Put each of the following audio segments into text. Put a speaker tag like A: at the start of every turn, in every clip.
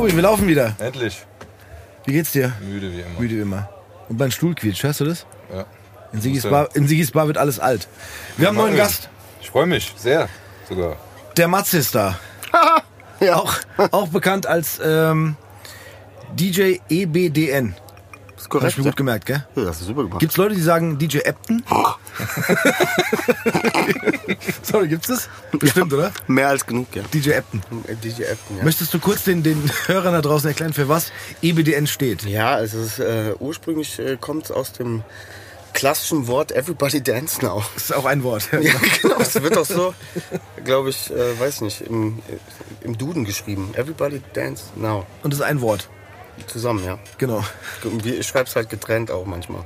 A: Tobi, wir laufen wieder.
B: Endlich.
A: Wie geht's dir?
B: Müde wie immer.
A: Müde wie immer. Und mein Stuhl quietscht, hörst du das?
B: Ja.
A: In Sigis,
B: ja-
A: Bar, in Sigis Bar wird alles alt. Wir haben einen neuen. Gast.
B: Ich freue mich sehr sogar.
A: Der Matze ist da.
C: Ja.
A: Auch, auch bekannt als ähm, DJ EBDN.
C: Ist
A: Hast
C: korrekt.
A: du mir gut gemerkt, gell?
C: Ja, das ist super gemacht.
A: Gibt's Leute, die sagen DJ Epton? Sorry, gibt's das? Bestimmt, oder?
C: Mehr als genug, ja.
A: DJ Epton.
C: Äh, DJ Epton, ja.
A: Möchtest du kurz den, den Hörern da draußen erklären, für was EBDN steht?
C: Ja, also es ist, äh, ursprünglich äh, kommt es aus dem klassischen Wort Everybody Dance Now.
A: Das ist auch ein Wort.
C: Ja, genau. Es wird auch so, glaube ich, äh, weiß nicht, im, äh, im Duden geschrieben. Everybody Dance Now.
A: Und das ist ein Wort.
C: Zusammen, ja.
A: Genau.
C: Ich schreibe es halt getrennt auch manchmal.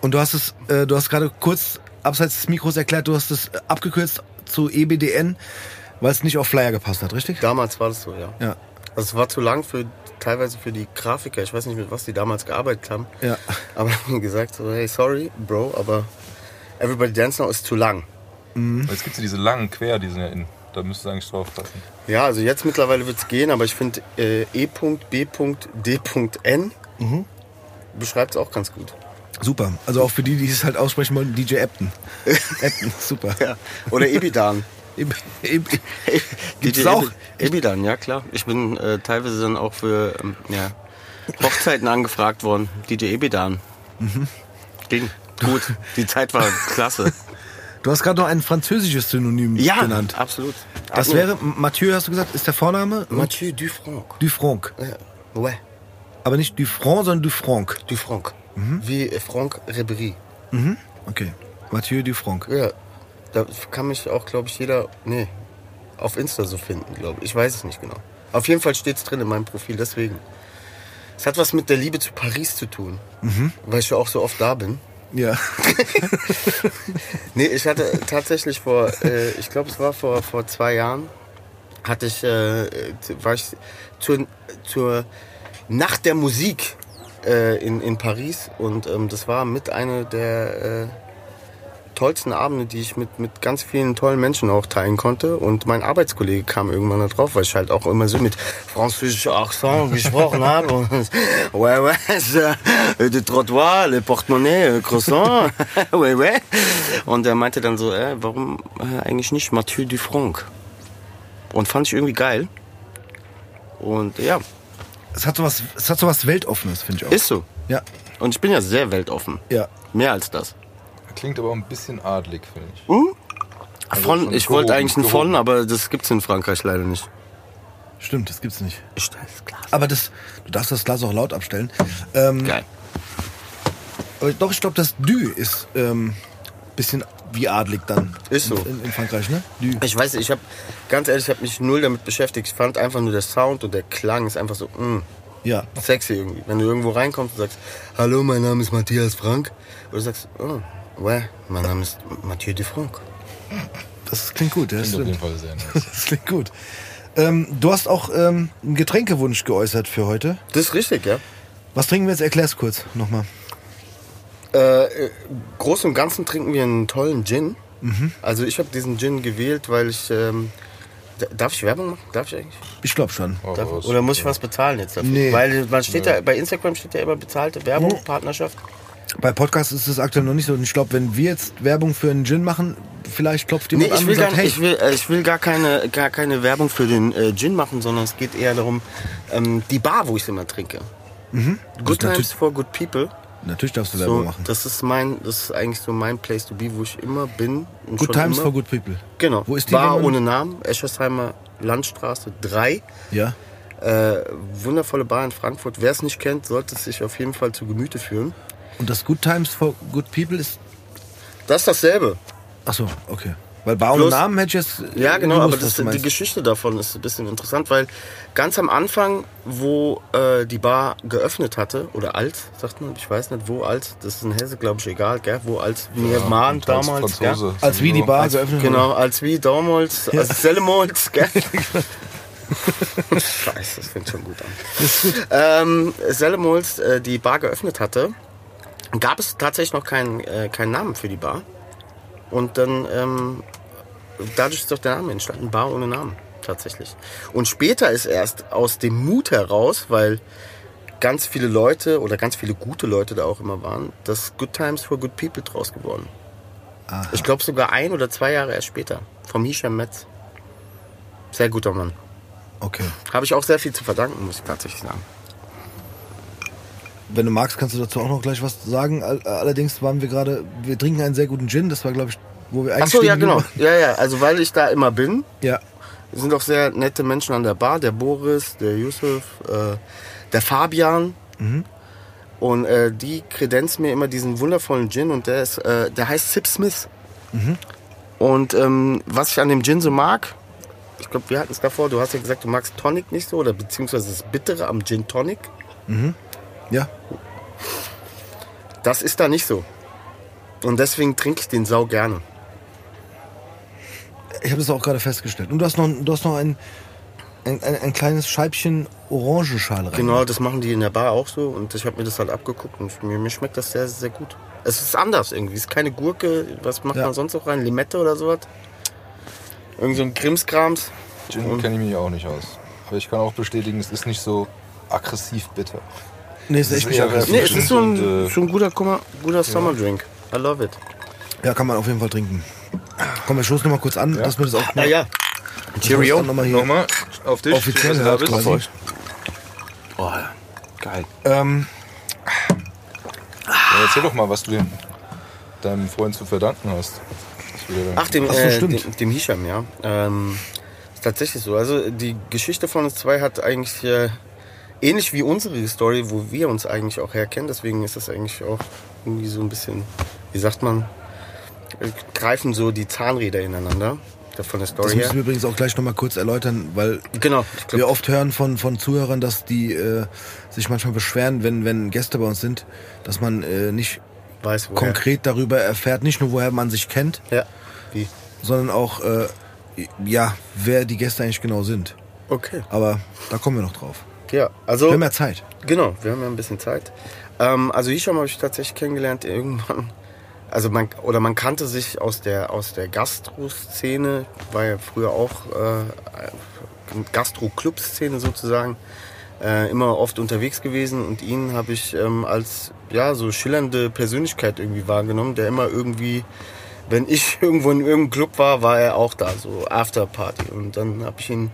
A: Und du hast es, äh, du hast gerade kurz abseits des Mikros erklärt, du hast es abgekürzt zu EBDN, weil es nicht auf Flyer gepasst hat, richtig?
C: Damals war das so, ja.
A: Ja.
C: Also es war zu lang für teilweise für die Grafiker. Ich weiß nicht, mit was die damals gearbeitet haben.
A: Ja.
C: Aber haben gesagt so, hey, sorry, Bro, aber Everybody Dance Now ist zu lang.
B: Jetzt gibt es ja diese langen Quer, die sind ja in. Da müsstest du eigentlich drauf passen.
C: Ja, also jetzt mittlerweile wird es gehen, aber ich finde äh, E.B.D.N beschreibt es auch ganz gut.
A: Super. Also auch für die, die es halt aussprechen wollen, DJ Epton. Epton, super.
C: Ja. Oder Ebidan.
A: Eb, Eb, Gibt's
C: DJ
A: auch?
C: Ebi- Ebidan, ja klar. Ich bin äh, teilweise dann auch für ähm, ja, Hochzeiten angefragt worden. DJ Ebidan.
A: Mhm.
C: Ging. Gut. Die Zeit war klasse.
A: Du hast gerade noch ein französisches Synonym
C: Ja,
A: genannt.
C: absolut.
A: Das
C: mir-
A: wäre, Mathieu hast du gesagt, ist der Vorname?
C: Mathieu Dufranc.
A: Dufranc.
C: Ja. Ouais.
A: Aber nicht Dufranc, sondern Dufranc.
C: Dufranc.
A: Mhm.
C: Wie äh, Franck Ribéry.
A: Okay. Mathieu Dufranc.
C: Ja. Da kann mich auch, glaube ich, jeder, nee, auf Insta so finden, glaube ich. Ich weiß es nicht genau. Auf jeden Fall steht es drin in meinem Profil, deswegen. Es hat was mit der Liebe zu Paris zu tun,
A: Mhm.
C: weil ich ja auch so oft da bin.
A: Ja.
C: Nee, ich hatte tatsächlich vor, äh, ich glaube, es war vor, vor zwei Jahren, hatte ich, äh, war ich zur, zur Nacht der Musik äh, in, in Paris und ähm, das war mit einer der äh, tollsten Abende, die ich mit, mit ganz vielen tollen Menschen auch teilen konnte. Und mein Arbeitskollege kam irgendwann da drauf, weil ich halt auch immer so mit französischem Akzent gesprochen habe. Und, ouais, ouais, euh, de trottoir, le portemonnaie, euh, croissant, ouais, ouais. Und er meinte dann so, äh, warum äh, eigentlich nicht Mathieu Dufranc? Und fand ich irgendwie geil. Und ja,
A: Es hat sowas, es hat sowas Weltoffenes, finde ich auch.
C: ist so.
A: Ja.
C: Und ich bin ja sehr weltoffen.
A: Ja.
C: Mehr als das.
B: Klingt aber auch ein bisschen adlig, finde ich. Also
C: Von, ich wollte eigentlich ein von, aber das gibt's in Frankreich leider nicht.
A: Stimmt, das gibt's nicht.
C: Ich stelle das Glas.
A: Aber das, du darfst das Glas auch laut abstellen. Ähm,
C: Geil.
A: aber doch, ich glaube, das Dü ist ähm, bisschen wie adlig dann.
C: Ist so.
A: In, in Frankreich, ne? Dü.
C: Ich weiß, ich habe ganz ehrlich, ich habe mich null damit beschäftigt. Ich fand einfach nur der Sound und der Klang ist einfach so mm,
A: Ja.
C: sexy irgendwie. Wenn du irgendwo reinkommst und sagst, hallo, mein Name ist Matthias Frank, oder du sagst, oh, ouais, mein Name ist Mathieu de Franck.
A: Das klingt gut, ja, das
B: Klingt auf
A: stimmt.
B: jeden Fall sehr nice.
A: Das klingt gut. Ähm, du hast auch ähm, einen Getränkewunsch geäußert für heute.
C: Das ist richtig, ja.
A: Was trinken wir jetzt? Erklär's kurz nochmal.
C: Äh, äh, groß und Ganzen trinken wir einen tollen Gin. Also ich habe diesen Gin gewählt, weil ich... Ähm, darf ich Werbung machen? Darf ich eigentlich?
A: Ich glaube schon.
B: Oh,
C: Darf, oder muss ich was bezahlen jetzt dafür?
A: Nee.
C: Weil man steht da, bei Instagram steht ja immer bezahlte Werbung, Partnerschaft.
A: Bei Podcasts ist das aktuell noch nicht so. Und ich glaube, wenn wir jetzt Werbung für einen Gin machen, vielleicht klopft jemand
C: Nee, ich
A: an
C: will,
A: und
C: gar,
A: sagt, hey,
C: ich, will, äh, ich will gar keine, gar keine Werbung für den äh, Gin machen, sondern es geht eher darum, ähm, die Bar, wo ich immer trinke. Good
A: Mhm. ist
C: Times for Good People.
A: natürlich darfst du Werbung
C: So,
A: machen.
C: das ist mein, das ist eigentlich so mein Place to be, wo ich immer bin. und
A: Good Times
C: immer.
A: for Good People.
C: Genau.
A: Wo ist die,
C: Bar ohne Namen, Eschersheimer Landstraße 3.
A: Ja.
C: Äh, wundervolle Bar in Frankfurt. Wer es nicht kennt, sollte es sich auf jeden Fall zu Gemüte führen.
A: Und das Good Times for Good People ist.
C: Das ist dasselbe.
A: Ach so, okay. Weil Bar
C: Bloß-
A: Namen hätte ich jetzt.
C: Ja,
A: äh,
C: genau,
A: gewusst,
C: aber das, die
A: meinst.
C: Geschichte davon ist ein bisschen interessant, weil ganz am Anfang, wo äh, die Bar geöffnet hatte, oder als, sagt man, ich weiß nicht, wo als, das ist in Hesse, glaube ich, egal, gell, wo als mir
B: Ja, und als
C: damals, gell?
B: Franzose
A: Als wie die. Bar geöffnet wurde.
C: Genau, als wie damals, als Sellemolz, gell? Scheiße, das fängt schon gut an. Ähm, Sellemolz äh, die Bar geöffnet hatte, gab es tatsächlich noch keinen äh, keinen Namen für die Bar. Und dann, ähm, dadurch ist doch der Name entstanden, Bar ohne Namen. tatsächlich. Und später ist erst aus dem Mut heraus, weil ganz viele Leute oder ganz viele gute Leute da auch immer waren, das Good Times for Good People draus geworden. Ich glaube sogar ein oder zwei Jahre erst später. Vom Hisham Metz. Sehr guter Mann.
A: Okay.
C: Habe ich auch sehr viel zu verdanken, muss ich tatsächlich sagen.
A: Wenn du magst, kannst du dazu auch noch gleich was sagen. All- Allerdings waren wir gerade, wir trinken einen sehr guten Gin. Das war, glaube ich, wo wir eigentlich
C: Achso, ja genau. Ja, ja. Also weil ich da immer bin.
A: Ja.
C: sind auch sehr nette Menschen an der Bar. Der Boris, der Yusuf, äh, der Fabian. Und äh, die kredenzen mir immer diesen wundervollen Gin und der, ist, äh, der heißt Sip Smith. Und ähm, was ich an dem Gin so mag, ich glaube, wir hatten es davor, du hast ja gesagt, du magst Tonic nicht so oder beziehungsweise das Bittere am Gin Tonic.
A: Ja.
C: Das ist da nicht so. Und deswegen trinke ich den sau gerne.
A: Ich habe das auch gerade festgestellt. Und du hast noch, du hast noch ein, ein, ein, ein kleines Scheibchen Orangenschale rein.
C: Genau, das machen die in der Bar auch so und ich habe mir das halt abgeguckt und mir, mir schmeckt das sehr, sehr gut. Es ist anders irgendwie. Es ist keine Gurke. Was macht
A: Ja.
C: man sonst noch rein? Limette oder sowas? Irgend so ein Krimskrams.
B: Gin kenne ich mich auch nicht aus. Aber ich kann auch bestätigen, es ist nicht so aggressiv bitter.
A: Nee, ist echt
B: Das
A: nicht
B: ist eher
A: aggressiv.
C: Nee, es ist so ein,
B: Und, äh,
C: so ein guter, mal, guter Sommerdrink. I love it.
A: Ja, kann man auf jeden Fall trinken. Komm, wir stoßen noch mal kurz an, dass wir das auch
C: Ah ja.
A: Cheerio. Noch mal hier.
B: Nochmal auf dich.
A: Offiziell hört quasi.
C: Oh, geil.
A: Ähm,
B: Ja, erzähl doch mal, was du dem, deinem Freund zu verdanken hast.
C: Ach, dem,
A: Ach so,
C: äh,
A: stimmt.
C: dem, dem Hisham, ja. Ähm, ist tatsächlich so. Also die Geschichte von uns zwei hat eigentlich äh, ähnlich wie unsere Story, wo wir uns eigentlich auch herkennen. Deswegen ist das eigentlich auch irgendwie so ein bisschen, wie sagt man, äh, greifen so die Zahnräder ineinander. Von der
A: das
C: Story
A: müssen wir
C: her.
A: übrigens auch gleich noch mal kurz erläutern, weil
C: Genau.
A: Wir oft hören von, von Zuhörern, dass die äh, sich manchmal beschweren, wenn, wenn Gäste bei uns sind, dass man äh, nicht
C: weiß
A: konkret darüber erfährt, nicht nur woher man sich kennt,
C: Ja.
A: Sondern auch, äh, ja, wer die Gäste eigentlich genau sind.
C: Okay.
A: Aber da kommen wir noch drauf.
C: Ja. Also.
A: Wir haben ja Zeit.
C: Genau, wir haben ja ein bisschen Zeit. Ähm, also Hisham habe ich tatsächlich kennengelernt irgendwann. Also man oder man kannte sich aus der aus der Gastro-Szene, war ja früher auch äh, Gastro-Club-Szene sozusagen, äh, immer oft unterwegs gewesen und ihn habe ich ähm, als ja so schillernde Persönlichkeit irgendwie wahrgenommen, der immer irgendwie wenn ich irgendwo in irgendeinem Club war, war er auch da, so Afterparty. Und dann habe ich ihn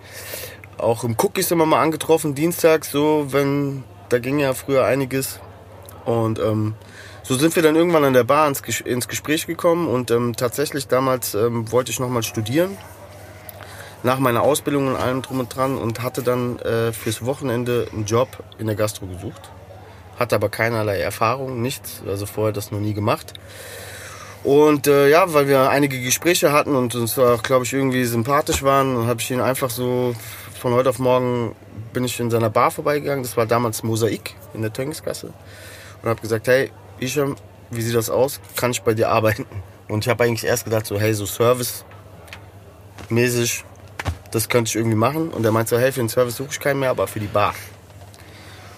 C: auch im Cookies immer mal angetroffen, dienstags, so, wenn, da ging ja früher einiges. Und ähm, so sind wir dann irgendwann an der Bar ins, ins Gespräch gekommen und ähm, tatsächlich damals ähm, wollte ich nochmal studieren. Nach meiner Ausbildung und allem drum und dran und hatte dann äh, fürs Wochenende einen Job in der Gastro gesucht. Hatte aber keinerlei Erfahrung, nichts, also vorher das noch nie gemacht. Und äh, ja, weil wir einige Gespräche hatten und uns auch, glaube ich, irgendwie sympathisch waren, habe ich ihn einfach so von heute auf morgen bin ich in seiner Bar vorbeigegangen. Das war damals Mosaik in der Tönnigsgasse. Und habe gesagt, hey, Isham, wie sieht das aus? Kann ich bei dir arbeiten? Und ich habe eigentlich erst gedacht, so, hey, so Service-mäßig, das könnte ich irgendwie machen. Und er meinte so, hey, für den Service suche ich keinen mehr, aber für die Bar.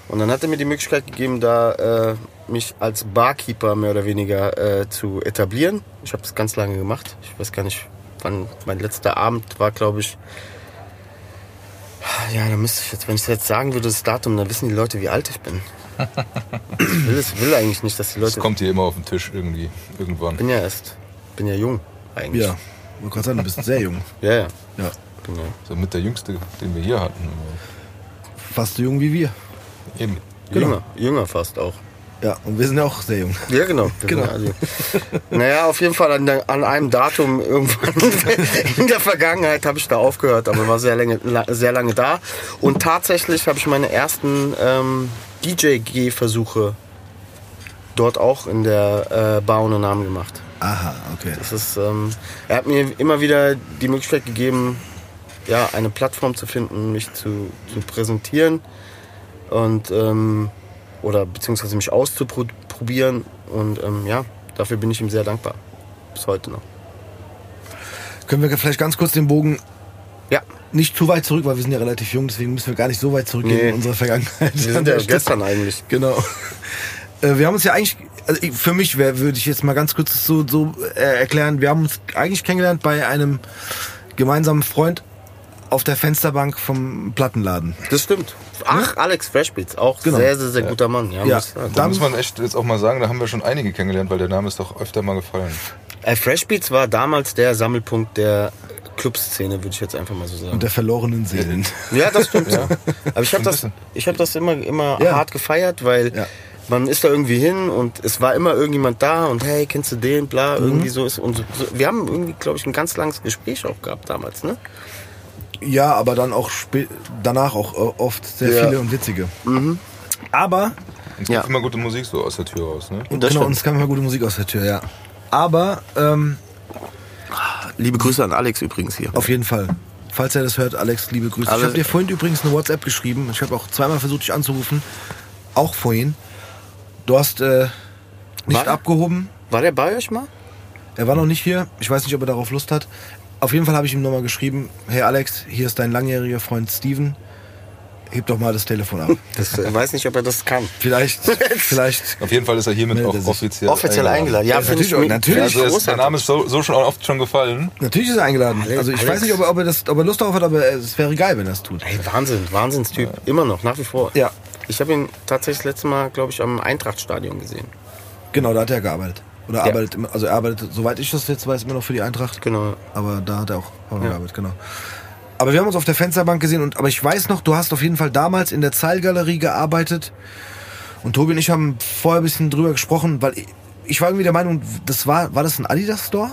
C: Und dann hat er mir die Möglichkeit gegeben, da äh, mich als Barkeeper mehr oder weniger äh, zu etablieren. Ich habe das ganz lange gemacht. Ich weiß gar nicht, wann mein letzter Abend war, glaube ich. Ja, da müsste ich jetzt, wenn ich jetzt sagen würde, das Datum, dann wissen die Leute, wie alt ich bin. Ich will, es will eigentlich nicht, dass die
B: Das
C: Leute.
B: kommt hier immer auf den Tisch irgendwie, irgendwann.
C: Ich bin ja erst, bin ja jung eigentlich.
A: Ja, ich wollte gerade sagen, du bist sehr jung.
C: Ja, ja.
A: Ja,
C: ja.
B: So mit der jüngste, den wir hier hatten.
A: fast so jung wie wir.
B: Eben.
A: Genau.
C: Jünger, jünger fast auch.
A: Ja, und wir sind ja auch sehr jung.
C: Ja, genau.
A: Genau.
C: Also, naja, auf jeden Fall an, an einem Datum irgendwann in der Vergangenheit habe ich da aufgehört, aber war sehr lange, la, sehr lange da. Und tatsächlich habe ich meine ersten ähm, DJ-G-Versuche dort auch in der äh, Bar ohne Namen gemacht.
A: Aha, okay.
C: Das ist, ähm, er hat mir immer wieder die Möglichkeit gegeben, ja, eine Plattform zu finden, mich zu, zu präsentieren und ähm, oder beziehungsweise mich auszuprobieren und ähm, ja, dafür bin ich ihm sehr dankbar. Bis heute noch.
A: Können wir vielleicht ganz kurz den Bogen
C: Ja,
A: nicht zu weit zurück, weil wir sind ja relativ jung, deswegen müssen wir gar nicht so weit zurückgehen
C: Nee.
A: in unserer Vergangenheit.
C: wir sind ja gestern eigentlich.
A: Genau. Äh, Wir haben uns ja eigentlich, also für mich wär- würde ich jetzt mal ganz kurz so, so äh, erklären, wir haben uns eigentlich kennengelernt bei einem gemeinsamen Freund auf der Fensterbank vom Plattenladen.
C: Das stimmt. Ach, Alex Freshbeats, auch
A: Genau.
C: sehr, sehr, sehr guter Mann. Ja,
A: Ja.
C: muss sagen.
B: Da muss man echt jetzt auch mal sagen, da haben wir schon einige kennengelernt, weil der Name ist doch öfter mal gefallen.
C: Äh, Freshbeats war damals der Sammelpunkt der Clubszene, würde ich jetzt einfach mal so sagen.
A: Und der verlorenen Seelen.
C: Ja, das stimmt. Aber ich habe das, ich hab das immer, immer
A: Ja.
C: hart gefeiert, weil
A: Ja.
C: man ist da irgendwie hin und es war immer irgendjemand da und hey, kennst du den, bla,
A: Mhm.
C: irgendwie so ist. Und so, so, wir haben irgendwie, glaube ich, ein ganz langes Gespräch auch gehabt damals, ne?
A: Ja, aber dann auch spä- danach auch äh, oft sehr
C: Ja.
A: viele und witzige. Aber,
B: Und es
C: Ja.
B: gibt immer gute Musik so aus der Tür raus, ne?
A: und
C: Das
A: genau,
C: stimmt.
A: uns kam immer gute Musik aus der Tür, ja. Aber, ähm,
C: Liebe Grüße an Alex übrigens hier.
A: auf jeden Fall. Falls er das hört, Alex, liebe Grüße. ich
C: Alle-
A: habe dir vorhin übrigens eine WhatsApp geschrieben. Ich habe auch zweimal versucht, dich anzurufen. Auch vorhin. Du hast äh, nicht
C: War
A: abgehoben.
C: War der bei euch mal?
A: Er war noch nicht hier. Ich weiß nicht, ob er darauf Lust hat. Auf jeden Fall habe ich ihm nochmal geschrieben, hey Alex, hier ist dein langjähriger Freund Steven. Heb doch mal das Telefon ab.
C: Das äh, weiß nicht, ob er das kann.
A: Vielleicht, vielleicht.
B: Auf jeden Fall ist er hiermit auch offiziell,
C: Offiziell eingeladen. Ja,
A: Ja,
C: ich
A: natürlich,
C: mi-
A: natürlich.
B: Also
C: ich
B: ist, der. Name ist so, so schon oft schon gefallen.
A: Natürlich ist er eingeladen.
C: Alex-
A: Also ich
C: Alex.
A: weiß nicht, ob er, ob, er das, ob er Lust darauf hat, aber es wäre geil, wenn er es tut.
C: Ey, Wahnsinn, Wahnsinnstyp. Immer noch, nach wie vor.
A: Ja.
C: Ich habe ihn tatsächlich das letzte Mal, glaube ich, am Eintrachtstadion gesehen.
A: Genau, da hat er gearbeitet. Oder
C: Ja.
A: arbeitet, also er arbeitet, soweit ich das jetzt weiß, immer noch für die Eintracht.
C: Genau.
A: Aber da hat er auch auch noch
C: Ja.
A: gearbeitet, genau. Aber wir haben uns auf der Fensterbank gesehen und aber ich weiß noch, du hast auf jeden Fall damals in der Zeilgalerie gearbeitet. Und Tobi und ich haben vorher ein bisschen drüber gesprochen, weil ich, ich war irgendwie der Meinung, das war, war das ein Adidas Store?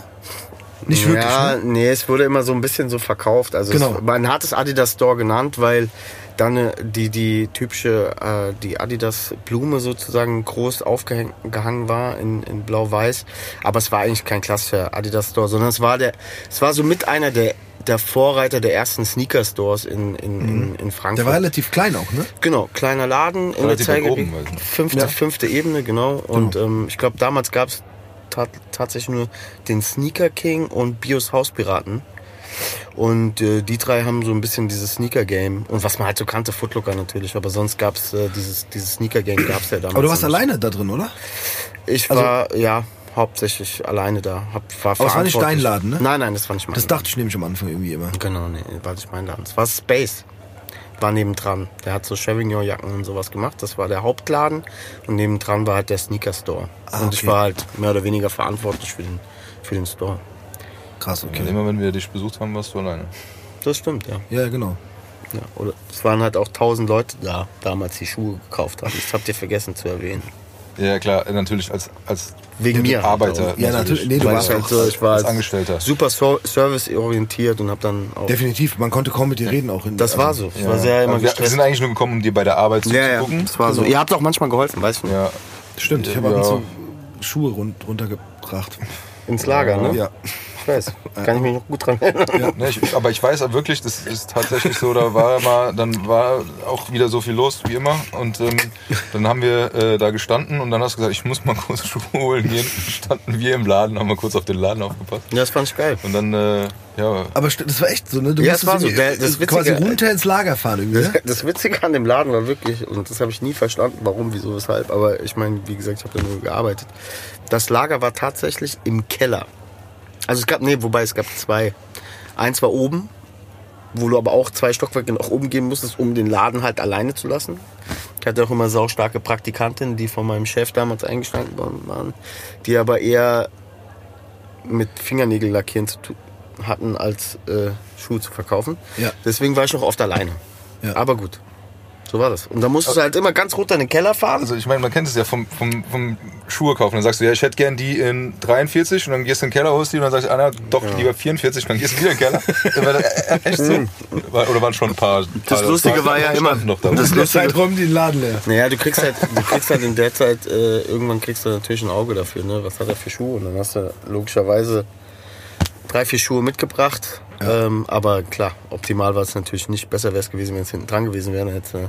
A: Nicht wirklich,
C: Ja,
A: ne?
C: nee, es wurde immer so ein bisschen so verkauft. Also
A: Genau.
C: es, man hat es Adidas Store genannt, weil dann äh, die, die typische, äh, die Adidas Blume sozusagen groß aufgehangen war in, in blau-weiß. Aber es war eigentlich kein klassischer Adidas Store, sondern es war der, es war so mit einer der, der Vorreiter der ersten Sneaker Stores in, in, in, in Frankfurt.
A: Mhm. Der war relativ klein auch, ne?
C: Genau, kleiner Laden in der
B: Relativ ich.
C: Fünfte,
A: Ja.
C: fünfte Ebene, genau. Und ähm, ich glaube, damals gab es tat, tatsächlich nur den Sneaker King und Bios Hauspiraten. Und äh, die drei haben so ein bisschen dieses Sneaker-Game. Und was man halt so kannte, Footlooker natürlich. Aber sonst gab es äh, dieses, dieses Sneaker-Game gab es ja damals.
A: Aber du warst
C: nicht.
A: alleine da drin, oder?
C: Ich
A: also-
C: war, ja, hauptsächlich alleine da. Hab, war
A: Aber es war nicht dein. Laden, ne?
C: Nein, nein, das war nicht mein
A: Das
C: Laden.
A: dachte ich nämlich am Anfang irgendwie immer.
C: Genau, nee, war nicht mein Laden. Es war Space. War nebendran. Der hat so Chevignon-Jacken und sowas gemacht. Das war der Hauptladen. Und nebendran war halt der Sneaker Store.
A: Ah,
C: Und ich
A: okay.
C: war halt mehr oder weniger verantwortlich für den, für den Store.
A: Krass, okay.
B: Immer wenn wir dich besucht haben, warst du alleine.
C: Das stimmt, ja.
A: Ja, genau.
C: ja. Oder es waren halt auch tausend Leute da, damals die Schuhe gekauft haben. Das habt ihr vergessen zu erwähnen.
B: Ja klar, natürlich als, als
C: Wegen mir.
B: Arbeiter.
C: halt
A: Ja, natürlich. Nee, du warst
C: ich, halt
A: auch
C: so, ich war
B: als
C: als
B: Angestellter.
C: super serviceorientiert und hab dann auch.
A: Definitiv. Man konnte kaum mit dir reden auch. In,
C: Das war so. Ich war sehr immer
B: wir, wir sind eigentlich nur gekommen, um dir bei der Arbeit
C: ja, ja,
B: zuzugucken.
C: das war so. Ihr habt auch manchmal geholfen, weißt du?
B: Ja,
A: Stimmt, ich habe ab
B: Ja.
A: und zu Schuhe rund, runtergebracht.
C: Ins Lager, ne?
A: Ja.
C: Ich weiß. Kann ich mich noch gut dran erinnern.
B: Ne, ich, aber ich weiß wirklich, das ist tatsächlich so, da war mal, dann war auch wieder so viel los wie immer und ähm, dann haben wir äh, da gestanden und dann hast du gesagt, ich muss mal kurz Schuhe holen gehen. Standen wir im Laden, haben mal kurz auf den Laden aufgepasst
C: Ja, das fand ich geil.
B: und dann, äh, ja,
A: Aber das war echt so, ne? Du
C: Ja, es war so. Der- das
A: äh,
C: Witzige-
A: quasi runter ins Lager fahren irgendwie, ne?
C: Das Witzige an dem Laden war wirklich, und das habe ich nie verstanden, warum, wieso, weshalb, aber ich meine, wie gesagt, ich habe da nur gearbeitet. Das Lager war tatsächlich im Keller. Also es gab, nee, wobei es gab zwei. Eins war oben, wo du aber auch zwei Stockwerke nach oben gehen musstest, um den Laden halt alleine zu lassen. Ich hatte auch immer saustarke Praktikantinnen, die von meinem Chef damals eingestanden worden waren, die aber eher mit Fingernägel lackieren zu tun hatten, als äh, Schuhe zu verkaufen.
A: Ja.
C: Deswegen war ich noch oft alleine.
A: Ja.
C: Aber gut. So war das. Und da musstest du halt immer ganz runter in den Keller fahren.
B: also ich meine, man kennt es ja vom, vom, vom Schuhe kaufen. Dann sagst du, ja, ich hätte gern die in 43 und dann gehst du in den Keller, holst die und dann sagst du, Anna, doch lieber 44 und dann gehst du wieder in den Keller. War das e- echt so? War- Oder waren schon ein paar?
C: Das
B: paar-
C: Lustige
B: paar-
C: war ja immer-
B: noch da.
C: das
A: In der
C: Lustige-
A: räumen die den Laden leer.
C: Naja, du kriegst halt, du kriegst halt in der Zeit, äh, irgendwann kriegst du natürlich ein Auge dafür, ne? Was hat er für Schuhe? Und dann hast du logischerweise drei, vier Schuhe mitgebracht. Ähm, aber klar, optimal war es natürlich nicht. Besser wäre es gewesen, wenn es hinten dran gewesen wäre. Dann hätte äh,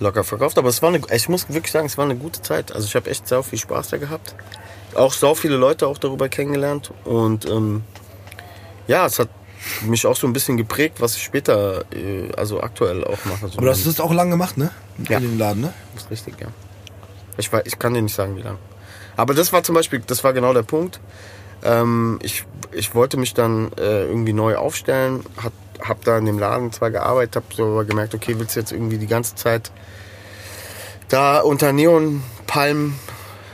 C: locker verkauft. Aber es war eine, ich muss wirklich sagen, es war eine gute Zeit. Also ich habe echt sau viel Spaß da gehabt. Auch sau viele Leute auch darüber kennengelernt. Und ähm, ja, es hat mich auch so ein bisschen geprägt, was ich später, äh, also aktuell auch mache. So
A: Aber du hast das auch lang gemacht, ne?
C: Ja.
A: In dem Laden, ne?
C: das ist richtig, ja. Ich, weiß, ich kann dir nicht sagen, wie lange. Aber das war zum Beispiel, das war genau der Punkt. Ähm, ich, ich wollte mich dann äh, irgendwie neu aufstellen, hat habe da in dem Laden zwar gearbeitet, habe so aber gemerkt, okay, willst du jetzt irgendwie die ganze Zeit da unter Neonpalmen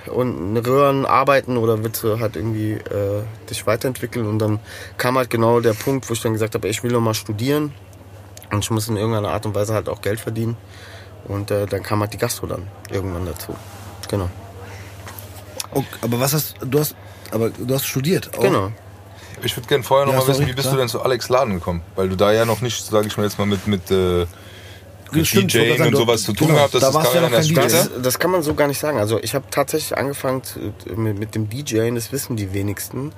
C: und Röhren arbeiten oder willst du halt irgendwie äh, dich weiterentwickeln? Und dann kam halt genau der Punkt, wo ich dann gesagt habe, ich will noch mal studieren und ich muss in irgendeiner Art und Weise halt auch Geld verdienen. Und äh, dann kam halt die Gastro dann irgendwann dazu. Genau.
A: Okay, aber was hast du hast aber du hast studiert auch.
C: Genau.
B: Ich würde gerne vorher noch
A: Ja,
B: mal wissen,
A: sorry,
B: wie bist
A: klar.
B: du denn zu Alex Laden gekommen? Weil du da ja noch nicht, sage ich mal jetzt mal, mit, mit, äh, mit
A: Stimmt,
B: DJing
A: sagen,
B: und sowas zu tun
A: genau,
B: gehabt. Das,
A: da warst
B: ja erst.
C: Das, das kann man so gar nicht sagen. Also ich habe tatsächlich angefangen zu, mit, mit dem DJing, das wissen die wenigsten,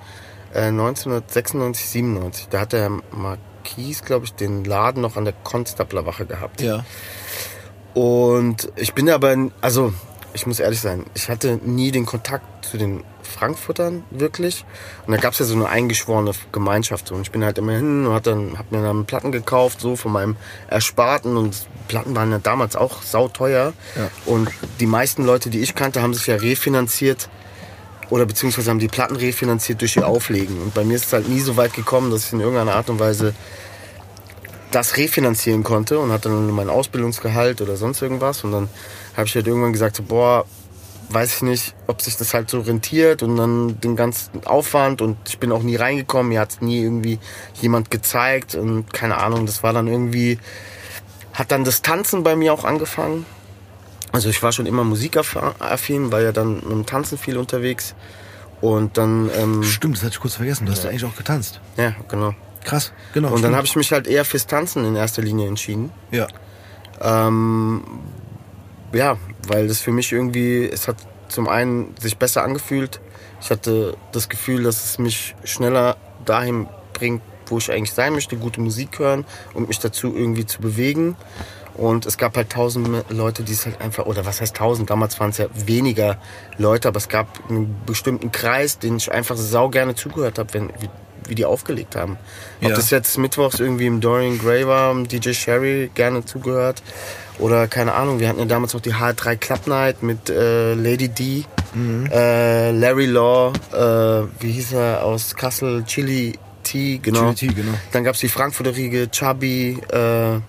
C: äh, 1996, 97. Da hat der Marquis, glaube ich, den Laden noch an der Konstablerwache gehabt.
A: Ja.
C: Und ich bin aber, also ich muss ehrlich sein, ich hatte nie den Kontakt zu den Frankfurtern wirklich. Und da gab es ja so eine eingeschworene Gemeinschaft. Und ich bin halt immer hin und hab, dann, hab mir dann Platten gekauft, so von meinem Ersparten. Und Platten waren ja damals auch sauteuer.
A: Ja.
C: Und die meisten Leute, die ich kannte, haben sich ja refinanziert oder beziehungsweise haben die Platten refinanziert durch ihr Auflegen. Und bei mir ist es halt nie so weit gekommen, dass ich in irgendeiner Art und Weise das refinanzieren konnte und hatte dann mein Ausbildungsgehalt oder sonst irgendwas. Und dann habe ich halt irgendwann gesagt, so, boah, weiß ich nicht, ob sich das halt so rentiert und dann den ganzen Aufwand und ich bin auch nie reingekommen, mir hat es nie irgendwie jemand gezeigt und keine Ahnung, das war dann irgendwie, hat dann das Tanzen bei mir auch angefangen. Also ich war schon immer musikaffin, war ja dann mit dem Tanzen viel unterwegs und dann, ähm,
A: Stimmt, das hatte ich kurz vergessen. Du hast ja eigentlich auch getanzt.
C: ja, genau.
A: Krass, genau.
C: Und dann
A: stimmt.
C: habe ich mich halt eher fürs Tanzen in erster Linie entschieden.
A: ja.
C: Ähm, ja, weil das für mich irgendwie, es hat zum einen sich besser angefühlt. Ich hatte das Gefühl, dass es mich schneller dahin bringt, wo ich eigentlich sein möchte, gute Musik hören und mich dazu irgendwie zu bewegen. Und es gab halt tausend Leute, die es halt einfach, oder was heißt tausend? Damals waren es ja weniger Leute, aber es gab einen bestimmten Kreis, den ich einfach sau gerne zugehört habe, wenn, wie, wie die aufgelegt haben. Ob
A: Ja.
C: das jetzt mittwochs irgendwie im Dorian Gray war, DJ Sherry gerne zugehört. Oder keine Ahnung, wir hatten ja damals noch die H3 Club Night mit äh, Lady D, äh, Larry Law, äh, wie hieß er aus Kassel, Chili T, genau.
A: Chili T, genau.
C: Dann gab's die Frankfurter Riege, Chubby, äh,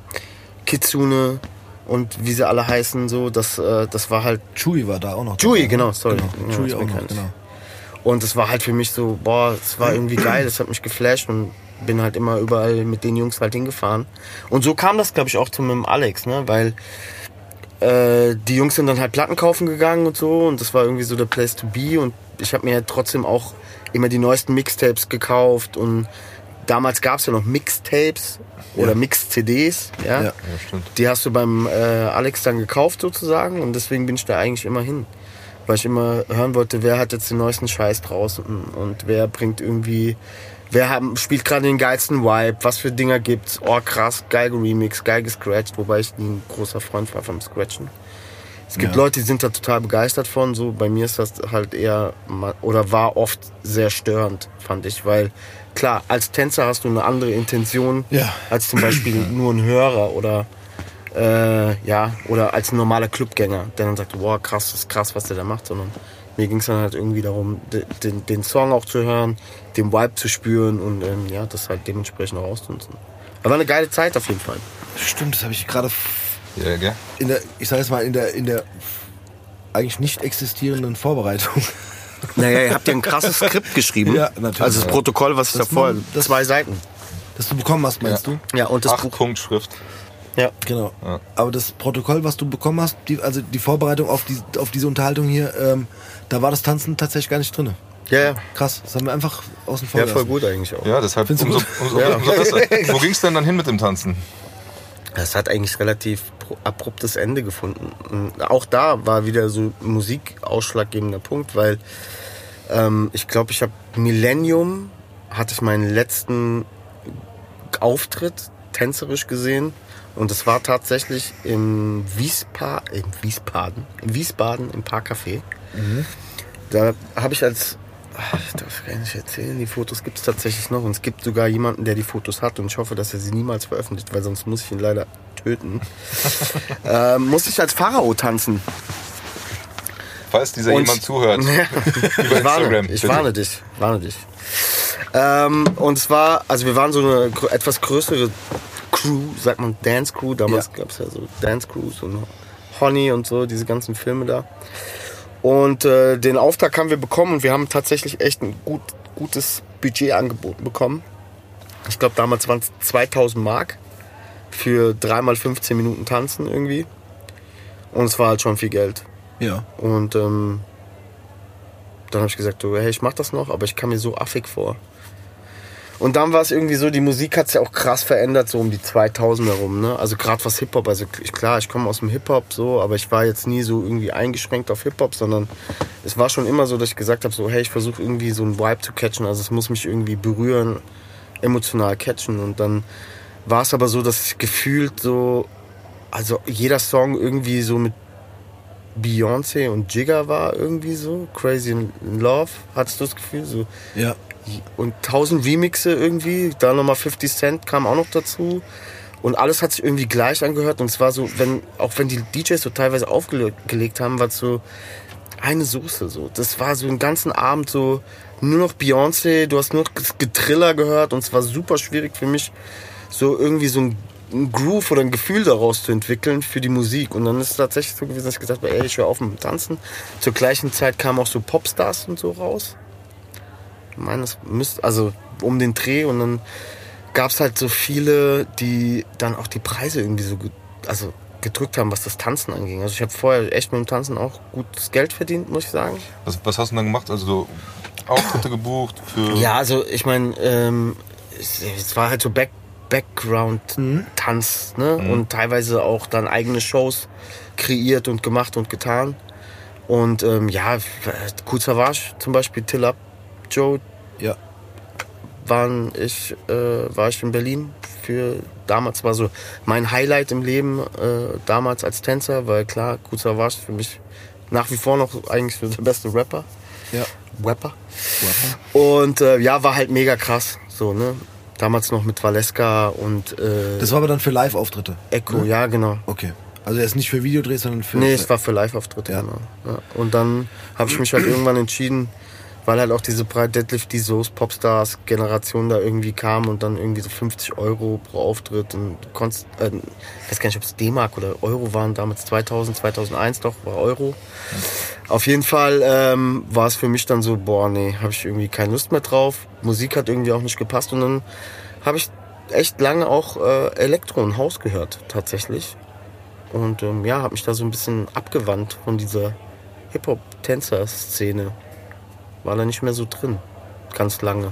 C: Kitsune und wie sie alle heißen, so, das, äh, das war halt
A: Chewy war da auch noch.
C: Chewy,
A: dabei.
C: genau, sorry.
A: Genau.
C: Ja,
A: Chewy
C: ist
A: auch noch, genau.
C: Und es war halt für mich so, boah, es war irgendwie geil, es hat mich geflasht und bin halt immer überall mit den Jungs halt hingefahren. Und so kam das, glaube ich, auch zu meinem Alex, ne? Weil äh, die Jungs sind dann halt Platten kaufen gegangen und so und das war irgendwie so der Place to be und ich habe mir halt trotzdem auch immer die neuesten Mixtapes gekauft und damals gab es ja noch Mixtapes oder Mix-CDs, ja.
A: Ja.
B: Ja, stimmt.
C: Die hast du beim äh, Alex dann gekauft sozusagen und deswegen bin ich da eigentlich immer hin. Weil ich immer hören wollte, wer hat jetzt den neuesten Scheiß draußen und wer bringt irgendwie, wer haben, spielt gerade den geilsten Vibe, was für Dinger gibt's, oh krass, geil geremix, geil gescratcht, wobei ich nie ein großer Freund war vom Scratchen. Es gibt
A: Ja.
C: Leute, die sind da total begeistert von, so bei mir ist das halt eher, oder war oft sehr störend, fand ich, weil klar, als Tänzer hast du eine andere Intention
A: Ja.
C: als zum Beispiel nur ein Hörer oder äh, ja, oder als ein normaler Clubgänger, der dann sagt, boah, krass, das ist krass, was der da macht, sondern mir ging es dann halt irgendwie darum, de- den, den Song auch zu hören, den Vibe zu spüren und ähm, ja, das halt dementsprechend auch auszunutzen. Aber eine geile Zeit auf jeden Fall.
A: Stimmt, das habe ich gerade
B: Ja, gell?
A: in der, ich sage jetzt mal, in der, in der eigentlich nicht existierenden Vorbereitung.
C: Naja, ihr habt ja ein krasses Skript geschrieben.
A: Ja, natürlich.
C: Also das Protokoll, was ist
A: Das
C: davor?
A: man- das-
C: Zwei Seiten.
A: Das du bekommen hast, meinst
B: Ja.
A: du?
C: Ja, und das
B: Acht
C: Buch.
B: Punkt Schrift.
C: Ja.
A: Genau.
B: Ja.
A: Aber das Protokoll, was du bekommen hast, die, also die Vorbereitung auf, die, auf diese Unterhaltung hier, ähm, da war das Tanzen tatsächlich gar nicht drin.
C: Ja, ja.
A: Krass, das haben wir einfach außen vor
C: Ja, voll gut eigentlich auch.
B: Ja, deshalb
A: Findest
B: umso,
A: gut?
B: umso, umso besser. Wo ging's denn dann hin mit dem Tanzen?
C: Das hat eigentlich relativ abruptes Ende gefunden. Und Auch da war wieder so Musik ausschlaggebender Punkt, weil ähm, ich glaube, ich habe Millennium, hatte ich meinen letzten Auftritt tänzerisch gesehen. Und es war tatsächlich im Wiespa in Wiesbaden, in Wiesbaden im Parkcafé. Da habe ich als, ach, ich darf gar nicht erzählen, die Fotos gibt es tatsächlich noch. Und es gibt sogar jemanden, der die Fotos hat. Und ich hoffe, dass er sie niemals veröffentlicht, weil sonst muss ich ihn leider töten. ähm, muss ich als Pharao tanzen.
B: Falls dieser
C: Und-
B: jemand zuhört. Über
C: Ich warne,
B: Instagram.
C: ich
B: bitte.
C: warne dich, warne dich. Ähm, und zwar, also wir waren so eine etwas größere Crew, sagt man Dance Crew. Damals
A: Ja.
C: gab es ja so Dance Crews und Honey und so, diese ganzen Filme da. Und äh, den Auftrag haben wir bekommen und wir haben tatsächlich echt ein gut, gutes Budget angeboten bekommen. Ich glaube, damals waren es 2000 Mark für dreimal 15 Minuten tanzen irgendwie. Und es war halt schon viel Geld.
A: Ja.
C: Und ähm, dann habe ich gesagt, so, hey, ich mach das noch, aber ich kam mir so affig vor. Und dann war es irgendwie so, die Musik hat sich auch krass verändert, so um die 2000 herum. Ne? Also gerade was Hip-Hop, also ich, klar, ich komme aus dem Hip-Hop so, aber ich war jetzt nie so irgendwie eingeschränkt auf Hip-Hop, sondern es war schon immer so, dass ich gesagt habe, so, hey, ich versuche irgendwie so einen Vibe zu catchen, also es muss mich irgendwie berühren, emotional catchen. Und dann war es aber so, dass ich gefühlt so, also jeder Song irgendwie so mit Beyoncé und Jigga war irgendwie so. Crazy in Love, hattest du das Gefühl? So.
A: Ja.
C: Und tausend Remixe irgendwie. Da nochmal 50 Cent kam auch noch dazu. Und alles hat sich irgendwie gleich angehört. Und es war so, wenn, auch wenn die DJs so teilweise aufgelegt haben, war es so eine Soße. So. Das war so den ganzen Abend so nur noch Beyoncé. Du hast nur noch Getriller gehört. Und es war super schwierig für mich, so irgendwie so ein ein Groove oder ein Gefühl daraus zu entwickeln für die Musik. Und dann ist es tatsächlich so gewesen, dass ich gesagt habe, ey, ich höre auf mit dem Tanzen. Zur gleichen Zeit kamen auch so Popstars und so raus. Ich meine, das müsste, also um den Dreh und dann gab es halt so viele, die dann auch die Preise irgendwie so gut, also gedrückt haben, was das Tanzen anging. Also ich habe vorher echt mit dem Tanzen auch gutes Geld verdient, muss ich sagen.
B: Was, was hast du dann gemacht? Also so Auftritte gebucht für.
C: Ja, also ich meine, ähm, es, es war halt so Back, Background-Tanz, ne? Und teilweise auch dann eigene Shows kreiert und gemacht und getan. Und ähm, ja, Cool Savage zum Beispiel, Till Up, Joe,
A: Ja.
C: waren ich, äh, war ich in Berlin für damals war so mein Highlight im Leben äh, damals als Tänzer, weil klar, Cool Savage für mich nach wie vor noch eigentlich so der beste Rapper.
A: Ja.
C: Rapper. Und äh, ja, war halt mega krass. So, ne? Damals noch mit Valeska und äh,
A: Das war aber dann für Live-Auftritte.
C: Echo, ja, genau.
A: Okay. Also er ist nicht für Videodrehs, sondern für.
C: Nee, es war für Live-Auftritte,
A: Ja.
C: genau. Ja. Und dann habe ich mich halt irgendwann entschieden, weil halt auch diese Deadlift, die Soos, Popstars Generation da irgendwie kam und dann irgendwie so 50 Euro pro Auftritt und konntest, äh, ich weiß gar nicht, ob es D-Mark oder Euro waren, damals 2000, 2001 doch, war Euro. Auf jeden Fall ähm, war es für mich dann so, boah, nee, habe ich irgendwie keine Lust mehr drauf. Musik hat irgendwie auch nicht gepasst und dann habe ich echt lange auch äh, Elektro und Haus gehört, tatsächlich. Und ähm, ja, habe mich da so ein bisschen abgewandt von dieser Hip-Hop-Tänzer-Szene. War da nicht mehr so drin. Ganz lange.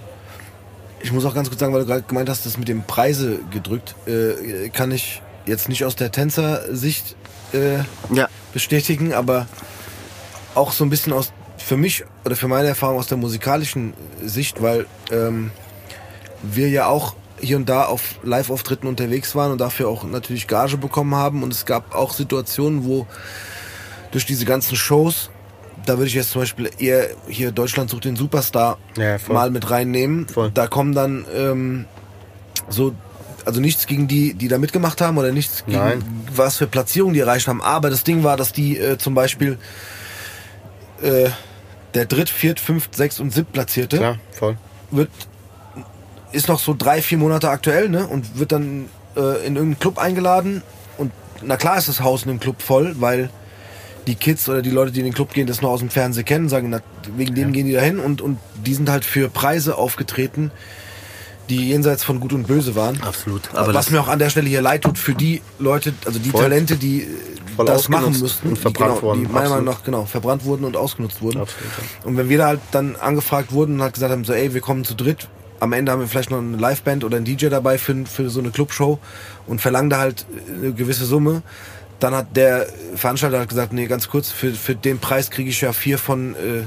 A: Ich muss auch ganz kurz sagen, weil du gerade gemeint hast, das mit dem Preise gedrückt, äh, kann ich jetzt nicht aus der Tänzersicht äh,
C: Ja.
A: bestätigen, aber auch so ein bisschen aus für mich oder für meine Erfahrung aus der musikalischen Sicht, weil ähm, wir ja auch hier und da auf Live-Auftritten unterwegs waren und dafür auch natürlich Gage bekommen haben und es gab auch Situationen, wo durch diese ganzen Shows, da würde ich jetzt zum Beispiel eher hier Deutschland sucht den Superstar
C: Ja,
A: mal mit reinnehmen.
C: Voll.
A: Da kommen dann ähm, so, also nichts gegen die, die da mitgemacht haben oder nichts gegen
C: Nein.
A: was für Platzierungen die erreicht haben. Aber das Ding war, dass die äh, zum Beispiel äh, der Dritt-, Viert-, Fünft-, Sechst- und Siebtplatzierte
C: Klar, voll.
A: wird ist noch so drei, vier Monate aktuell, ne? Und wird dann äh, in irgendeinen Club eingeladen. Und na klar ist das Haus in dem Club voll, weil die Kids oder die Leute, die in den Club gehen, das noch aus dem Fernsehen kennen, sagen, na, wegen denen gehen die da hin und, und die sind halt für Preise aufgetreten, die jenseits von Gut und Böse waren.
C: Absolut.
A: Aber was mir auch an der Stelle hier leid tut für die Leute, also die
C: Voll.
A: Talente, die das machen müssten,
C: und verbrannt
A: die, genau,
C: wurden.
A: die meiner Meinung nach genau verbrannt wurden und ausgenutzt wurden.
C: Absolut,
A: Und wenn wir da halt dann angefragt wurden und halt gesagt haben, so ey, wir kommen zu dritt, am Ende haben wir vielleicht noch eine Liveband oder einen DJ dabei für, für so eine Clubshow und verlangen da halt eine gewisse Summe, dann hat der Veranstalter gesagt, nee, ganz kurz, für, für den Preis kriege ich ja vier von, äh,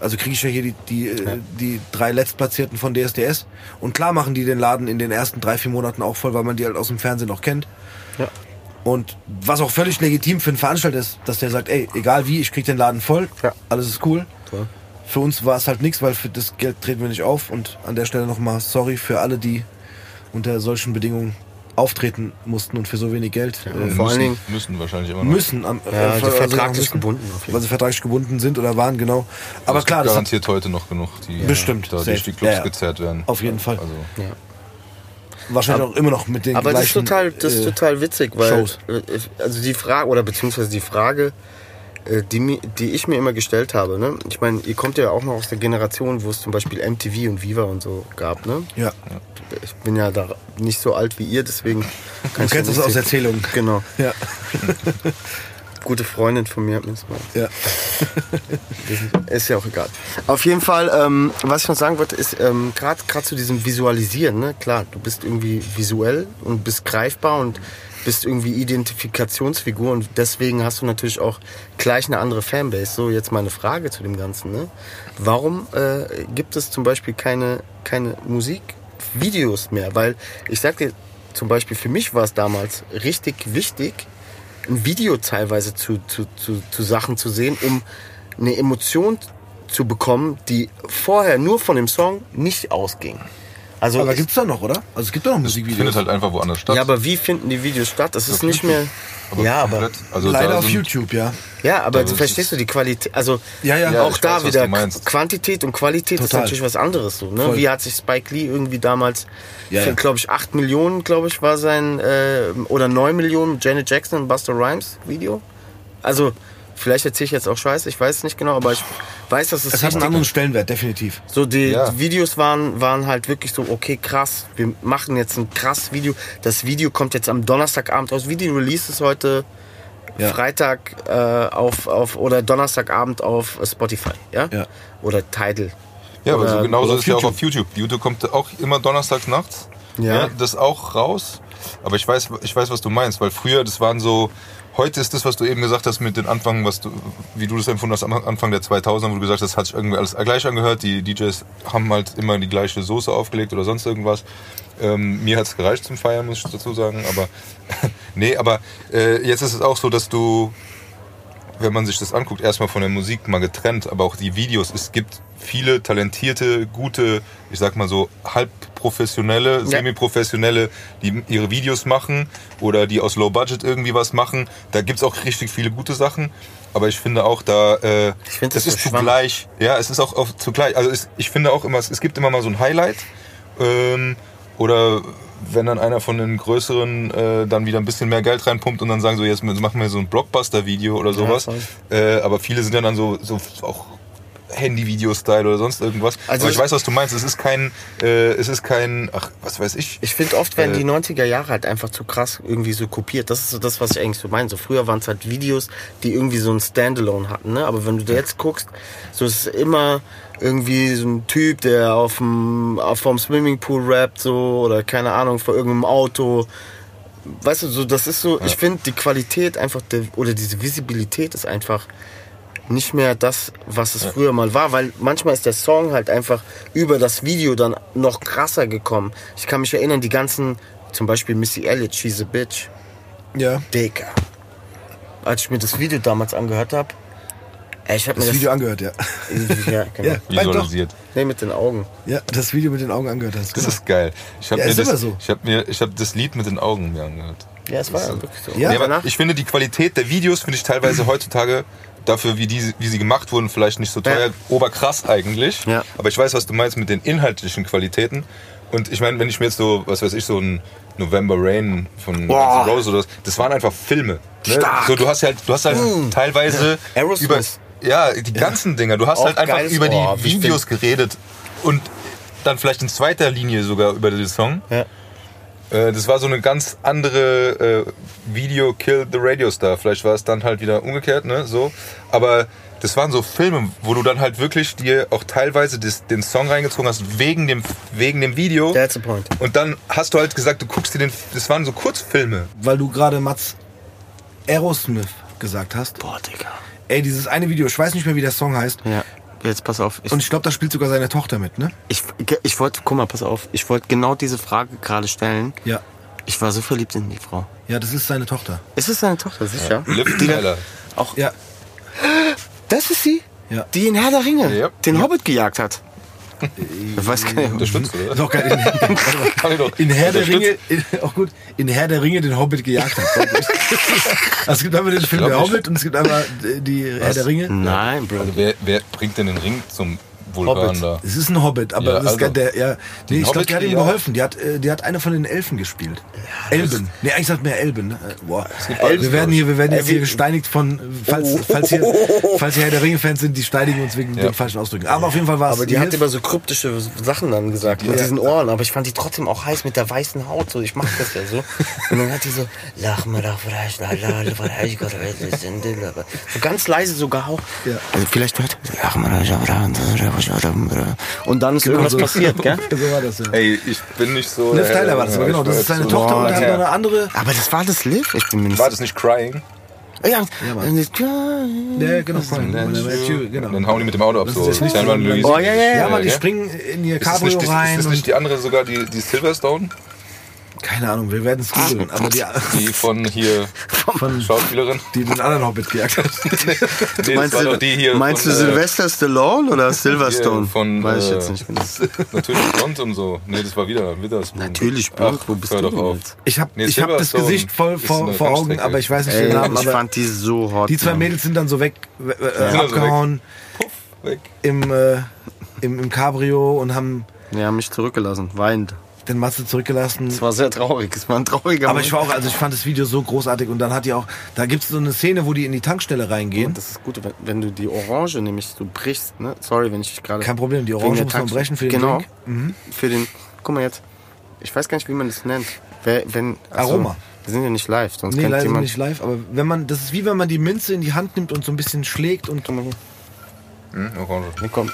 A: also kriege ich ja hier die, die, äh, die drei Letztplatzierten von DSDS. Und klar machen die den Laden in den ersten drei, vier Monaten auch voll, weil man die halt aus dem Fernsehen noch kennt.
C: Ja.
A: Und was auch völlig legitim für einen Veranstalter ist, dass der sagt, ey, egal wie, ich krieg den Laden voll,
C: Ja.
A: alles ist cool.
C: Voll.
A: Für uns war es halt nichts, weil für das Geld treten wir nicht auf. Und an der Stelle nochmal sorry für alle, die unter solchen Bedingungen auftreten mussten und für so wenig Geld äh,
C: vor
B: müssen,
C: allen Dingen-
B: müssen wahrscheinlich immer noch.
A: müssen. Am,
C: Ja,
A: äh,
C: die
A: also
C: vertraglich
A: müssen,
C: gebunden auf jeden
A: Weil sie vertraglich gebunden sind oder waren, genau. Aber
B: es
A: klar,
B: gibt
A: das hat,
B: garantiert heute noch genug, die
A: Bestimmt,
B: da durch die Clubs
A: Ja, ja.
B: gezerrt werden.
A: auf jeden Fall.
B: Also,
C: Ja.
A: wahrscheinlich auch immer noch mit den
C: Aber das ist
A: gleichen
C: total, das ist
A: äh,
C: total witzig, weil
A: Shows.
C: äh, also die Frage oder beziehungsweise die Frage, äh, die, mi- die ich mir immer gestellt habe, ne? Ich meine, ihr kommt ja auch noch aus der Generation, wo es zum Beispiel MTV und Viva und so gab, ne?
A: Ja,
C: Ich bin ja da nicht so alt wie ihr, deswegen kann
A: du kennst das
C: nicht
A: aus. Erzählungen.
C: Genau.
A: Ja,
C: Gute Freundin von mir hat mir das mal
A: ja.
C: Ist ja auch egal. Auf jeden Fall, ähm, was ich noch sagen wollte, ist ähm, gerade zu diesem Visualisieren. Ne? Klar, du bist irgendwie visuell und bist greifbar und bist irgendwie Identifikationsfigur und deswegen hast du natürlich auch gleich eine andere Fanbase. So, jetzt mal eine Frage zu dem Ganzen. Ne? Warum äh, gibt es zum Beispiel keine, keine Musikvideos mehr? Weil ich sag dir, zum Beispiel für mich war es damals richtig wichtig, ein Video teilweise zu, zu, zu, zu Sachen zu sehen, um eine Emotion zu bekommen, die vorher nur von dem Song nicht ausging. Also
A: Aber
C: ich-
A: gibt's da noch, oder? Also es gibt doch noch
B: findet
A: Musikvideos.
B: halt einfach woanders statt.
C: ja, aber wie finden die Videos statt? Das ist
B: Auf
C: nicht
B: YouTube.
C: mehr. ja, aber
B: komplett. also
A: Leider
B: da
A: auf YouTube, ja.
C: ja, aber
B: es
C: verstehst
B: ist-
C: du die Qualität? Also
A: Ja, ja.
B: Ja,
C: auch da
B: weiß, was
C: wieder. Quantität und Qualität ist
A: Total.
C: natürlich was anderes so. Ne? Wie hat sich Spike Lee irgendwie damals
A: Ja,
C: für
A: ja.
C: glaube ich 8 Millionen, glaube ich, war sein äh, oder 9 Millionen mit Janet Jackson und Buster Rhymes Video. Also vielleicht erzähle ich jetzt auch Scheiße, ich weiß es nicht genau, aber ich weiß, dass es,
A: Es hat einen anderen Stellenwert, definitiv.
C: so, die
B: Ja.
C: die Videos waren, waren halt wirklich so, okay, krass, wir machen jetzt ein krass Video. Das Video kommt jetzt am Donnerstagabend raus. Video Release ist heute
A: Ja.
C: Freitag äh, auf, auf oder Donnerstagabend auf Spotify, ja?
A: Ja.
C: Oder Tidal.
B: Ja, aber so genauso ist ja auch
A: YouTube.
B: auf YouTube. YouTube kommt auch immer donnerstags nachts.
C: Ja.
B: Das auch raus. Aber ich weiß, ich weiß, was du meinst, weil früher, das waren so, heute ist das, was du eben gesagt hast mit den Anfang, was du, wie du das empfunden hast am Anfang der 2000er, wo du gesagt hast, das hat sich irgendwie alles gleich angehört. Die DJs haben halt immer die gleiche Soße aufgelegt oder sonst irgendwas. Ähm, mir hat's gereicht zum Feiern, muss ich dazu sagen. Aber nee, aber äh, jetzt ist es auch so, dass du wenn man sich das anguckt, erstmal von der Musik mal getrennt, aber auch die Videos. Es gibt viele talentierte, gute, ich sag mal so halbprofessionelle, semi-professionelle, die ihre Videos machen oder die aus Low Budget irgendwie was machen. Da gibt's auch richtig viele gute Sachen. Aber ich finde auch da, äh,
C: Ich find das
B: es
C: so
B: ist
C: schwammig.
B: zugleich, ja, es ist auch, auch zugleich, also es, ich finde auch immer, es, es gibt immer mal so ein Highlight, ähm, oder wenn dann einer von den größeren äh, dann wieder ein bisschen mehr Geld reinpumpt und dann sagen so, jetzt machen wir so ein Blockbuster-Video oder sowas.
C: voll.
B: äh, aber viele sind ja dann so, so auch Handy-Video-Style oder sonst irgendwas.
C: Also
B: aber ich weiß, was du meinst. Es ist kein, äh, es ist kein, ach, was weiß ich.
C: Ich finde oft werden
B: Äh,
C: die 90er Jahre halt einfach zu krass irgendwie so kopiert. Das ist so das, was ich eigentlich so meine. So früher waren es halt Videos, die irgendwie so ein Standalone hatten, ne? Aber wenn du da jetzt guckst, so ist es immer irgendwie so ein Typ, der auf dem auf vom Swimmingpool rappt so oder keine Ahnung vor irgendeinem Auto. Weißt du, so das ist so, ich finde die Qualität einfach der, oder diese Visibilität ist einfach nicht mehr das, was es früher mal war, weil manchmal ist der Song halt einfach über das Video dann noch krasser gekommen. Ich kann mich erinnern, die ganzen, zum Beispiel Missy Elliott, She's a Bitch,
A: Ja.
C: Digga. Als ich mir das Video damals angehört habe, ich habe mir
A: Das
C: das
A: Video angehört, ja.
C: ja, genau.
A: Ja.
B: Visualisiert.
C: Nee, mit den Augen.
A: Ja, das Video mit den Augen angehört hast.
B: Das
A: Genau.
B: ist geil. Ich habe
A: Ja,
B: mir,
A: ist
B: das,
A: immer so.
B: ich hab mir, ich hab das Lied mit den Augen mir angehört.
C: Ja, es war ja wirklich so.
A: Ja,
B: Nee, aber ich finde die Qualität der Videos finde ich teilweise heutzutage dafür, wie, die, wie sie gemacht wurden, vielleicht nicht so teuer,
C: Ja.
B: oberkrass eigentlich.
C: Ja.
B: Aber ich weiß, was du meinst mit den inhaltlichen Qualitäten. Und ich meine, wenn ich mir jetzt so, was weiß ich, so ein November Rain von
C: Boah.
B: Roses oder so, das waren einfach Filme. Ne?
C: Stark. Mm.
B: So, du hast halt, du hast halt teilweise
C: Aerosmith.
B: über, ja, die ganzen Dinger. Du hast
C: Auch
B: halt einfach über die Videos geredet und dann vielleicht in zweiter Linie sogar über den Song.
C: ja.
B: Äh, Das war so eine ganz andere äh, Video Kill the Radio Star. Vielleicht war es dann halt wieder umgekehrt, ne? So. Aber das waren so Filme, wo du dann halt wirklich dir auch teilweise das, den Song reingezogen hast wegen dem, wegen dem Video.
C: That's the point.
B: Und dann hast du halt gesagt, du guckst dir den. Das waren so Kurzfilme.
A: Weil du gerade Mats Aerosmith gesagt hast.
C: Boah, Digga.
A: Ey, dieses eine Video, ich weiß nicht mehr, wie der Song heißt.
C: Ja, jetzt pass auf. Ich,
A: Und ich glaube, da spielt sogar seine Tochter mit, ne?
C: ich, ich wollte, guck mal, pass auf. Ich wollte genau diese Frage gerade stellen.
A: Ja.
C: Ich war so verliebt in die Frau.
A: Ja, das ist seine Tochter.
C: Ist es seine Tochter, sicher?
B: Liv Tyler.
A: Ja.
C: Das ist sie?
A: Ja.
C: Die in Herr der Ringe
B: Ja.
C: den Hobbit gejagt hat. Ich weiß gar nicht.
B: Unterstützt, oder?
A: Ist auch geil. In,
B: Kann ich
A: in Herr der
B: unterstützen.
A: Ringe, in, auch gut, in Herr der Ringe den Hobbit gejagt hat. ich. also es gibt einmal den Film Der
B: ich.
A: Hobbit und es gibt einmal die Herr der Ringe.
C: Nein, Bro.
B: Also wer, wer bringt denn den Ring zum Vulkan
C: Hobbit.
B: da?
A: Es ist ein Hobbit, aber
B: Ja,
A: das ist
B: also,
A: der, ja, nee, ich glaube,
B: Hobbit,
A: die hat ihm
B: ja.
A: geholfen. Die hat, äh, die hat eine von den Elfen gespielt. Elben. Nee, eigentlich sagt ja Elben. Ne? Äh, Boah.
B: gibt
A: Wir werden hier, wir werden jetzt
C: Äh,
A: hier gesteinigt von, falls, falls hier, falls hier Herr der Ringe-Fans sind, die steinigen uns wegen
B: Ja.
A: den falschen Ausdrücken. Aber auf jeden Fall war es.
C: Aber die hat
A: Hilfe.
C: immer so kryptische Sachen dann gesagt mit diesen Ohren. Aber ich fand die trotzdem auch heiß mit der weißen Haut. So, ich mach das ja so. Und dann hat die so, lach mal doch so ganz leise so gehaucht.
A: Ja.
C: Also vielleicht hört, lach mal doch, und dann ist irgendwas
A: so.
C: passiert, gell?
A: so war das, ja.
B: Ey, ich bin nicht so.
A: Liv
B: der-
A: Tyler war das, aber genau. Das ist seine
B: so-
A: Tochter und hat
B: ja.
A: eine andere.
C: Aber das war das Liv? Ich bin mir nicht
B: War das nicht Crying?
C: Ja,
A: Ja, Mann. Ja, genau. Genau.
B: dann hauen die mit dem Auto ab.
A: Das
B: So.
A: ist jetzt nicht.
C: Oh, ja, ja, ja.
A: Ja, aber die
B: ja.
A: springen in ihr
B: Ist das
A: Cabrio
B: nicht, ist,
A: rein.
B: ist das nicht die andere sogar, die, die Silverstone?
A: Keine Ahnung, wir werden es googeln. Aber die,
B: Die von hier
A: von,
B: Schauspielerin?
A: die den anderen Hobbit gejagt hat.
B: Nee,
C: Meinst du,
B: doch die hier
C: meinst
B: von,
C: du
B: äh,
C: Sylvester Stallone oder Silverstone?
B: Hier von,
C: Weiß ich
B: äh,
C: jetzt nicht. genau.
B: Natürlich blond und so. Nee, das war wieder Witherspoon.
C: Natürlich blond,
B: Ach,
C: wo bist du
B: doch
C: denn
B: auf.
C: jetzt?
A: Ich habe
B: Nee,
A: ich hab das Gesicht voll vor, vor Augen, aber ich weiß nicht
C: Ey,
A: den Namen.
C: ich fand die so hot.
A: die zwei
C: Mann.
A: Mädels sind dann so weg, äh,
B: so
A: abgehauen
B: Puff, weg.
A: im, äh, im, im Cabrio und haben
C: Die haben mich zurückgelassen, weint.
A: Den Matze zurückgelassen.
C: Es war sehr traurig, es war ein trauriger
A: Aber ich war auch, also ich fand das Video so großartig und dann hat die auch, da gibt es so eine Szene, wo die in die Tankstelle reingehen.
C: Und das ist gut, wenn, du die Orange nämlich so brichst, ne? Sorry, wenn ich gerade.
A: Kein Problem, die Orange muss man brechen für den
C: Genau.
A: Drink. Mhm.
C: Für den. Guck mal jetzt. Ich weiß gar nicht, wie man das nennt. Wer, wenn, achso,
A: Aroma.
C: Wir sind ja nicht live, sonst
A: Nee,
C: kennt
A: leider
C: jemand.
A: nicht live, aber wenn man, das ist wie wenn man die Minze in die Hand nimmt und so ein bisschen schlägt und
B: Hm, Orange.
C: Nee, komm.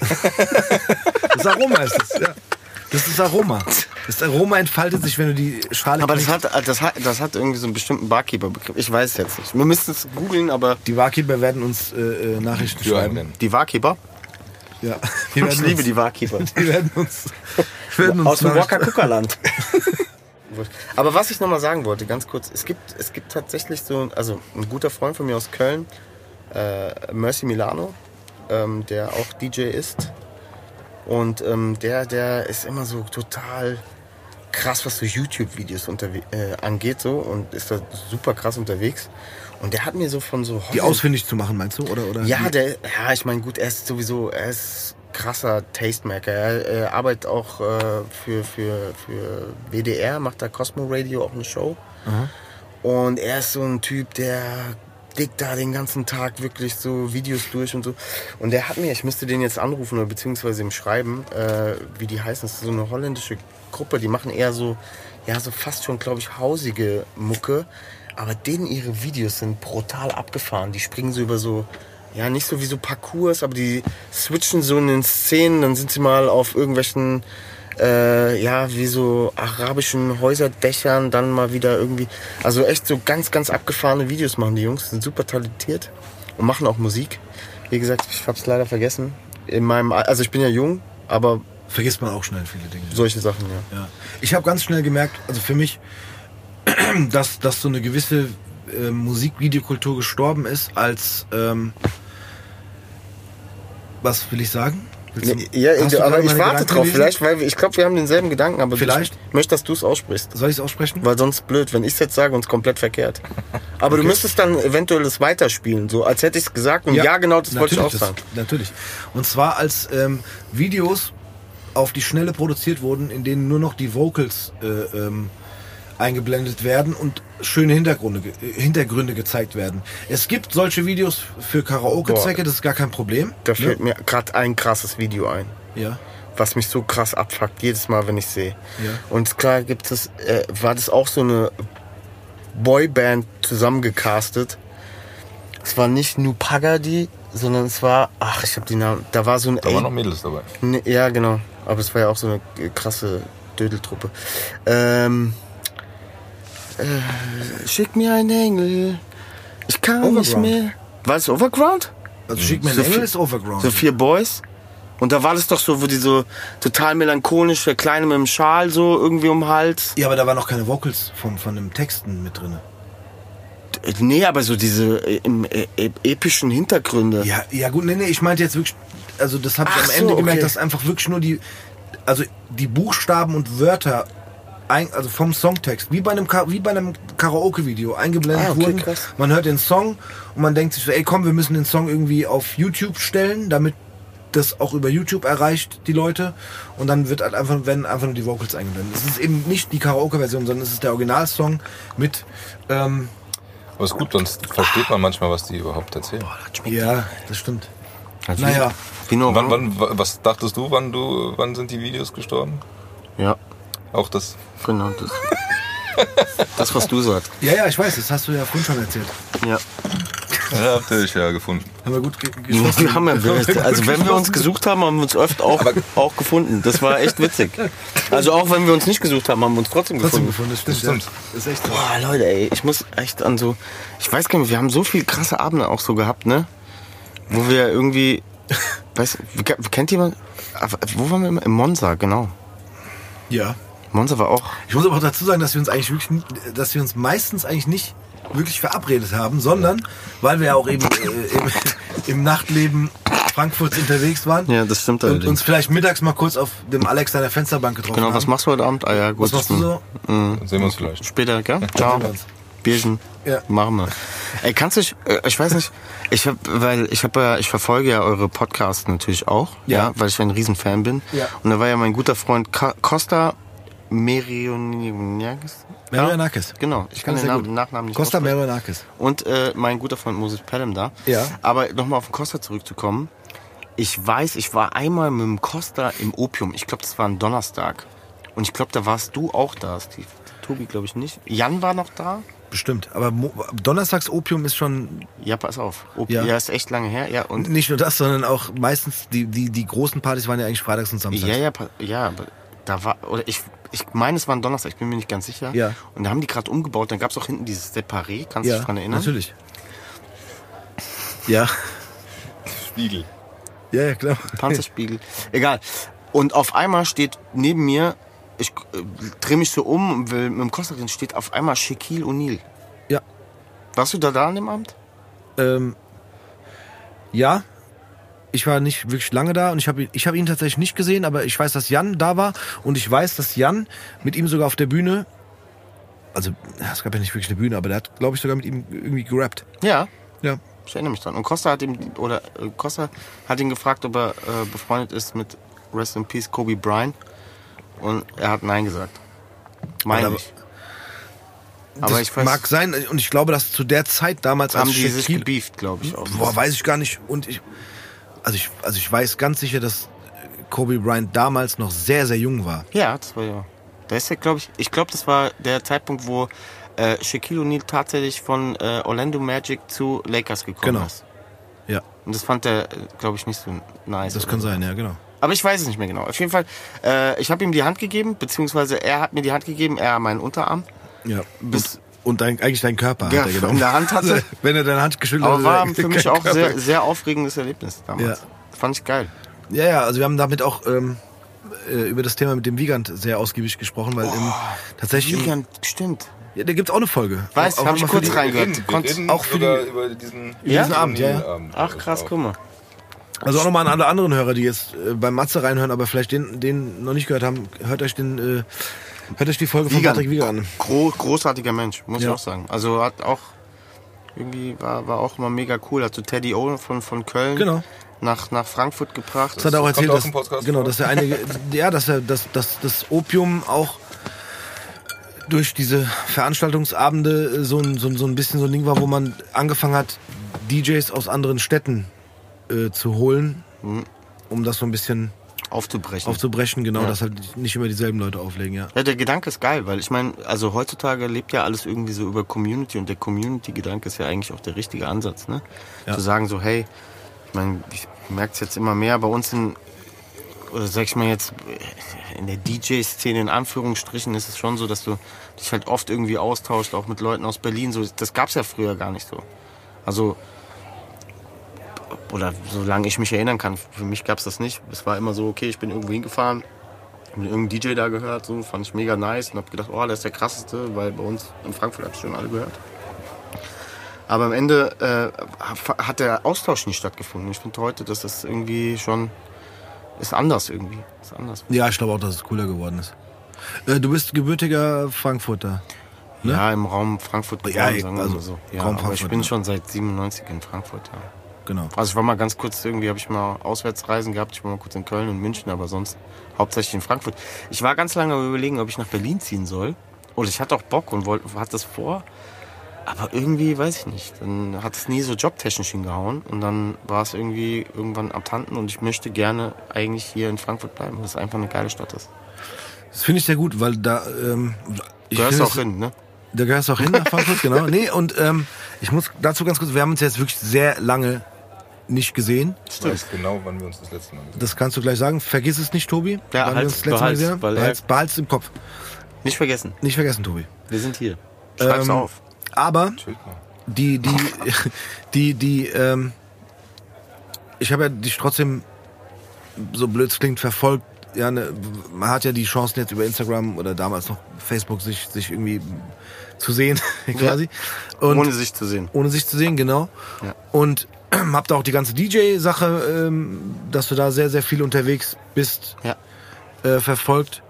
A: das Aroma ist es, ja. Das ist Aroma. Das Aroma entfaltet sich, wenn du die Schale
C: Aber das hat, das, hat, das hat irgendwie so einen bestimmten Barkeeper-Begriff. Ich weiß es jetzt nicht. Wir müssen es googeln, aber
A: Die Barkeeper werden uns äh, äh, Nachrichten
B: einen
A: schreiben.
C: die Barkeeper?
A: Ja. Die
C: Ich liebe
A: uns,
C: die Barkeeper.
A: Die werden uns, werden uns
C: Aus dem
A: Nachrichten-
C: Waka-Kuckerland. Aber was ich nochmal sagen wollte, ganz kurz, es gibt, es gibt tatsächlich so, also ein guter Freund von mir aus Köln, äh, Mercy Milano, ähm, der auch DJ ist. Und ähm, der, der ist immer so total krass, was so YouTube-Videos äh, angeht so und ist da super krass unterwegs. Und der hat mir so von so
A: Die
C: Holland-
A: ausfindig zu machen, meinst du? Oder, oder
C: ja, der, ja, ich meine, gut, er ist sowieso, er ist krasser Tastemaker. Er, er arbeitet auch äh, für, für, für WDR, macht da Cosmo Radio auch eine Show. Und er ist so ein Typ, der dickt da den ganzen Tag wirklich so Videos durch und so. Und der hat mir, ich müsste den jetzt anrufen oder beziehungsweise ihm schreiben, äh, wie die heißen. Das ist so eine holländische Gruppe, die machen eher so, ja, so fast schon, glaube ich, hausige Mucke. Aber denen ihre Videos sind brutal abgefahren. Die springen so über so, ja, nicht so wie so Parcours, aber die switchen so in den Szenen, dann sind sie mal auf irgendwelchen, äh, ja, wie so arabischen Häuserdächern, dann mal wieder irgendwie, also echt so ganz, ganz abgefahrene Videos machen die Jungs, sind super talentiert und machen auch Musik. Wie gesagt, ich hab's leider vergessen. In meinem, Al- also ich bin ja jung, aber
A: Vergisst man auch schnell viele Dinge.
C: solche Sachen, ja.
A: Ja. Ich habe ganz schnell gemerkt, also für mich, dass, dass so eine gewisse äh, Musikvideokultur gestorben ist, als ähm, was will ich sagen?
C: Ja,
A: du
C: aber ich warte
A: Gedanken
C: drauf,
A: gelesen?
C: vielleicht, weil ich glaube, wir haben denselben Gedanken, aber
A: Vielleicht.
C: ich möchte, dass du es aussprichst.
A: Soll ich es aussprechen?
C: Weil sonst blöd, wenn ich es jetzt sage und es komplett verkehrt. Aber du müsstest dann eventuell das weiterspielen, so als hätte ich es gesagt und ja, genau das wollte ich auch sagen.
A: Das, natürlich. Und zwar als ähm, Videos auf die Schnelle produziert wurden, in denen nur noch die Vocals äh, ähm, eingeblendet werden und schöne Hintergründe, Hintergründe gezeigt werden. Es gibt solche Videos für Karaoke-Zwecke, das ist gar kein Problem.
C: Da
A: ne?
C: fällt mir gerade ein krasses Video ein,
A: Ja.
C: was mich so krass abfuckt, jedes Mal, wenn ich sehe.
A: Ja.
C: Und klar gibt es, äh, war das auch so eine Boyband zusammengecastet. Es war nicht nur Pagadi, sondern es war, ach, ich habe die Namen, da war so ein
B: Da waren noch Mädels dabei.
C: Ne, ja, genau. Aber es war ja auch so eine äh, krasse Dödeltruppe. Ähm, äh, schick mir einen Engel. Ich kann nicht
A: Overground.
C: mehr. War es Overground?
A: Also Schick mir
C: So
A: ein Engel
C: viel-
A: ist Overground.
C: So vier Boys? Und da war das doch so, wo die so total melancholisch, der Kleine mit dem Schal so irgendwie um den Hals.
A: ja, aber da waren noch keine Vocals von, von den Texten mit drin.
C: Äh, Nee, aber so diese äh, im, äh, epischen Hintergründe.
A: Ja, ja gut, nee, nee, ich meinte jetzt wirklich, also das habe ich
C: Ach
A: am
C: so,
A: Ende gemerkt,
C: okay.
A: dass einfach wirklich nur die, also die Buchstaben und Wörter, ein, also vom Songtext, wie bei einem, Ka- wie bei einem Karaoke-Video eingeblendet
C: Ah, okay,
A: wurden.
C: krass.
A: Man hört den Song und man denkt sich so, ey komm, wir müssen den Song irgendwie auf YouTube stellen, damit das auch über YouTube erreicht, die Leute. Und dann wird halt einfach, werden einfach nur die Vocals eingeblendet. Es ist eben nicht die Karaoke-Version, sondern es ist der Originalsong mit, ähm,
B: Aber ist gut, sonst versteht man manchmal, was die überhaupt erzählen.
A: ja, das stimmt.
C: Also
A: Naja.
C: Wie nur
B: Wann, wann, was dachtest du, wann du, wann sind die Videos gestorben?
C: Ja,
B: Auch das.
C: genau. Das, das, was du sagst.
A: Ja, ja, ich weiß, das hast du ja vorhin schon erzählt.
C: Ja.
B: Ja, habt ihr euch ja gefunden.
A: Haben wir gut ge geschossen.
C: Wir haben ja, also wenn wir uns gesucht haben, haben wir uns oft auch, auch gefunden. Das war echt witzig. Also auch wenn wir uns nicht gesucht haben, haben wir uns trotzdem
A: Trotzdem
C: gefunden.
A: gefunden, das stimmt. Das ist echt so.
C: Boah, Leute, ey, ich muss echt an so, ich weiß gar nicht, wir haben so viel krasse Abende auch so gehabt, ne? Wo wir irgendwie, weiß, kennt jemand, aber wo waren wir immer? Im Monza, genau.
A: Ja.
C: Monza war auch,
A: Ich muss aber auch dazu sagen, dass wir uns eigentlich wirklich, dass wir uns meistens eigentlich nicht wirklich verabredet haben, sondern weil wir ja auch eben äh, im, im Nachtleben Frankfurts unterwegs waren
C: ja, das stimmt
A: und
C: allerdings.
A: uns vielleicht mittags mal kurz auf dem Alex an der Fensterbank getroffen
C: Genau,
A: haben.
C: was machst du heute Abend? Ah ja, gut.
A: Was machst du so?
B: Dann sehen wir uns vielleicht.
C: Später, gell? Ciao. Bierchen.
A: Ja.
C: Machen wir. Ey, kannst du, äh, ich weiß nicht, ich hab, weil ich habe ja, ich verfolge ja eure Podcasts natürlich auch, ja,
A: Ja.
C: weil ich ein Riesenfan bin.
A: Ja.
C: Und da war ja mein guter Freund Ka Costa Merioniakis.
A: Merionakis.
C: Genau, ich kann den Namen. Nachnamen nicht
A: Costa. Merionakis.
C: Und äh, mein guter Freund Moses Pelham da.
A: Ja.
C: Aber nochmal auf den Costa zurückzukommen. Ich weiß, ich war einmal mit dem Costa im Opium. Ich glaube, das war ein Donnerstag. Und ich glaube, da warst du auch da, Steve. Tobi, glaube ich, nicht. Jan war noch da.
A: Bestimmt. Aber Mo Donnerstags Opium ist schon
C: Ja, pass auf. Opium,
A: Ja.
C: ja. ist echt lange her. Ja, und
A: nicht nur das, sondern auch meistens die, die, die großen Partys waren ja eigentlich freitags und samstags.
C: ja, ja, ja, aber da war, oder ich, ich meine, es war ein Donnerstag, ich bin mir nicht ganz sicher.
A: Ja.
C: Und da haben die gerade umgebaut, dann gab es auch hinten dieses Separé, kannst du
A: ja
C: dich dran erinnern?
A: natürlich. Ja,
B: Spiegel.
A: ja, ja, klar.
C: Panzerspiegel. Egal. Und auf einmal steht neben mir, ich äh, drehe mich so um und will mit dem Costa drin, steht auf einmal Shaquille O'Neal.
A: Ja.
C: Warst du da da an dem Abend?
A: Ähm, ja, ich war nicht wirklich lange da und ich habe ich hab ihn tatsächlich nicht gesehen, aber ich weiß, dass Jan da war und ich weiß, dass Jan mit ihm sogar auf der Bühne, also es gab ja nicht wirklich eine Bühne, aber der hat, glaube ich, sogar mit ihm irgendwie gerappt.
C: Ja.
A: Ja.
C: Ich erinnere mich dran. Und Costa hat ihm, oder äh, Costa hat ihn gefragt, ob er äh, befreundet ist mit Rest in Peace Kobe Bryant. Und er hat Nein gesagt. Meine
A: Aber-
C: ich. Aber
A: das
C: ich weiß,
A: mag sein und ich glaube, dass zu der Zeit damals
C: haben
A: als
C: die sich
A: Shaquille-
C: gebieft, glaube ich auch.
A: Boah, weiß ich gar nicht. Und ich, also ich, also ich weiß ganz sicher, dass Kobe Bryant damals noch sehr, sehr jung war.
C: Ja, das war ja. Da ist ja, glaube ich, ich glaube, das war der Zeitpunkt, wo äh, Shaquille O'Neal tatsächlich von äh, Orlando Magic zu Lakers gekommen
A: Genau.
C: ist.
A: Ja,
C: Und das fand er, glaube ich, nicht so nice.
A: das kann
C: so.
A: sein, ja, genau.
C: Aber ich weiß es nicht mehr genau. Auf jeden Fall, äh, ich habe ihm die Hand gegeben, beziehungsweise er hat mir die Hand gegeben, er meinen Unterarm.
A: Ja.
C: Bis-
A: und dein, eigentlich deinen Körper
C: Ja,
A: hat er genommen.
C: in der Hand hatte.
A: Wenn er deine Hand geschüttelt
C: Aber
A: hat.
C: war
A: hat er
C: für mich auch
A: Körper.
C: sehr, sehr aufregendes Erlebnis damals.
A: Ja.
C: Fand ich geil.
A: Ja, ja, also wir haben damit auch ähm, äh, über das Thema mit dem Wiegand sehr ausgiebig gesprochen, weil im, tatsächlich,
C: Wiegand, stimmt.
A: ja, da gibt's auch eine Folge.
C: Weiß,
A: Auch-
C: hab ich kurz
A: für die-
C: rein-
B: Wir
C: gehört.
B: reden, wir
C: Konntest
B: reden
A: auch für die-
B: über diesen,
C: Ja?
A: diesen Abend, ja, ja.
B: Abend.
C: Ach krass, guck mal.
A: Also auch nochmal an alle anderen Hörer, die jetzt äh, beim Matze reinhören, aber vielleicht den, den noch nicht gehört haben, hört euch den, äh, hört euch die Folge von
C: Wiegand.
A: Patrick Wiegand an.
C: Gro großartiger Mensch, muss
A: Ja.
C: ich auch sagen. Also hat auch irgendwie war, war auch immer mega cool. Hat so Teddy O von, von Köln
A: Genau.
C: nach, nach Frankfurt gebracht.
A: Das hat er auch erzählt,
B: auch
A: dass,
B: Podcast
A: genau, dass er einige, ja, dass er, dass, dass das Opium auch durch diese Veranstaltungsabende äh, so ein, so, ein, so ein bisschen so ein Ding war, wo man angefangen hat, DJs aus anderen Städten äh, zu holen, um das so ein bisschen
C: aufzubrechen.
A: aufzubrechen, genau,
C: Ja.
A: dass halt nicht immer dieselben Leute auflegen, ja.
C: ja, der Gedanke ist geil, weil ich meine, also heutzutage lebt ja alles irgendwie so über Community und der Community-Gedanke ist ja eigentlich auch der richtige Ansatz, ne?
A: Ja.
C: Zu sagen so, hey, ich meine, ich merke es jetzt immer mehr bei uns in, oder sag ich mal jetzt, in der DJ-Szene in Anführungsstrichen ist es schon so, dass du dich halt oft irgendwie austauscht, auch mit Leuten aus Berlin. So, das gab's ja früher gar nicht so. Also, oder solange ich mich erinnern kann, für mich gab's das nicht. Es war immer so, okay, ich bin irgendwo hingefahren, hab mir irgendeinen DJ da gehört, so, fand ich mega nice und hab gedacht, oh, der ist der krasseste, weil bei uns in Frankfurt hab ich schon alle gehört. Aber am Ende äh, hat der Austausch nicht stattgefunden. Ich finde heute, dass das irgendwie schon ist anders irgendwie. Ist anders.
A: Ja, ich glaube auch, dass es cooler geworden ist. Äh, du bist gebürtiger Frankfurter. Ne?
C: Ja, im Raum Frankfurt
A: Ja,
C: geboren, sagen wir
A: also
C: mal so. Ja, aber ich
A: Frankfurt,
C: bin
A: ne?
C: schon seit 97 in Frankfurt, ja.
A: Genau.
C: Also ich war mal ganz kurz, irgendwie habe ich mal Auswärtsreisen gehabt. Ich war mal kurz in Köln und München, aber sonst hauptsächlich in Frankfurt. Ich war ganz lange am überlegen, ob ich nach Berlin ziehen soll. Oder ich hatte auch Bock und wollte, hatte das vor. Aber irgendwie, weiß ich nicht. Dann hat es nie so jobtechnisch hingehauen. Und dann war es irgendwie irgendwann abtanden. Und ich möchte gerne eigentlich hier in Frankfurt bleiben, weil es einfach eine geile Stadt ist.
A: Das finde ich sehr gut, weil da. Ähm, ich
C: Gehörst auch hin, ne?
A: Da gehörst du auch hin nach Frankfurt, genau. Nee, und ähm, ich muss dazu ganz kurz, wir haben uns jetzt wirklich sehr lange nicht gesehen.
B: Ich weiß genau, wann wir uns das letzte Mal gesehen
A: Das kannst du gleich sagen. Vergiss es nicht, Tobi.
C: Ja,
A: wann wir
C: halt,
A: uns das letzte Mal gesehen haben. Behalt's, behalt's im Kopf.
C: Nicht vergessen,
A: Nicht vergessen, Tobi.
C: wir sind hier. Schreib's
A: Ähm,
C: auf.
A: Aber die, die, die, die, ähm, ich habe ja dich trotzdem, so blöd es klingt, verfolgt. Ja, ne, man hat ja die Chancen jetzt über Instagram oder damals noch Facebook sich, sich irgendwie zu sehen, quasi. Und
C: Ohne sich zu sehen.
A: ohne sich zu sehen, genau.
C: Ja.
A: Und hab da auch die ganze DJ-Sache, ähm, dass du da sehr, sehr viel unterwegs bist,
C: Ja.
A: äh, verfolgt.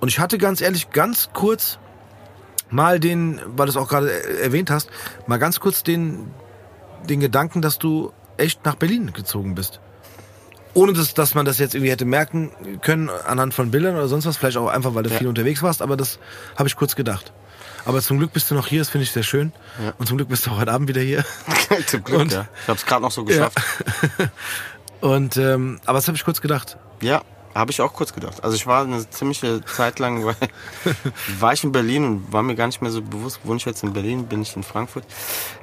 A: Und ich hatte ganz ehrlich ganz kurz mal den, weil du es auch gerade äh, erwähnt hast, mal ganz kurz den, den Gedanken, dass du echt nach Berlin gezogen bist. Ohne dass, dass man das jetzt irgendwie hätte merken können anhand von Bildern oder sonst was, vielleicht auch einfach, weil du
C: Ja.
A: viel unterwegs warst, aber das habe ich kurz gedacht. Aber zum Glück bist du noch hier, das finde ich sehr schön.
C: Ja.
A: Und zum Glück bist du auch heute Abend wieder hier.
C: Zum Glück,
A: Und-
C: ja. Ich hab's gerade noch so geschafft.
A: Und ähm, aber das habe ich kurz gedacht.
C: Ja, habe ich auch kurz gedacht. Also ich war eine ziemliche Zeit lang, weil, war ich in Berlin und war mir gar nicht mehr so bewusst, wohne ich jetzt in Berlin, bin ich in Frankfurt.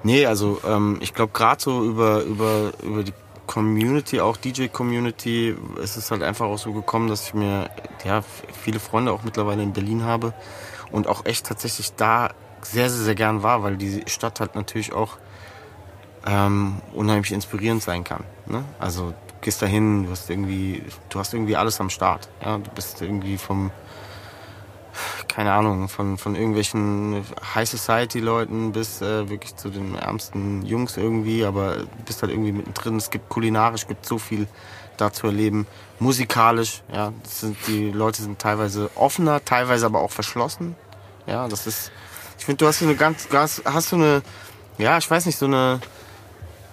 C: Nee, also ähm, ich glaube gerade so über, über, über die Community, auch DJ-Community, ist es halt einfach auch so gekommen, dass ich mir ja viele Freunde auch mittlerweile in Berlin habe und auch echt tatsächlich da sehr, sehr, sehr gern war, weil die Stadt halt natürlich auch ähm, unheimlich inspirierend sein kann. Ne? Also du gehst dahin, du hast irgendwie, du hast irgendwie alles am Start. Ja? Du bist irgendwie vom, keine Ahnung, von, von irgendwelchen High Society Leuten bis äh, wirklich zu den ärmsten Jungs irgendwie, aber du bist halt irgendwie mittendrin. Es gibt kulinarisch, gibt so viel da zu erleben. Musikalisch, ja, sind, die Leute sind teilweise offener, teilweise aber auch verschlossen. Ja, das ist, ich finde, du hast so eine ganz, ganz hast so eine, ja, ich weiß nicht, so eine,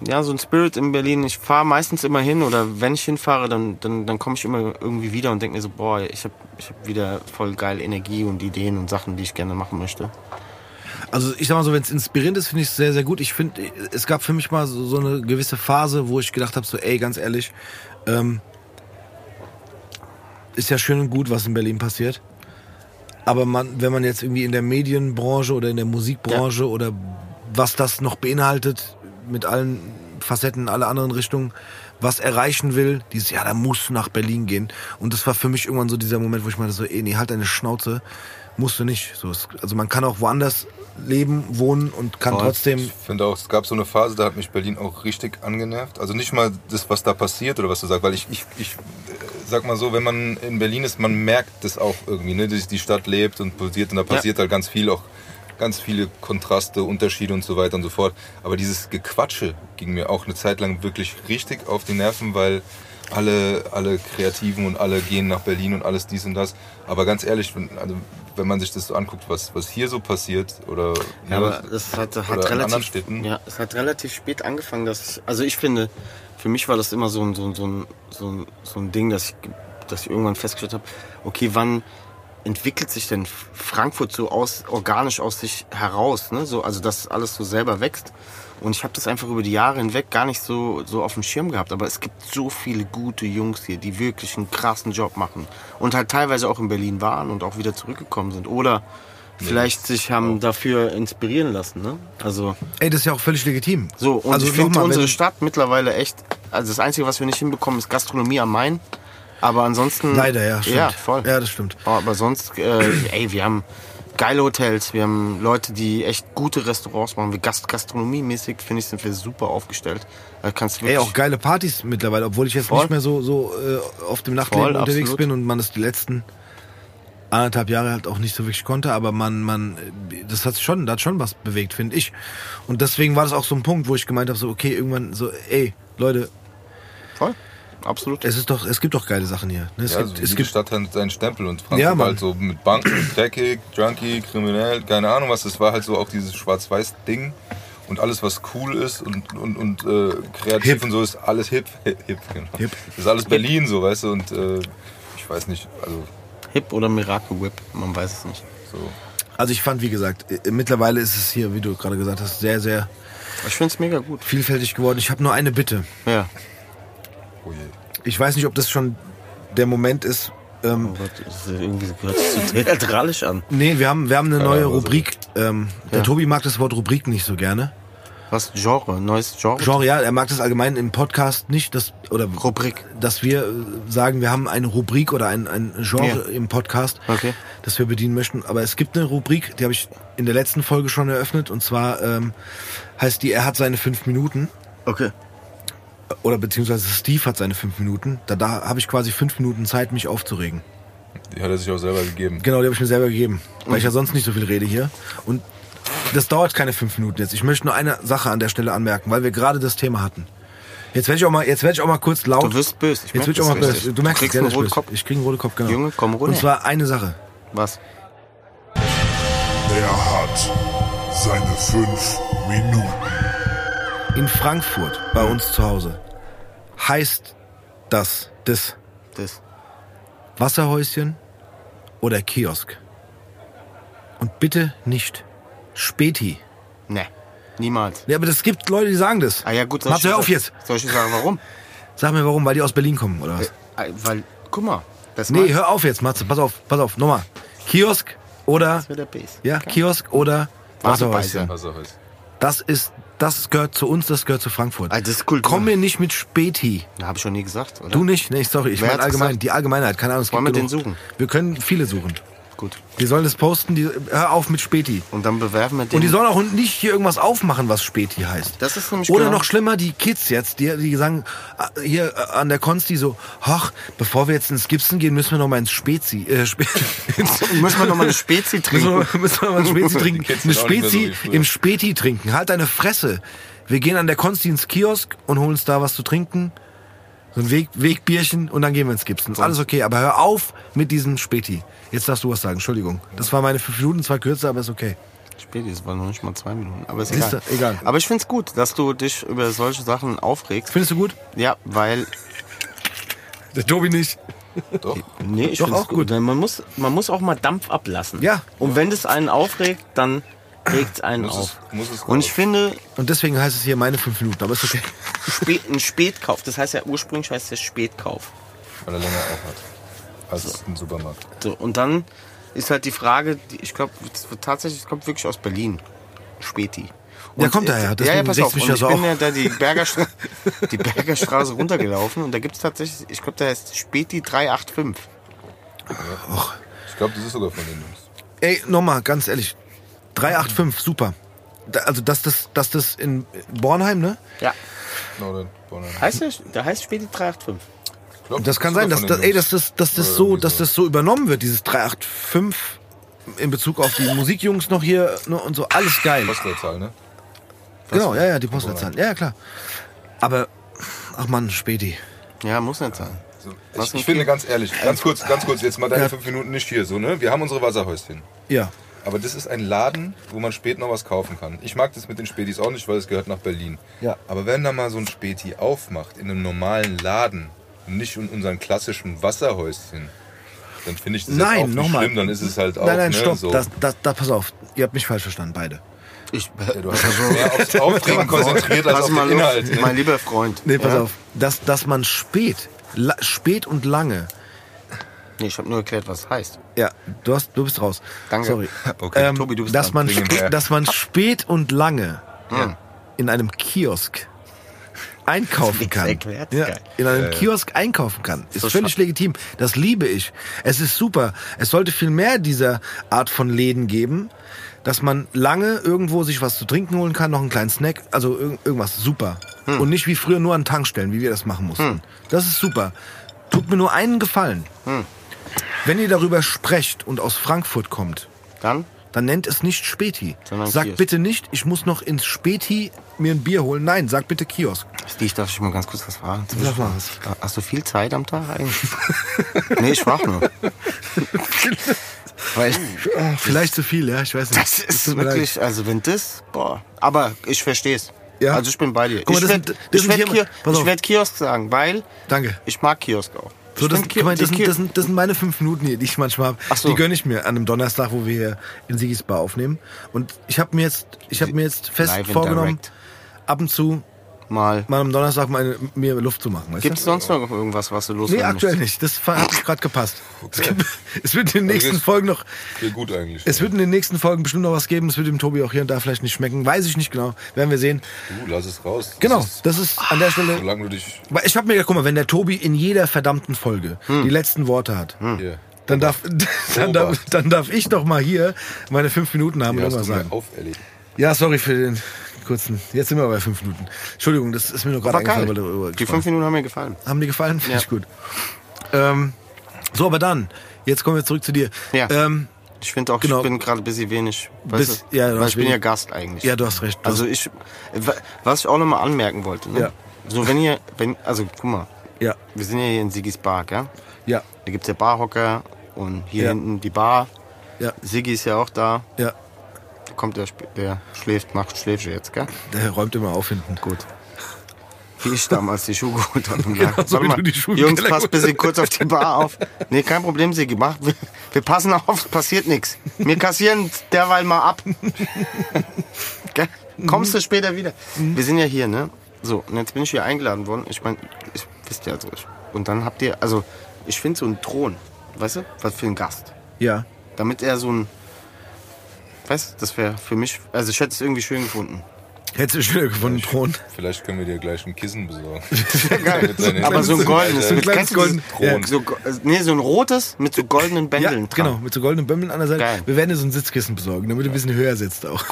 C: ja, so ein Spirit in Berlin. Ich fahre meistens immer hin oder wenn ich hinfahre, dann, dann, dann komme ich immer irgendwie wieder und denke mir so, boah, ich habe ich hab wieder voll geil Energie und Ideen und Sachen, die ich gerne machen möchte.
A: Also ich sag mal so, wenn es inspirierend ist, finde ich es sehr, sehr gut. Ich finde, es gab für mich mal so, so eine gewisse Phase, wo ich gedacht habe, so, ey, ganz ehrlich, ähm, ist ja schön und gut, was in Berlin passiert. Aber man, wenn man jetzt irgendwie in der Medienbranche oder in der Musikbranche oder was das noch beinhaltet, mit allen Facetten, alle anderen Richtungen, was erreichen will, dieses, ja, da muss nach Berlin gehen. Und das war für mich irgendwann so dieser Moment, wo ich meinte so, ey, nee, halt deine Schnauze, musst du nicht. So, also man kann auch woanders leben, wohnen und kann
C: Voll.
A: trotzdem
B: Ich finde auch, es gab so eine Phase, da hat mich Berlin auch richtig angenervt. Also nicht mal das, was da passiert oder was du sagst, weil ich, ich, ich äh, sag mal so, wenn man in Berlin ist, man merkt das auch irgendwie, ne? dass die Stadt lebt und pulsiert und da passiert halt ganz viel auch ganz viele Kontraste, Unterschiede und so weiter und so fort. Aber dieses Gequatsche ging mir auch eine Zeit lang wirklich richtig auf die Nerven, weil alle, alle Kreativen und alle gehen nach Berlin und alles dies und das. Aber ganz ehrlich, wenn, also, wenn man sich das so anguckt, was, was hier so passiert oder
C: Ja, aber das hat,
B: oder
C: hat
B: in anderen
C: relativ,
B: Städten.
C: ja, es hat relativ spät angefangen, dass also ich finde, für mich war das immer so ein, so ein, so ein, so ein, so ein Ding, dass ich, dass ich irgendwann festgestellt habe, okay, wann entwickelt sich denn Frankfurt so aus, organisch aus sich heraus, ne? so, also dass alles so selber wächst. Und ich habe das einfach über die Jahre hinweg gar nicht so, so auf dem Schirm gehabt. Aber es gibt so viele gute Jungs hier, die wirklich einen krassen Job machen. Und halt teilweise auch in Berlin waren und auch wieder zurückgekommen sind. Oder vielleicht sich haben dafür inspirieren lassen. Ne? Also
A: Ey, das ist ja auch völlig legitim.
C: so, und
A: also
C: ich finde unsere Stadt mittlerweile echt, also das Einzige, was wir nicht hinbekommen, ist Gastronomie am Main. Aber ansonsten...
A: Leider, ja, stimmt.
C: Ja, voll.
A: Ja, das stimmt.
C: Aber sonst, äh, ey, wir haben geile Hotels, wir haben Leute, die echt gute Restaurants machen. Wir Gast gastronomiemäßig, finde ich, sind wir super aufgestellt. Da kannst
A: Ey, auch geile Partys mittlerweile, obwohl ich jetzt
C: Voll.
A: nicht mehr so, so äh, auf dem Nachtleben
C: Voll,
A: unterwegs
C: absolut.
A: bin und man ist die letzten anderthalb Jahre halt auch nicht so wirklich konnte, aber man, man, das hat schon, das hat schon was bewegt, finde ich. Und deswegen war das auch so ein Punkt, wo ich gemeint habe, so, okay, irgendwann so, ey, Leute,
C: Voll. Absolut.
A: es ist doch, es gibt doch geile Sachen hier. Ne? Es
B: Ja,
A: gibt,
B: also
A: es
B: jede
A: gibt,
B: Stadt hat seinen Stempel und Frankfurt
A: Ja, Mann.
B: halt so mit Banken, dreckig, junkie, kriminell, keine Ahnung was. Das war halt so auch dieses Schwarz-Weiß-Ding. Und alles, was cool ist und, und, und äh, kreativ
A: Hip.
B: und so, ist alles hip. hip, genau.
A: Hip.
B: Das ist alles Berlin so, weißt du, und äh, ich weiß nicht, also
C: Hip oder Miracle Whip, man weiß es nicht.
B: so.
A: also ich fand, wie gesagt, äh, mittlerweile ist es hier, wie du gerade gesagt hast, sehr, sehr
C: Ich finde es mega gut.
A: vielfältig geworden. Ich habe nur eine Bitte.
C: Ja.
B: Oh.
A: Ich weiß nicht, ob das schon der Moment ist. Ähm,
C: Oh Gott, das irgendwie gehört sich so theatralisch an.
A: nee, wir haben, wir haben eine neue
B: so.
A: Rubrik. Ähm, der
C: Ja.
A: Tobi mag das Wort Rubrik nicht so gerne.
C: Was? Genre? Neues Genre?
A: Genre, ja, er mag das allgemein im Podcast nicht, dass, oder
C: Rubrik.
A: dass wir äh, sagen, wir haben eine Rubrik oder ein, ein Genre
C: Ja.
A: im Podcast,
C: Okay.
A: das wir bedienen möchten. Aber es gibt eine Rubrik, die habe ich in der letzten Folge schon eröffnet, und zwar ähm, heißt die, er hat seine fünf Minuten.
C: Okay.
A: Oder beziehungsweise Steve hat seine fünf Minuten. Da, da habe ich quasi fünf Minuten Zeit, mich aufzuregen.
B: Die hat er sich auch selber gegeben.
A: Genau, die habe ich mir selber gegeben. Weil ich ja sonst nicht so viel rede hier. Und das dauert keine fünf Minuten jetzt. Ich möchte nur eine Sache an der Stelle anmerken, weil wir gerade das Thema hatten. Jetzt werde ich auch mal, jetzt werde ich auch mal kurz laut.
C: Du wirst böse. Ich
A: jetzt werde ich auch mal böse.
C: richtig.
A: Du merkst,
C: kriegst
A: ja,
C: einen
A: dass ich
C: roten. Kopf.
A: Ich kriege einen roten Kopf, genau.
C: Junge, komm runter.
A: Und zwar eine Sache.
C: Was?
D: Er hat seine fünf Minuten.
A: In Frankfurt, bei uns zu Hause, heißt das das
C: Das.
A: Wasserhäuschen oder Kiosk. Und bitte nicht Späti.
C: Ne. Niemals.
A: Ja, aber das gibt Leute, die sagen das.
C: Ah ja gut. ich
A: hör auf jetzt.
C: Soll ich dir sagen, warum?
A: Sag mir warum, weil die aus Berlin kommen, oder was?
C: Äh, Weil, guck mal. Das
A: Nee, hör auf jetzt, Matze. Pass auf, pass auf. Nochmal. Kiosk oder,
C: Das wird der Base.
A: ja, Kiosk oder
C: Wasserhäuschen.
A: Wasserhäuschen. Das ist, das gehört zu uns, das gehört zu Frankfurt.
C: Ah, das ist Kultur.
A: Komm mir nicht mit Späti.
C: Habe ich schon nie gesagt, oder?
A: Du nicht? Nee, sorry, ich meine allgemein,
C: gesagt?
A: die Allgemeinheit, keine Ahnung. Es
C: Wollen wir den suchen?
A: Wir können viele suchen.
C: Gut.
A: Die sollen das posten, die, hör auf mit Späti.
C: Und dann bewerben wir den.
A: Und die sollen auch nicht hier irgendwas aufmachen, was Späti heißt.
C: Das ist nämlich
A: Oder
C: genau-
A: noch schlimmer, die Kids jetzt, die, die sagen, ah, hier äh, an der Konsti so, ach, bevor wir jetzt ins Gipsen gehen, müssen wir noch mal ins Spezi, äh, Spe
C: Müssen wir noch mal eine Spezi trinken.
A: müssen wir mal ein Spezi trinken. Eine
B: so
A: Spezi
B: früher.
A: im Späti trinken. Halt deine Fresse. Wir gehen an der Konsti ins Kiosk und holen uns da was zu trinken. So ein Weg, Wegbierchen und dann gehen wir ins Gipsen. Ist alles okay, aber hör auf mit diesem Späti. Jetzt darfst du was sagen, Entschuldigung. Das war meine fünf Minuten, zwar kürzer, aber ist okay.
C: Späti, das waren noch nicht mal zwei Minuten. Aber ist egal.
A: egal.
C: Aber ich find's gut, dass du dich über solche Sachen aufregst.
A: Findest du gut?
C: Ja, weil.
A: Der Tobi nicht.
B: Doch.
C: Nee, ich
A: Doch,
C: find's
A: auch gut.
C: Weil Man muss, man muss auch mal Dampf ablassen.
A: Ja.
C: Und wenn das einen aufregt, dann regt's einen
B: Muss
C: auf.
B: es,
C: Und ich finde,
A: Und deswegen heißt es hier meine fünf Minuten, aber ist okay.
C: Spät, ein Spätkauf, das heißt ja ursprünglich heißt es Spätkauf.
B: Weil er länger auf hat. Als ein Supermarkt.
C: So, und dann ist halt die Frage, die, ich glaube, tatsächlich, es kommt wirklich aus Berlin. Späti.
A: Ja,
C: Und,
A: kommt
C: äh,
A: daher,
C: Ja, ja, pass auf. Und ich bin
A: auch.
C: ja da die, Bergerstra die Bergerstraße runtergelaufen und da gibt es tatsächlich, ich glaube, der heißt Späti 385.
B: Ich glaube, das ist sogar von den Jungs.
A: Ey, nochmal, ganz ehrlich. 385, super. Da, also, dass das, dass das in Bornheim, ne?
C: Ja. Heißt der, der heißt Späti 385.
B: Ich glaub,
A: Das kann sein, dass, das,
B: den
A: ey, dass das, dass das so, dass das so übernommen wird, dieses 385 in Bezug auf die Musikjungs noch hier ne, und so, alles geil.
B: Postleitzahl, ne?
A: Genau, ja, ja, die Postleitzahl. Ja, ja, klar. Aber, ach man, Späti.
C: Ja, muss nicht sein.
B: So. Ich, ich finde ganz ehrlich, ganz kurz, ganz kurz, jetzt mal deine
A: Ja.
B: fünf Minuten nicht hier, so, ne? Wir haben unsere Wasserhäuschen.
A: Ja.
B: Aber das ist ein Laden, wo man spät noch was kaufen kann. Ich mag das mit den Spätis auch nicht, weil es gehört nach Berlin.
A: Ja.
B: Aber wenn da mal so ein Späti aufmacht, in einem normalen Laden, und nicht in unseren klassischen Wasserhäuschen, dann finde ich das jetzt auch
A: Nein,
B: nicht
A: nochmal.
B: schlimm, dann ist es halt auch,
A: Nein, nein,
B: ne,
A: stopp.
B: so.
A: Das, das, das, pass auf. Ihr habt mich falsch verstanden, beide.
C: Ich,
B: Ja, du hast dich mehr aufs Aufregen konzentriert als auf
C: mal
B: den
C: los,
B: Inhalt.
C: mein lieber Freund.
A: Nee, pass
C: ja?
A: auf. Dass, dass man spät, la, spät und lange
C: Nee, ich habe nur erklärt, was heißt.
A: Ja, du, hast, du bist raus.
C: Danke.
A: Sorry.
B: Okay.
A: Ähm,
C: Tobi, du bist
A: dass, man spät, dass man spät und lange
C: Ja.
A: in einem Kiosk einkaufen kann.
C: erklärt,
A: Ja,
C: geil.
A: in einem Kiosk einkaufen kann. Ist
C: So
A: völlig
C: schade.
A: legitim. Das liebe ich. Es ist super. Es sollte viel mehr dieser Art von Läden geben, dass man lange irgendwo sich was zu trinken holen kann, noch einen kleinen Snack, also irg irgendwas super.
C: Hm.
A: Und nicht wie früher nur an Tankstellen, wie wir das machen mussten. Das ist super. Tut mir nur einen Gefallen.
C: Hm.
A: Wenn ihr darüber sprecht und aus Frankfurt kommt,
C: Dann?
A: dann nennt es nicht Späti.
C: Sondern
A: Sagt
C: Kiosk.
A: bitte nicht, ich muss noch ins Späti mir ein Bier holen. Nein, sag bitte Kiosk.
C: Steve, ich darf ich mal ganz kurz was fragen?
A: Sag mal was.
C: Hast du viel Zeit am Tag eigentlich? nee, ich frag nur. Weil
A: Vielleicht zu viel, ja, ich weiß nicht.
C: das ist
A: leid.
C: wirklich, also wenn das, boah. Aber ich versteh's.
A: Ja.
C: Also ich bin bei dir.
A: Guck mal,
C: ich werde
A: sind- das sind
C: werd
A: hier-
C: Kio
A: pass auf.
C: ich werd Kiosk sagen, weil
A: Danke.
C: ich mag Kiosk auch.
A: So, das, mal,
C: die
A: das, sind, das, sind, das sind meine fünf Minuten hier, die ich manchmal habe.
C: So.
A: Die gönne ich mir an einem Donnerstag, wo wir hier in Sigis Bar aufnehmen. Und ich habe mir jetzt, ich habe mir jetzt fest
C: Live
A: vorgenommen, ab und zu
C: mal.
A: mal am Donnerstag meine, mir Luft zu machen.
C: Gibt es sonst noch irgendwas, was du
A: Nee,
C: loswerden
A: aktuell
C: musst?
A: nicht. Das hat gerade gepasst. Es, gibt, es wird in den nächsten
B: geht's-
A: Folgen noch,
B: Geht gut eigentlich.
A: es wird in den nächsten Folgen bestimmt noch was geben. Es wird dem Tobi auch hier und da vielleicht nicht schmecken. Weiß ich nicht genau. Werden wir sehen.
B: du, lass es raus. Das
A: Genau,
B: ist-
A: das ist an der Stelle.
B: Solange du dich
A: Weil Ich hab mir gedacht, guck mal, wenn der Tobi in jeder verdammten Folge die letzten Worte hat,
B: hier.
A: dann darf, dann, darf, dann darf ich doch mal hier meine fünf Minuten haben
B: Die
A: und
B: hast
A: irgendwas
B: du mir
A: sagen.
B: auferlegt.
A: Ja, sorry für den kurzen. Jetzt sind wir bei fünf Minuten. Entschuldigung, das ist mir nur gerade eingefallen, darüber
C: Die fünf Minuten haben mir gefallen.
A: Haben dir gefallen? Finde
C: Ja.
A: ich gut. Ähm, so, aber dann, jetzt kommen wir zurück zu dir.
C: Ja.
A: Ähm,
C: Ich finde auch,
A: Genau.
C: ich bin gerade ein bisschen wenig.
A: Bis- ja,
C: Weil ich bin ja Gast eigentlich.
A: ja, du hast recht. Du
C: Also ich, was ich auch nochmal anmerken wollte, ne?
A: Ja.
C: So wenn ihr, wenn, also guck mal,
A: ja,
C: wir sind ja hier in Sigis Bar, gell?
A: ja,
C: Da gibt's ja Barhocker und hier
A: Ja.
C: hinten die Bar.
A: ja,
C: Siggi ist ja auch da.
A: ja.
C: Kommt der, der schläft, macht Schläfchen jetzt, gell?
A: Der räumt immer auf hinten.
C: Gut. Wie ich damals die Schuhe geholt habe.
A: Genau, so Schuhe im
C: Jungs, passt bitte kurz auf die Bar auf. Nee, kein Problem, Siggi. Mach, wir, wir passen auf, passiert nichts. Wir kassieren derweil mal ab. Gell? Kommst du später wieder? Wir sind ja hier, ne? So, und jetzt bin ich hier eingeladen worden. Ich meine, ich wisst ja also. Ich, und dann habt ihr, also, ich finde so einen Thron, weißt du, was für einen Gast.
A: Ja.
C: Damit er so ein, weißt du, das wäre für mich, also ich hätte es irgendwie schön gefunden.
A: Hättest du schöner gefunden, Thron.
B: Vielleicht können wir dir gleich ein Kissen besorgen.
C: Geil. Aber so ein goldenes,
B: So ein
C: mit du
A: golden-
B: Thron.
C: So, nee, so ein rotes mit so goldenen
A: Ja,
C: Bändeln dran.
A: genau, mit so goldenen Bömmeln an der Seite.
C: Geil.
A: Wir werden dir so ein Sitzkissen besorgen, damit du ein bisschen höher sitzt auch.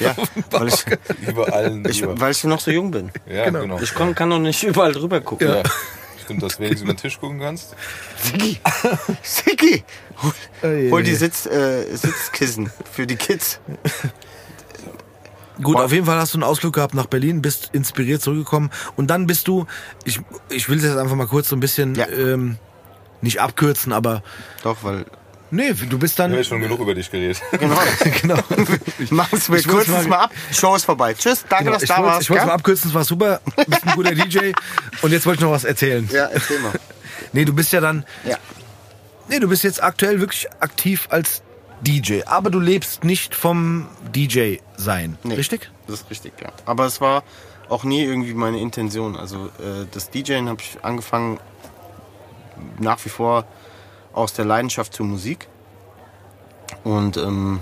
C: Ja, weil ich,
B: Über allen
C: ich, weil ich noch so jung bin.
B: Ja,
A: genau.
B: genau.
C: Ich kann, kann noch nicht überall drüber gucken.
B: Ja. Stimmt, dass du wenigstens über den Tisch gucken kannst.
C: Siki, Siki, hol, hol die Sitz, äh, Sitzkissen für die Kids.
A: Gut, auf jeden Fall hast du einen Ausflug gehabt nach Berlin, bist inspiriert zurückgekommen und dann bist du, ich, ich will das jetzt einfach mal kurz so ein bisschen,
C: Ja.
A: ähm, nicht abkürzen, aber
C: Doch, weil,
A: nee, du bist
B: Wir
A: dann,
B: haben jetzt schon genug über dich geredet.
C: genau.
A: genau,
C: Machen's mir
A: Ich
C: kurz mal,
A: mal-
C: ab. Show ist vorbei. Tschüss, danke,
A: genau
C: dass
A: ich
C: du da warst.
A: ich wollte
C: gell?
A: mal abkürzen, es war super, bist ein guter DJ und jetzt wollte ich noch was erzählen.
C: Ja, erzähl mal.
A: Nee, du bist ja dann,
C: Ja.
A: Nee, du bist jetzt aktuell wirklich aktiv als DJ, aber du lebst nicht vom DJ sein,
C: Nee.
A: richtig?
C: Das ist richtig, ja. Aber es war auch nie irgendwie meine Intention. Also äh, das DJing habe ich angefangen nach wie vor aus der Leidenschaft zur Musik. Und ähm,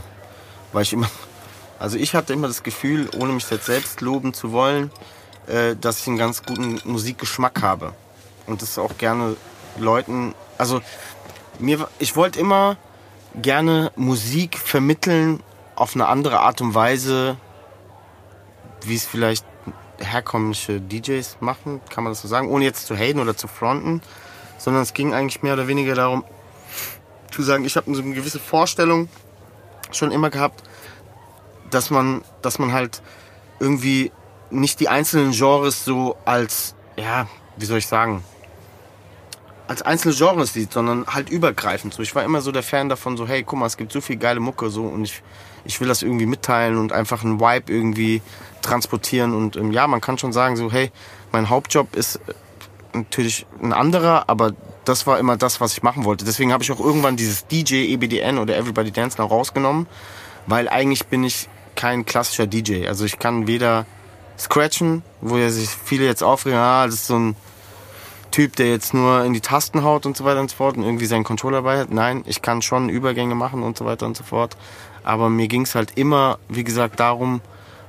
C: weil ich immer, also ich hatte immer das Gefühl, ohne mich jetzt selbst loben zu wollen, äh, dass ich einen ganz guten Musikgeschmack habe. Und das auch gerne Leuten, also mir, ich wollte immer gerne Musik vermitteln auf eine andere Art und Weise, wie es vielleicht herkömmliche DJs machen, kann man das so sagen, ohne jetzt zu haten oder zu fronten, sondern es ging eigentlich mehr oder weniger darum, zu sagen, ich habe so eine gewisse Vorstellung schon immer gehabt, dass man, dass man halt irgendwie nicht die einzelnen Genres so als, ja, wie soll ich sagen, als einzelne Genres sieht, sondern halt übergreifend. So, ich war immer so der Fan davon, so, hey, guck mal, es gibt so viel geile Mucke so und ich, ich will das irgendwie mitteilen und einfach einen Vibe irgendwie transportieren. Und ähm, ja, man kann schon sagen, so, hey, mein Hauptjob ist äh, natürlich ein anderer, aber das war immer das, was ich machen wollte. Deswegen habe ich auch irgendwann dieses DJ, EBDN oder Everybody Dance noch rausgenommen, weil eigentlich bin ich kein klassischer DJ. Also ich kann weder scratchen, wo ja sich viele jetzt aufregen, ah, das ist so ein Typ, der jetzt nur in die Tasten haut und so weiter und so fort und irgendwie seinen Controller dabei hat. Nein, ich kann schon Übergänge machen und so weiter und so fort. Aber mir ging es halt immer, wie gesagt, darum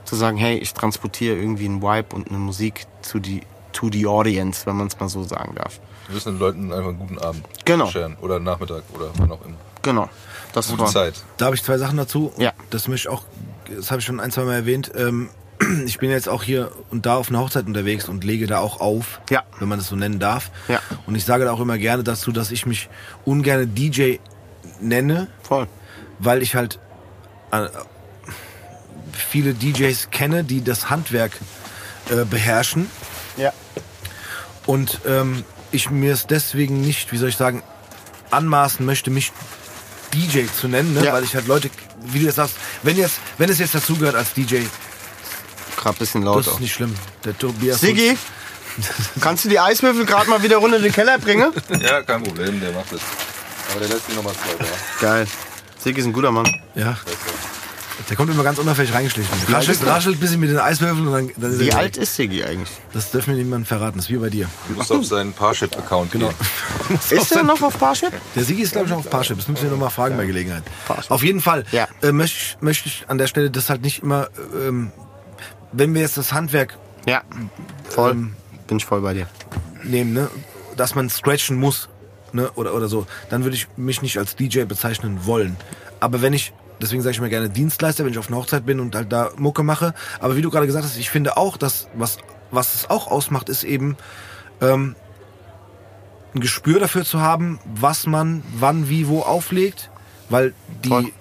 C: zu sagen, hey, ich transportiere irgendwie einen Vibe und eine Musik zu die, to the audience, wenn man es mal so sagen darf.
B: Wir müssen den Leuten einfach einen guten Abend
C: Genau.
B: scheren. Oder Nachmittag oder wann auch immer.
C: Genau. Das
B: Gute
C: war.
B: Zeit.
A: Da habe ich zwei Sachen dazu.
C: Ja.
A: Das möchte ich auch, das habe ich schon ein, zwei Mal erwähnt. Ähm, ich bin jetzt auch hier und da auf einer Hochzeit unterwegs und lege da auch auf,
C: Ja.
A: wenn man das so nennen darf.
C: Ja.
A: Und ich sage da auch immer gerne dazu, dass ich mich ungern DJ nenne,
C: Voll.
A: weil ich halt äh, viele DJs kenne, die das Handwerk äh, beherrschen
C: Ja.
A: und ähm, ich mir es deswegen nicht, wie soll ich sagen, anmaßen möchte, mich DJ zu nennen, ne?
C: Ja.
A: weil ich halt Leute, wie du jetzt sagst, wenn jetzt, wenn es jetzt dazugehört als DJ,
C: Gerade ein bisschen
A: das
C: lauter.
A: ist nicht schlimm. Der Tobias
C: Siggi, kannst du die Eiswürfel gerade mal wieder runter in den Keller bringen?
B: Ja, kein Problem, der macht es. Aber der lässt die nochmal zwei da.
C: Geil. Siggi ist ein guter Mann.
A: Ja. Der kommt immer ganz unauffällig reingeschlichen. Raschelt, raschelt ein bisschen mit den Eiswürfeln und dann, dann ist
C: Wie
A: er
C: alt ist Siggi eigentlich?
A: Das dürfen wir niemandem verraten. Das ist wie bei dir.
B: Du musst auf seinen Parship-Account
A: Genau.
B: gehen.
C: Ist er noch auf Parship?
A: Der Sigi ist, glaube ich, noch auf Parship. Das müssen wir nochmal fragen bei Gelegenheit.
C: Parship.
A: Auf jeden Fall
C: Ja.
A: äh, möchte ich, möchte ich an der Stelle das halt nicht immer, ähm, wenn wir jetzt das Handwerk
C: Ja. Voll. Bin ich voll bei dir.
A: nehmen, ne, dass man scratchen muss, ne, oder, oder so, dann würde ich mich nicht als DJ bezeichnen wollen. Aber wenn ich, deswegen sage ich mir gerne Dienstleister, wenn ich auf einer Hochzeit bin und halt da Mucke mache. Aber wie du gerade gesagt hast, ich finde auch, dass was, was es auch ausmacht, ist eben ähm, ein Gespür dafür zu haben, was man wann, wie, wo auflegt, weil die
C: Voll.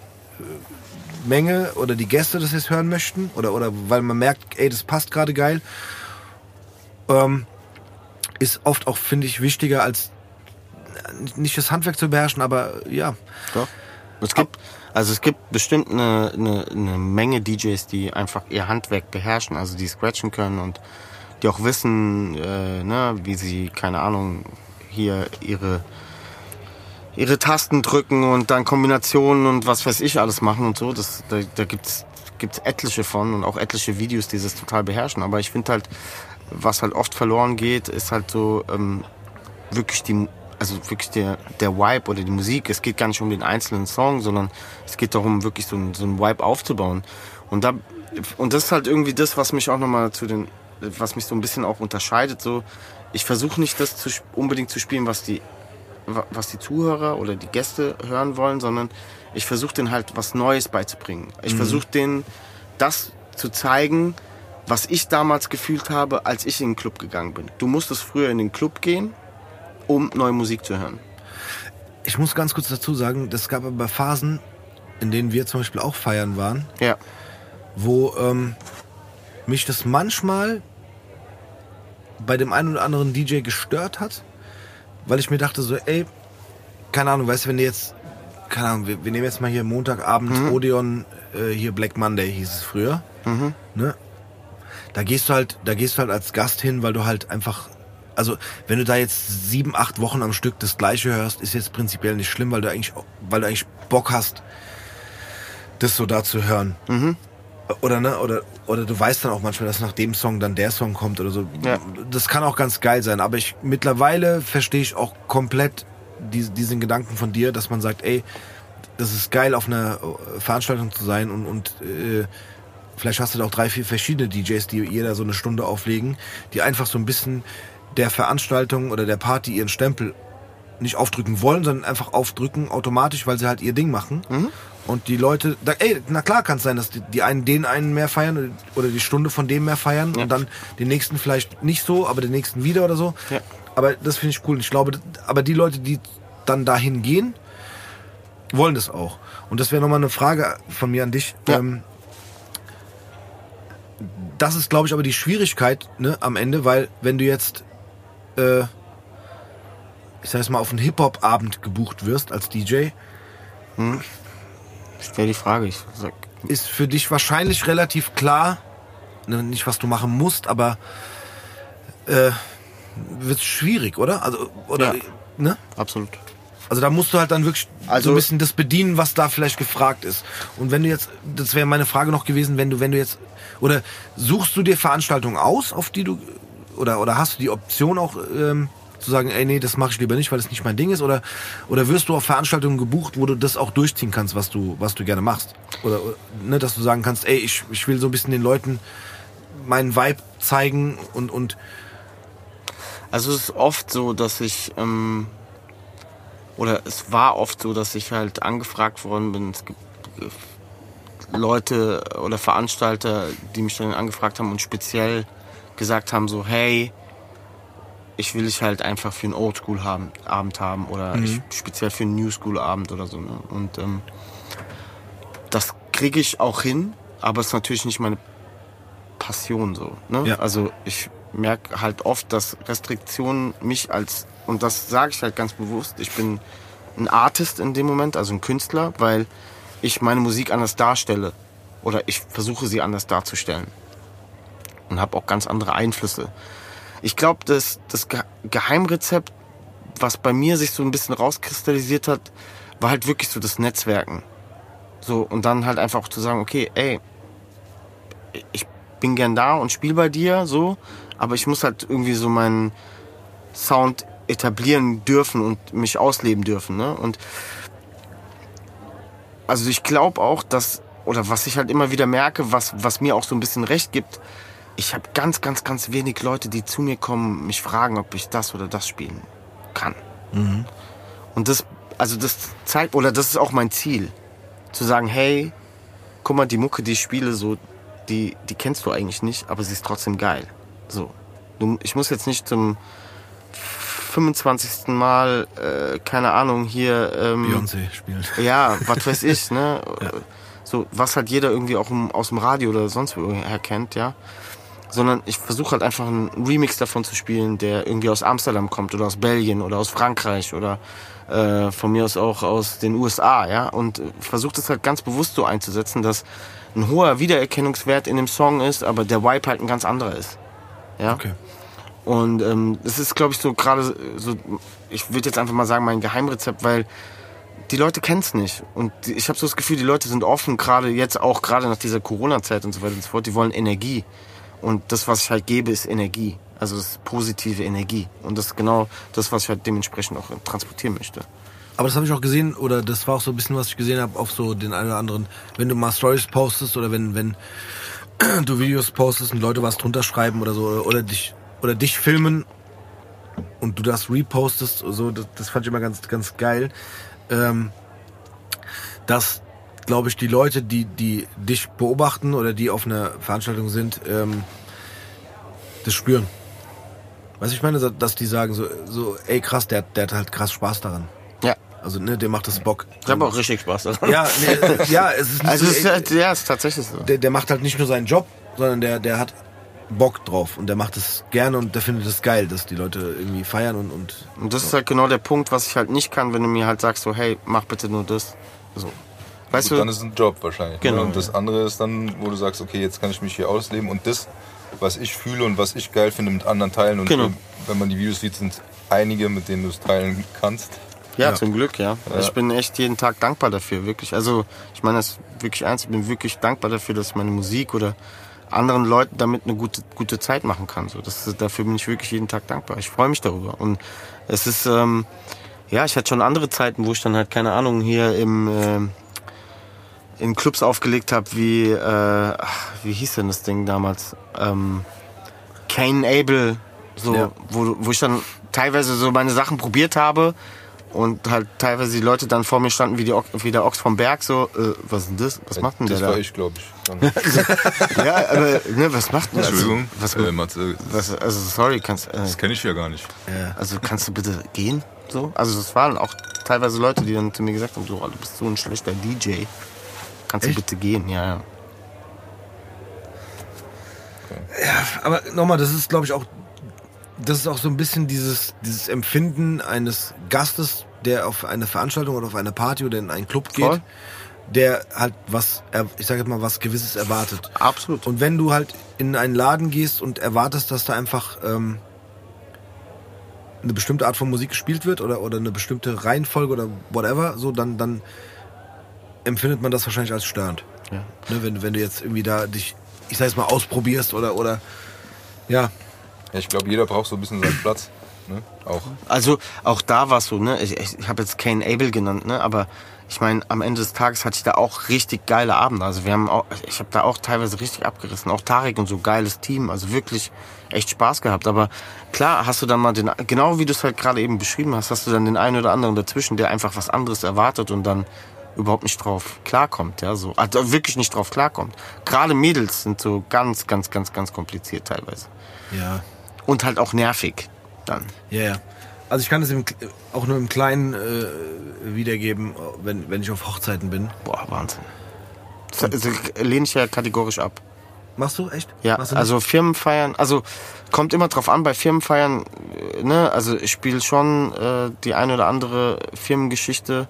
A: Menge oder die Gäste das jetzt hören möchten oder, oder weil man merkt, ey, das passt gerade geil. Ähm, ist oft auch, finde ich, wichtiger als äh, nicht das Handwerk zu beherrschen, aber ja.
C: Doch. Es gibt, also es gibt bestimmt eine, eine, eine Menge DJs, die einfach ihr Handwerk beherrschen, also die scratchen können und die auch wissen, äh, ne, wie sie, keine Ahnung, hier ihre ihre Tasten drücken und dann Kombinationen und was weiß ich alles machen und so. Das, da da gibt's gibt's etliche von und auch etliche Videos, die das total beherrschen. Aber ich finde halt, was halt oft verloren geht, ist halt so ähm, wirklich die, also wirklich der, der Vibe oder die Musik. Es geht gar nicht um den einzelnen Song, sondern es geht darum, wirklich so ein, so ein Vibe aufzubauen. Und da, und das ist halt irgendwie das, was mich auch nochmal zu den, was mich so ein bisschen auch unterscheidet. So, ich versuche nicht das zu, unbedingt zu spielen, was die, was die Zuhörer oder die Gäste hören wollen, sondern ich versuche denen halt was Neues beizubringen. Ich versuche denen das zu zeigen, was ich damals gefühlt habe, als ich in den Club gegangen bin. Du musstest früher in den Club gehen, um neue Musik zu hören.
A: Ich muss ganz kurz dazu sagen, das gab aber Phasen, in denen wir zum Beispiel auch feiern waren,
C: Ja.
A: wo ähm, mich das manchmal bei dem einen oder anderen DJ gestört hat, weil ich mir dachte so, ey, keine Ahnung, weißt du, wenn du jetzt, keine Ahnung, wir, wir nehmen jetzt mal hier Montagabend Odeon, äh, hier Black Monday hieß es früher, ne? Da gehst du halt, da gehst du halt als Gast hin, weil du halt einfach, also wenn du da jetzt sieben, acht Wochen am Stück das Gleiche hörst, ist jetzt prinzipiell nicht schlimm, weil du eigentlich, weil du eigentlich Bock hast, das so da zu hören. Oder ne, oder oder du weißt dann auch manchmal, dass nach dem Song dann der Song kommt oder so.
C: Ja.
A: Das kann auch ganz geil sein, aber ich mittlerweile verstehe ich auch komplett die, diesen Gedanken von dir, dass man sagt, ey, das ist geil auf einer äh, Veranstaltung zu sein und und äh, vielleicht hast du da auch drei, vier verschiedene DJs, die jeder so eine Stunde auflegen, die einfach so ein bisschen der Veranstaltung oder der Party ihren Stempel nicht aufdrücken wollen, sondern einfach aufdrücken automatisch, weil sie halt ihr Ding machen. Und die Leute, da, ey, na klar kann es sein, dass die, die einen den einen mehr feiern oder die Stunde von dem mehr feiern und dann den nächsten vielleicht nicht so, aber den nächsten wieder oder so.
C: Ja.
A: Aber das finde ich cool. Ich glaube, aber die Leute, die dann dahin gehen, wollen das auch. Und das wäre nochmal eine Frage von mir an dich.
C: Ja.
A: Ähm, das ist, glaube ich, aber die Schwierigkeit ne, am Ende, weil wenn du jetzt, äh, ich sag jetzt mal, auf einen Hip-Hop-Abend gebucht wirst als DJ,
C: Stell die Frage. Ich sag,
A: ist für dich wahrscheinlich relativ klar, ne, nicht was du machen musst, aber äh, wird schwierig, oder? Also, oder,
C: Ja.
A: ne?
C: absolut.
A: Also da musst du halt dann wirklich so
C: Also-
A: ein bisschen das bedienen, was da vielleicht gefragt ist. Und wenn du jetzt, das wäre meine Frage noch gewesen, wenn du, wenn du jetzt, oder suchst du dir Veranstaltungen aus, auf die du, oder, oder hast du die Option auch ähm, zu sagen, ey nee, das mache ich lieber nicht, weil das nicht mein Ding ist, oder, oder wirst du auf Veranstaltungen gebucht, wo du das auch durchziehen kannst, was du, was du gerne machst? Oder, ne, dass du sagen kannst, ey, ich, ich will so ein bisschen den Leuten meinen Vibe zeigen und, und
C: Also es ist oft so, dass ich, ähm, oder es war oft so, dass ich halt angefragt worden bin. Es gibt, Leute oder Veranstalter, die mich dann angefragt haben und speziell gesagt haben, so, hey, ich will dich halt einfach für einen Oldschool-Abend haben oder ich, speziell für einen New School-Abend oder so. Ne? Und ähm, das kriege ich auch hin, aber es ist natürlich nicht meine Passion so. Ne?
A: Ja.
C: Also ich merke halt oft, dass Restriktionen mich als, und das sage ich halt ganz bewusst, ich bin ein Artist in dem Moment, also ein Künstler, weil ich meine Musik anders darstelle oder ich versuche sie anders darzustellen und habe auch ganz andere Einflüsse. Ich glaube, das Ge Geheimrezept, was bei mir sich so ein bisschen rauskristallisiert hat, war halt wirklich so das Netzwerken. So, und dann halt einfach auch zu sagen, okay, ey, ich bin gern da und spiele bei dir, so, aber ich muss halt irgendwie so meinen Sound etablieren dürfen und mich ausleben dürfen, ne? Und also ich glaube auch, dass, oder was ich halt immer wieder merke, was, was mir auch so ein bisschen recht gibt, ich habe ganz, ganz, ganz wenig Leute, die zu mir kommen, mich fragen, ob ich das oder das spielen kann. Und das, also das zeigt, oder das ist auch mein Ziel, zu sagen, hey, guck mal, die Mucke, die ich spiele, so, die, die kennst du eigentlich nicht, aber sie ist trotzdem geil. So. Du, ich muss jetzt nicht zum 25. Mal, äh, keine Ahnung, hier, ähm,
A: Beyoncé spielen.
C: ja, was weiß ich, ne? So, was halt jeder irgendwie auch im, aus dem Radio oder sonst woher kennt, ja. Sondern ich versuche halt einfach einen Remix davon zu spielen, der irgendwie aus Amsterdam kommt oder aus Belgien oder aus Frankreich oder äh, von mir aus auch aus den USA, ja. Und versuche das halt ganz bewusst so einzusetzen, dass ein hoher Wiedererkennungswert in dem Song ist, aber der Vibe halt ein ganz anderer ist. Ja.
A: Okay.
C: Und ähm, das ist, glaube ich, so gerade so, ich würde jetzt einfach mal sagen, mein Geheimrezept, weil die Leute kennen es nicht. Und ich habe so das Gefühl, die Leute sind offen, gerade jetzt auch, gerade nach dieser Corona-Zeit und so weiter und so fort, die wollen Energie. Und das, was ich halt gebe, ist Energie. Also das ist positive Energie. Und das ist genau das, was ich halt dementsprechend auch transportieren möchte.
A: Aber das habe ich auch gesehen, oder das war auch so ein bisschen, was ich gesehen habe, auf so den einen oder anderen, wenn du mal Stories postest oder wenn, wenn du Videos postest und Leute was drunter schreiben oder so, oder dich, oder dich filmen und du das repostest, so, das, das fand ich immer ganz, ganz geil. Ähm, dass, glaube ich, die Leute, die, die dich beobachten oder die auf einer Veranstaltung sind, ähm, das spüren. Weißt du, ich meine, dass die sagen so, so ey krass, der, der hat halt krass Spaß daran.
C: Ja.
A: Also, ne, der macht das Bock.
C: Ich habe auch richtig Spaß daran.
A: Ja, nee, ja, es ist nicht
C: Also
A: so,
C: ist,
A: ey,
C: halt- ja, ist tatsächlich so.
A: der, der macht halt nicht nur seinen Job, sondern der, der hat Bock drauf und der macht es gerne und der findet es geil, dass die Leute irgendwie feiern und, und
C: Und das ist halt genau der Punkt, was ich halt nicht kann, wenn du mir halt sagst, so, hey, mach bitte nur das. So. Weißt
B: Gut, dann
C: du?
B: ist es ein Job wahrscheinlich.
C: Genau.
B: Ne? Und das andere ist dann, wo du sagst, okay, jetzt kann ich mich hier ausleben und das, was ich fühle und was ich geil finde, mit anderen teilen. Und
C: Genau.
B: äh, wenn man die Videos sieht, sind einige, mit denen du es teilen kannst.
C: Ja,
A: Ja.
C: zum Glück, ja. Ich bin echt jeden Tag dankbar dafür, wirklich. Also, ich meine das ist wirklich ernst, ich bin wirklich dankbar dafür, dass ich meine Musik oder anderen Leuten damit eine gute, gute Zeit machen kann. So, das, ist- dafür bin ich wirklich jeden Tag dankbar. Ich freue mich darüber. Und es ist, ähm, ja, ich hatte schon andere Zeiten, wo ich dann halt, keine Ahnung, hier im, ähm, in Clubs aufgelegt habe, wie, äh, wie hieß denn das Ding damals? Ähm, Kane Abel, so,
A: Ja.
C: wo, wo ich dann teilweise so meine Sachen probiert habe und halt teilweise die Leute dann vor mir standen wie, die, Ox- wie der Ochs vom Berg, so, äh, was ist denn das? Was macht denn
B: das
C: der
B: war
C: da?
B: ich, glaube ich.
C: Ja, aber, ne, was macht denn der?
B: Entschuldigung,
C: Was,
B: äh, Matze,
C: was, also, sorry, kannst, äh,
B: das kenne ich ja gar nicht.
C: also, kannst du bitte gehen? So? Also, es waren auch teilweise Leute, die dann zu mir gesagt haben, so, du bist so ein schlechter DJ. Kannst
A: Echt?
C: du bitte gehen? Ja, ja.
A: Aber nochmal, das ist, glaube ich, auch, das ist auch so ein bisschen dieses, dieses Empfinden eines Gastes, der auf eine Veranstaltung oder auf eine Party oder in einen Club geht,
C: Voll.
A: der halt was, ich sage jetzt mal, was Gewisses erwartet.
C: Absolut.
A: Und wenn du halt in einen Laden gehst und erwartest, dass da einfach ähm, eine bestimmte Art von Musik gespielt wird oder, oder eine bestimmte Reihenfolge oder whatever, so dann, dann empfindet man das wahrscheinlich als störend.
C: Ja.
A: Ne, wenn, du- wenn du jetzt irgendwie da dich, ich sag jetzt mal, ausprobierst oder, oder ja,
B: Ja, ich glaube, jeder braucht so ein bisschen seinen Platz. Ne? Auch.
C: Also auch da war es so, ne? Ich, ich, ich habe jetzt Kane Abel genannt, ne? Aber ich meine, am Ende des Tages hatte ich da auch richtig geile Abende. Also wir haben auch, ich habe da auch teilweise richtig abgerissen. Auch Tarek und so geiles Team. Also wirklich echt Spaß gehabt. Aber klar hast du dann mal den, genau wie du es halt gerade eben beschrieben hast, hast du dann den einen oder anderen dazwischen, der einfach was anderes erwartet und dann überhaupt nicht drauf klarkommt, ja, so. Also wirklich nicht drauf klarkommt. Gerade Mädels sind so ganz, ganz, ganz, ganz kompliziert teilweise.
A: Ja.
C: Und halt auch nervig dann.
A: Ja, ja. Also ich kann es auch nur im Kleinen äh, wiedergeben, wenn, wenn ich auf Hochzeiten bin.
C: Boah, Wahnsinn. Das, das lehne ich ja kategorisch ab.
A: Machst du echt?
C: Ja,
A: du
C: also Firmenfeiern, also kommt immer drauf an, bei Firmenfeiern, äh, ne, also ich spiele schon äh, die eine oder andere Firmengeschichte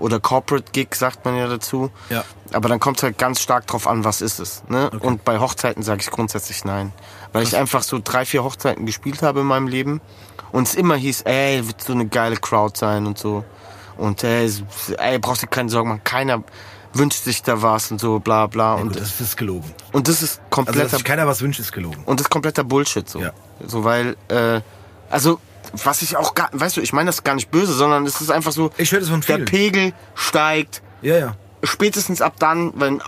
C: oder Corporate Gig, sagt man ja dazu.
A: Ja.
C: Aber dann kommt halt ganz stark drauf an, was ist es. Ne? Und bei Hochzeiten sage ich grundsätzlich nein. Weil ich einfach so drei, vier Hochzeiten gespielt habe in meinem Leben und es immer hieß, ey, wird so eine geile Crowd sein und so. Und ey, s- ey brauchst dir keine Sorgen machen, keiner wünscht sich da was und so, bla bla.
A: Ja,
C: und,
A: gut, das ist gelogen.
C: und das ist
A: Also,
C: kompletter
A: dass sich keiner was wünscht, ist gelogen.
C: und das ist kompletter Bullshit so.
A: Ja.
C: So, weil, äh, also, was ich auch gar, weißt du, ich meine das gar nicht böse, sondern es ist einfach so,
A: Ich höre das von
C: der
A: vielen.
C: Pegel steigt,
A: Ja, ja.
C: spätestens ab dann, wenn,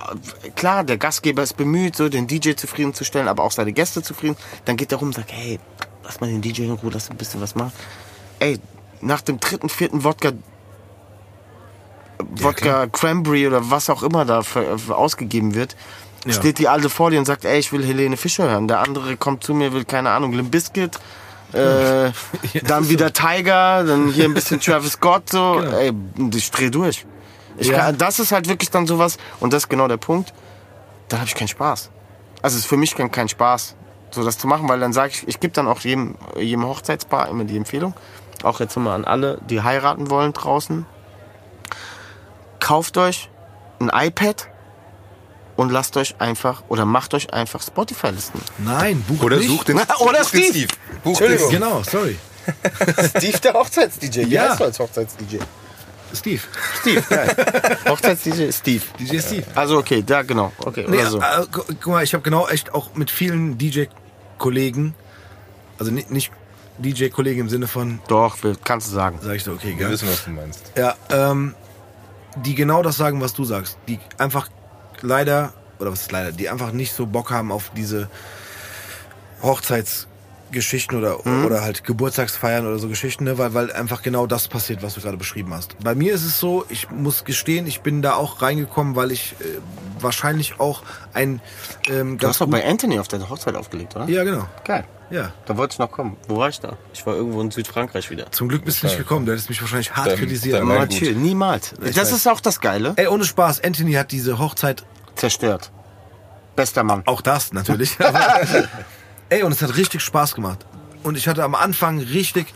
C: klar, der Gastgeber ist bemüht, so den DJ zufriedenzustellen, aber auch seine Gäste zufrieden, dann geht er rum und sagt, hey, lass mal den DJ in Ruhe, lass ein bisschen was machen. Ey, nach dem dritten, vierten Wodka, Wodka Cranberry oder was auch immer da für, für ausgegeben wird,
A: Ja.
C: steht die Alte vor dir und sagt, ey, ich will Helene Fischer hören. Der andere kommt zu mir, will, keine Ahnung, Limp Bizkit, äh, dann wieder Tiger, dann hier ein bisschen Travis Scott, so,
A: Genau.
C: ey, ich dreh durch. Ich
A: Ja.
C: kann, das ist halt wirklich dann sowas, und das ist genau der Punkt, da habe ich keinen Spaß. Also es ist für mich kein, kein Spaß, so das zu machen, weil dann sage ich, ich gebe dann auch jedem, jedem Hochzeitspaar immer die Empfehlung, auch jetzt mal an alle, die heiraten wollen draußen, kauft euch ein iPad und lasst euch einfach, oder macht euch einfach Spotify-Listen.
A: Nein, buch
B: Oder
A: nicht.
B: such den,
C: Oder
B: den
C: Steve.
B: Buch den
C: Entschuldigung.
A: Genau, sorry.
C: Steve, der Hochzeits-DJ. Wie
A: Ja.
C: heißt du als Hochzeits-DJ?
A: Steve.
C: Steve, geil. Hochzeits-DJ Steve.
A: DJ Steve.
C: Also okay, da genau. Okay,
A: Nee,
C: oder so.
A: äh, gu- guck mal, ich habe genau echt auch mit vielen DJ-Kollegen, also nicht, nicht DJ-Kollegen im Sinne von,
C: Doch, kannst du sagen.
A: sag ich so, okay,
B: Wir
A: geil.
B: wissen, was du meinst.
A: Ja, ähm, die genau das sagen, was du sagst. Die einfach leider, oder was ist leider, die einfach nicht so Bock haben auf diese Hochzeitsgeschichten oder,
C: Mhm.
A: oder halt Geburtstagsfeiern oder so Geschichten, ne? weil, weil einfach genau das passiert, was du gerade beschrieben hast. Bei mir ist es so, ich muss gestehen, ich bin da auch reingekommen, weil ich äh, wahrscheinlich auch ein ähm,
C: Du hast doch bei Anthony auf der Hochzeit aufgelegt, oder?
A: Ja, genau.
C: Geil.
A: Ja.
C: Da wollte ich noch kommen. Wo war ich da? Ich war irgendwo in Südfrankreich wieder.
A: Zum Glück bist du nicht gekommen, du hättest mich wahrscheinlich hart
B: Dann-
A: kritisiert.
B: dann-.
C: Natürlich, niemals. das
A: weiß.
C: ist auch das Geile.
A: Ey, ohne Spaß, Anthony hat diese Hochzeit
C: Zerstört. Bester Mann.
A: Auch das natürlich. Ey, und es hat richtig Spaß gemacht. Und ich hatte am Anfang richtig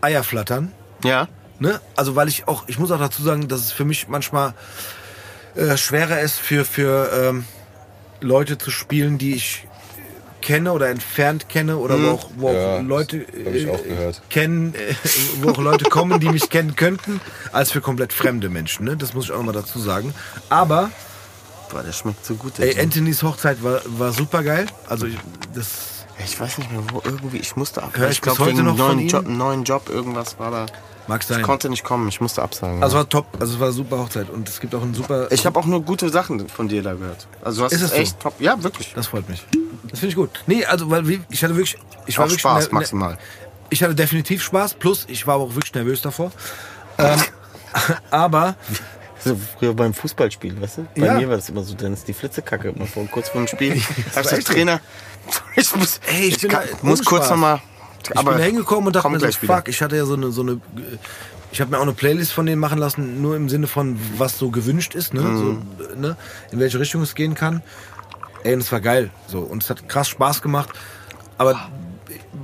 A: Eierflattern.
C: Ja.
A: Ne? Also weil ich auch, ich muss auch dazu sagen, dass es für mich manchmal äh, schwerer ist, für, für ähm, Leute zu spielen, die ich kenne oder entfernt kenne oder wo auch, wo
B: Ja,
A: auch Leute
B: ich auch gehört.
A: kennen, äh, wo auch Leute kommen, die mich kennen könnten, als für komplett fremde Menschen. Ne? Das muss ich auch nochmal dazu sagen. Aber
C: Boah, der schmeckt so gut.
A: Ey. Anthonys Hochzeit war, war super geil. Also ich, das
C: Ich weiß nicht mehr, wo irgendwie, ich musste ab.
A: Hör ich
C: ich glaube,
A: heute noch von
C: neuen
A: ihm?
C: Job, neuen Job, irgendwas war da.
A: mag
C: Ich
A: sein.
C: konnte nicht kommen, ich musste absagen.
A: Also war top, also es war eine super Hochzeit und es gibt auch einen super.
C: ich habe auch nur gute Sachen von dir da gehört. Also du hast
A: Ist
C: es
A: es so?
C: echt top. Ja, wirklich.
A: das freut mich. Das finde ich gut. Nee, also weil ich hatte wirklich, ich war
C: Auch
A: wirklich
C: Spaß
A: ner-
C: maximal.
A: Ich hatte definitiv Spaß. Plus ich war auch wirklich nervös davor. Ähm, aber
C: So früher beim Fußballspiel, weißt du? Bei
A: Ja.
C: mir war das immer so, dann ist die Flitzekacke immer vor, kurz vor dem Spiel. Sagst du. Trainer, ich muss,
A: Ey, ich
C: ich
A: bin
C: kann,
A: da-
C: muss kurz nochmal.
A: ich bin hingekommen und dachte mir so,
C: wieder.
A: fuck, ich hatte ja so eine, so eine, ich habe mir auch eine Playlist von denen machen lassen, nur im Sinne von, was so gewünscht ist, ne?
C: Mhm.
A: So, ne? In welche Richtung es gehen kann. Ey, und es war geil. So, und es hat krass Spaß gemacht. Aber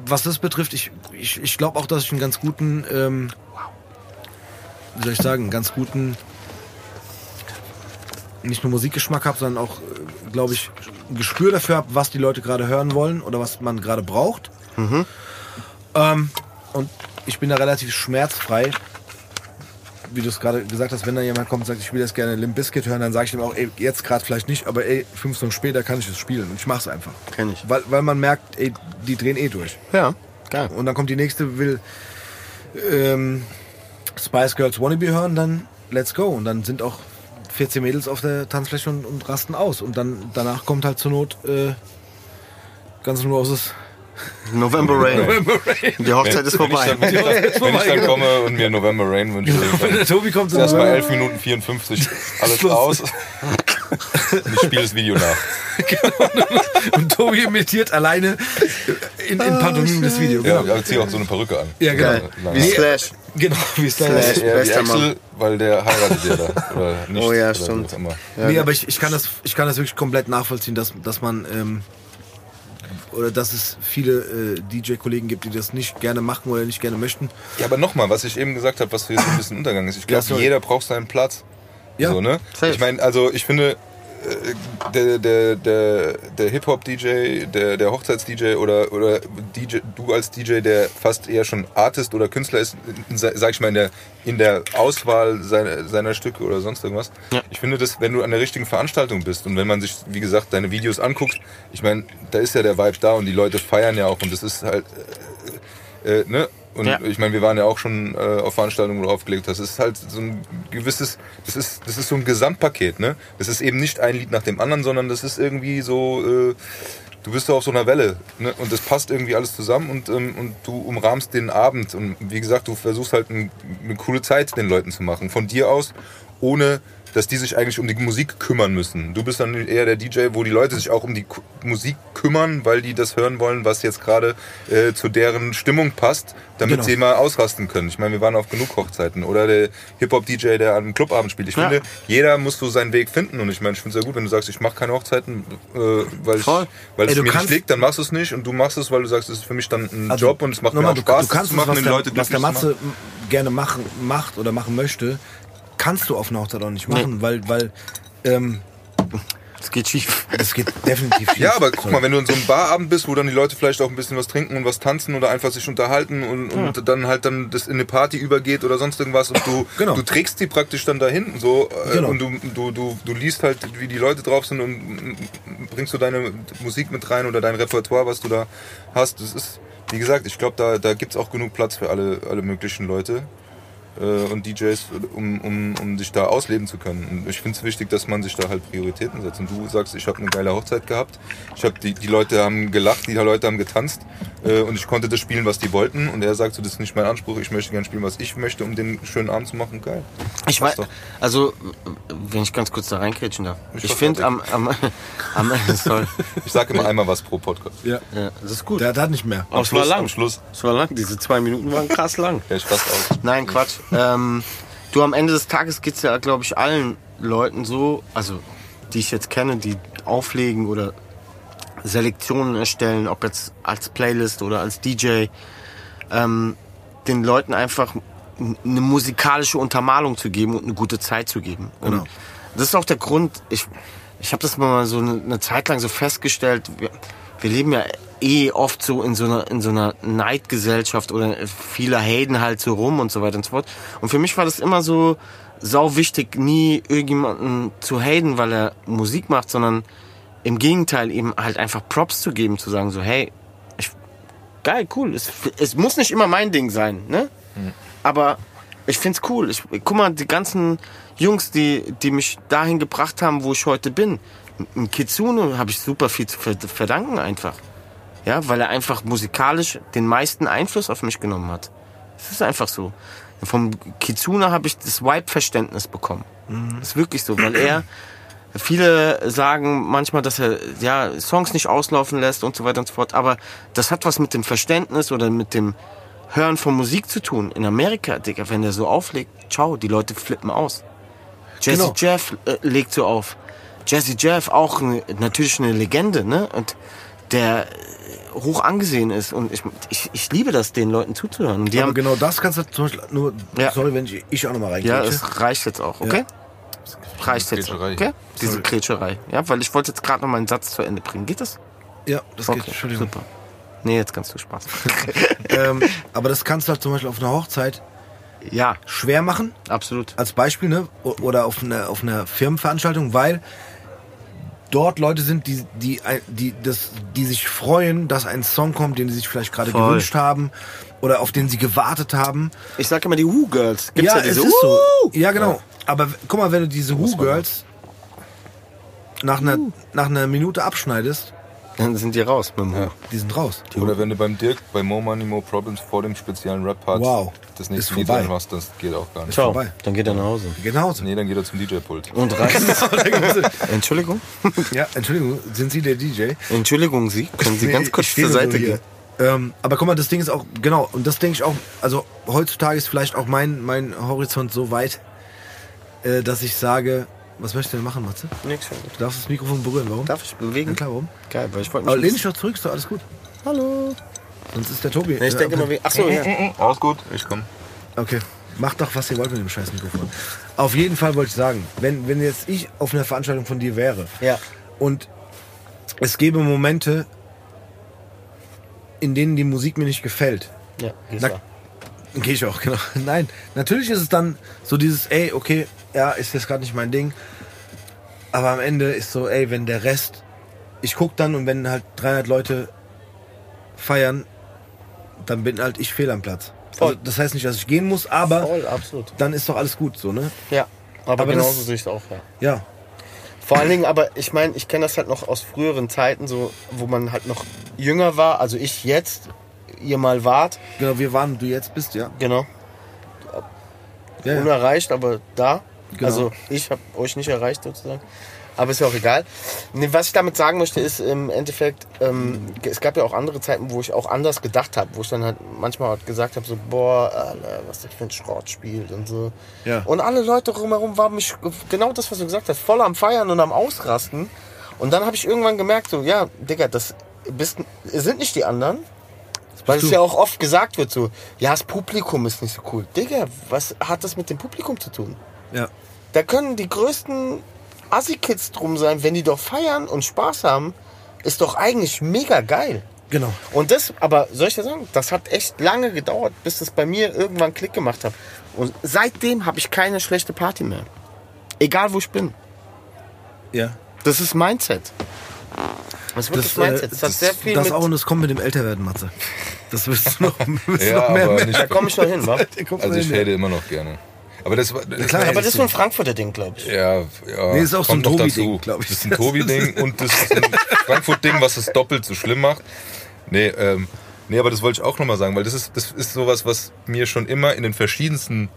A: was das betrifft, ich, ich, ich glaube auch, dass ich einen ganz guten, ähm, wie soll ich sagen, einen ganz guten, nicht nur Musikgeschmack habe, sondern auch, glaube ich, ein Gespür dafür habe, was die Leute gerade hören wollen oder was man gerade braucht. Ähm, und ich bin da relativ schmerzfrei. Wie du es gerade gesagt hast, wenn da jemand kommt und sagt, ich will jetzt gerne Limp Bizkit hören, dann sage ich dem auch, ey, jetzt gerade vielleicht nicht, aber ey, fünf Stunden später kann ich es spielen und ich mach's einfach.
C: Kenn ich.
A: Weil, weil man merkt, ey, die drehen eh durch.
C: Ja, geil.
A: Und dann kommt die nächste, will ähm, Spice Girls Wannabe hören, dann let's go. Und dann sind auch 14 Mädels auf der Tanzfläche und, und rasten aus. Und dann danach kommt halt zur Not äh, Guns N' Roses
C: November Rain. Die Hochzeit ist
B: Wenn ich
C: vorbei.
B: dann, wenn ich dann, wenn ich
A: vorbei,
B: dann
A: genau.
B: komme und mir November Rain wünsche, dann
A: Der Tobi kommt
B: ist erstmal 11 Minuten 54 alles aus. Und ich spiele das Video nach.
A: und Tobi imitiert alleine in, in Pantomime das Video.
B: Ja,
A: Genau.
B: aber zieh auch so eine Perücke an.
A: Ja, genau.
C: Wie Slash.
A: Genau, wie
C: Slash.
A: ist.
B: Ja, wie
C: Bester
B: Axel,
C: Mann.
B: weil der heiratet ja da. Oder nicht.
C: Oh ja,
B: oder
C: stimmt.
B: immer.
A: Nee, aber ich, ich, kann das, ich kann das wirklich komplett nachvollziehen, dass, dass man ähm, oder dass es viele äh, DJ-Kollegen gibt, die das nicht gerne machen oder nicht gerne möchten.
B: Ja, aber nochmal, was ich eben gesagt habe, was hier so ein bisschen Untergang ist. Ich glaube, jeder braucht seinen Platz.
A: Ja.
B: So, ne?
C: Safe.
B: Ich meine, also ich finde, äh, der, der, der, der Hip-Hop-DJ, der, der Hochzeits-DJ oder, oder DJ, du als DJ, der fast eher schon Artist oder Künstler ist, sag ich mal, in der, in der Auswahl seiner, seiner Stücke oder sonst irgendwas.
C: Ja.
B: Ich finde, dass wenn du an der richtigen Veranstaltung bist und wenn man sich, wie gesagt, deine Videos anguckt, ich meine, da ist ja der Vibe da und die Leute feiern ja auch und das ist halt, äh, äh, ne? Und
C: Ja.
B: ich meine, wir waren ja auch schon äh, auf Veranstaltungen, wo du aufgelegt hast. Das ist halt so ein gewisses, das ist, das ist so ein Gesamtpaket, ne? Das ist eben nicht ein Lied nach dem anderen, sondern das ist irgendwie so, äh, du bist so auf so einer Welle, ne? Und das passt irgendwie alles zusammen und, ähm, und du umrahmst den Abend. Und wie gesagt, du versuchst halt ein, eine coole Zeit den Leuten zu machen. Von dir aus, ohne dass die sich eigentlich um die Musik kümmern müssen. Du bist dann eher der DJ, wo die Leute sich auch um die Musik kümmern, weil die das hören wollen, was jetzt gerade äh, zu deren Stimmung passt, damit
A: Genau.
B: sie mal ausrasten können. Ich meine, wir waren auf genug Hochzeiten. Oder der Hip-Hop-DJ, der am Clubabend spielt. Ich
C: Ja.
B: finde, jeder muss so seinen Weg finden. Und ich meine, ich finde es sehr gut, wenn du sagst, ich mache keine Hochzeiten, äh, weil, ich, weil
A: Ey,
B: es mir nicht liegt, dann machst du es nicht. Und du machst es, weil du sagst, es ist für mich dann ein
A: Also,
B: Job und es macht mir
A: nochmal,
B: auch
A: du-
B: Spaß,
A: du kannst
B: das zu machen,
A: was
B: den
A: der,
B: Leute
A: was der
B: machen.
A: Matze gerne machen, macht oder machen möchte, kannst du auf einer Hochzeit auch nicht machen, weil, weil ähm,
C: Es geht schief.
A: das geht definitiv schief.
B: Ja, aber guck mal, wenn du in so einem Barabend bist, wo dann die Leute vielleicht auch ein bisschen was trinken und was tanzen oder einfach sich unterhalten und, und dann halt dann das in eine Party übergeht oder sonst irgendwas und du,
A: Genau.
B: du trägst die praktisch dann dahin so äh,
A: Genau.
B: und du, du, du, du liest halt, wie die Leute drauf sind und bringst du deine Musik mit rein oder dein Repertoire, was du da hast. Das ist, wie gesagt, ich glaube, da, da gibt's auch genug Platz für alle, alle möglichen Leute und DJs, um, um, um sich da ausleben zu können. Und ich finde es wichtig, dass man sich da halt Prioritäten setzt. Und du sagst, ich habe eine geile Hochzeit gehabt. Ich habe die, die Leute haben gelacht, die Leute haben getanzt äh, und ich konnte das spielen, was die wollten. Und er sagt so, das ist nicht mein Anspruch. Ich möchte gerne spielen, was ich möchte, um den schönen Abend zu machen. Geil.
C: Ich weiß,
B: doch.
C: also, wenn ich ganz kurz da reinkrätschen darf.
B: Ich
C: Ich finde am, am, am, sorry.
B: Ich sage immer einmal was pro Podcast.
A: ja.
C: Ja, das ist gut.
A: Der, der hat nicht mehr.
C: Aber es war
B: Schluss,
C: lang.
B: am Schluss.
C: Es war lang. Diese zwei Minuten waren krass lang.
B: Ja, ich fast aus.
C: Nein, Quatsch. Ähm, du, am Ende des Tages geht's ja, glaube ich, allen Leuten so, also die ich jetzt kenne, die auflegen oder Selektionen erstellen, ob jetzt als Playlist oder als DJ, ähm, den Leuten einfach eine musikalische Untermalung zu geben und eine gute Zeit zu geben. Und
A: Genau.
C: das ist auch der Grund, ich, ich habe das mal so eine, eine Zeit lang so festgestellt, wir, wir leben ja eh oft so in so einer, in so einer Neidgesellschaft oder viele haten halt so rum und so weiter und so fort. Und für mich war das immer so sau wichtig, nie irgendjemanden zu haten, weil er Musik macht, sondern im Gegenteil eben halt einfach Props zu geben, zu sagen so, hey, ich, geil, cool, es, es muss nicht immer mein Ding sein, ne? Aber ich find's cool. Ich, guck mal, die ganzen Jungs, die, die mich dahin gebracht haben, wo ich heute bin. Im Kitsune habe ich super viel zu ver- verdanken einfach. Ja, weil er einfach musikalisch den meisten Einfluss auf mich genommen hat. Das ist einfach so. Vom Kitsune habe ich das Vibe-Verständnis bekommen. Das ist wirklich so, weil er Viele sagen manchmal, dass er ja Songs nicht auslaufen lässt und so weiter und so fort. Aber das hat was mit dem Verständnis oder mit dem Hören von Musik zu tun. In Amerika, Digga, wenn der so auflegt, ciao, die Leute flippen aus. Jazzy
A: Genau.
C: Jeff äh, legt so auf. Jazzy Jeff auch eine, natürlich eine Legende, ne? Und der hoch angesehen ist. Und ich, ich, ich liebe das, den Leuten zuzuhören. Und die
A: Aber
C: haben,
A: genau das kannst du zum Beispiel nur,
C: Ja.
A: sorry, wenn ich, ich auch nochmal
C: ja,
A: reingreife.
C: es reicht jetzt auch, okay? Reicht jetzt, okay? Diese Krätscherei. Ja, weil ich wollte jetzt gerade noch mal einen Satz zu Ende bringen. Geht das?
A: Ja, das geht, Entschuldigung.
C: super. Nee, jetzt kannst du Spaß.
A: Ähm, aber das kannst du halt zum Beispiel auf einer Hochzeit
C: ja,
A: schwer machen,
C: absolut.
A: als Beispiel, ne? Oder auf einer, auf einer Firmenveranstaltung, weil dort Leute sind, die, die, die, das, die sich freuen, dass ein Song kommt, den sie sich vielleicht gerade
C: Voll.
A: gewünscht haben oder auf den sie gewartet haben.
C: Ich sag immer die Woo-Girls. Gibt's ja,
A: es
C: diese
A: ist so. Ja, genau. Aber guck mal, wenn du diese Who Girls nach einer, nach einer Minute abschneidest,
C: Dann sind die raus mit dem
B: Ja.
C: Hoch.
A: Die sind raus.
B: Oder wenn du beim Dirk bei More Money, More Problems vor dem speziellen Rap-Part
A: Wow.
B: das nächste Lied
A: vorbei.
B: machst, das geht auch gar nicht.
C: Ciao.
A: vorbei.
C: Dann geht er nach Hause.
A: Genau.
B: Nee, dann geht er zum DJ-Pult.
C: Und reißt. Entschuldigung?
A: ja, Entschuldigung, sind Sie der DJ?
C: Entschuldigung, Sie? Können Sie
A: Nee,
C: ganz kurz zur Seite
A: hier.
C: gehen?
A: Ähm, aber guck mal, das Ding ist auch, genau, und das denke ich auch, also heutzutage ist vielleicht auch mein, mein Horizont so weit, äh, dass ich sage, was möchtest du denn machen, Matze?
C: Nix.
A: Du darfst das Mikrofon berühren, warum?
C: Darf ich bewegen?
A: Ja, klar, warum?
C: Geil, weil ich wollte
A: Aber
C: mich...
A: lehn dich doch zurück, ist doch alles gut.
C: Hallo.
A: Sonst ist der Tobi.
C: Nee, ich
A: äh,
C: denke immer, wie... Achso, ja.
B: Alles gut, ich komm.
A: Okay. Macht doch, was ihr wollt mit dem scheiß Mikrofon. Auf jeden Fall wollte ich sagen, wenn, wenn jetzt ich auf einer Veranstaltung von dir wäre
C: Ja.
A: und es gäbe Momente, in denen die Musik mir nicht gefällt,
C: Ja,
A: Na- Gehe ich auch, genau. Nein, natürlich ist es dann so dieses, ey, okay, ja, ist jetzt gerade nicht mein Ding. Aber am Ende ist so, ey, wenn der Rest, ich guck dann und wenn halt 300 Leute feiern, dann bin halt ich fehl am Platz.
C: Voll.
A: Also, das heißt nicht, dass ich gehen muss, aber
C: Voll, absolut.
A: dann ist doch alles gut, so, ne?
C: Ja. Aber,
A: Aber
C: genauso sehe ich es auch, ja.
A: Ja.
C: Vor allen Dingen, aber ich meine, ich kenne das halt noch aus früheren Zeiten, so, wo man halt noch jünger war. Also ich jetzt, ihr mal wart,
A: Genau, wir waren, du jetzt bist, ja.
C: genau,
A: ja, ja.
C: unerreicht, aber da.
A: Genau.
C: Also ich habe euch nicht erreicht sozusagen. Aber ist ja auch egal. Nee, was ich damit sagen möchte, ist im Endeffekt, ähm, es gab ja auch andere Zeiten, wo ich auch anders gedacht habe, wo ich dann halt manchmal halt gesagt habe, so, boah, Alter, was das für ein Schrott spielt und so.
A: Ja.
C: Und alle Leute drumherum waren mich, genau das, was du gesagt hast, voll am Feiern und am Ausrasten. Und dann habe ich irgendwann gemerkt, so, ja, Digga, das bist, sind nicht die anderen. Weil es ja auch oft gesagt wird, so, ja, das Publikum ist nicht so cool. Digga, was hat das mit dem Publikum zu tun?
A: Ja.
C: Da können die größten Assi-Kids drum sein, wenn die doch feiern und Spaß haben, ist doch eigentlich mega geil.
A: Genau.
C: Und das, aber soll ich dir sagen, das hat echt lange gedauert, bis das bei mir irgendwann Klick gemacht hat. Und seitdem habe ich keine schlechte Party mehr. Egal wo ich bin.
A: Ja.
C: Das ist Mindset. Das ist wirklich
A: Das, äh,
C: Mindset. Das, hat
A: das,
C: sehr viel
A: das
C: mit.
A: auch und das kommt mit dem Älterwerden, Matze. Das wirst du noch, wirst
B: Ja,
A: noch mehr,
B: nicht
C: da komme ich noch hin, wa?
B: Also ich rede immer noch gerne. Aber das war. Das
A: klar,
C: Aber das ist so ein Frankfurter Ding, glaube ich.
B: Ja, ja.
A: Nee, ist auch so ein Tobi-Ding,
B: dazu.
A: glaub ich.
B: Das ist ein Tobi-Ding und das ist ein Frankfurt-Ding, was es doppelt so schlimm macht. Nee, ähm, nee, aber das wollte ich auch nochmal sagen, weil das ist, das ist sowas, was mir schon immer in den verschiedensten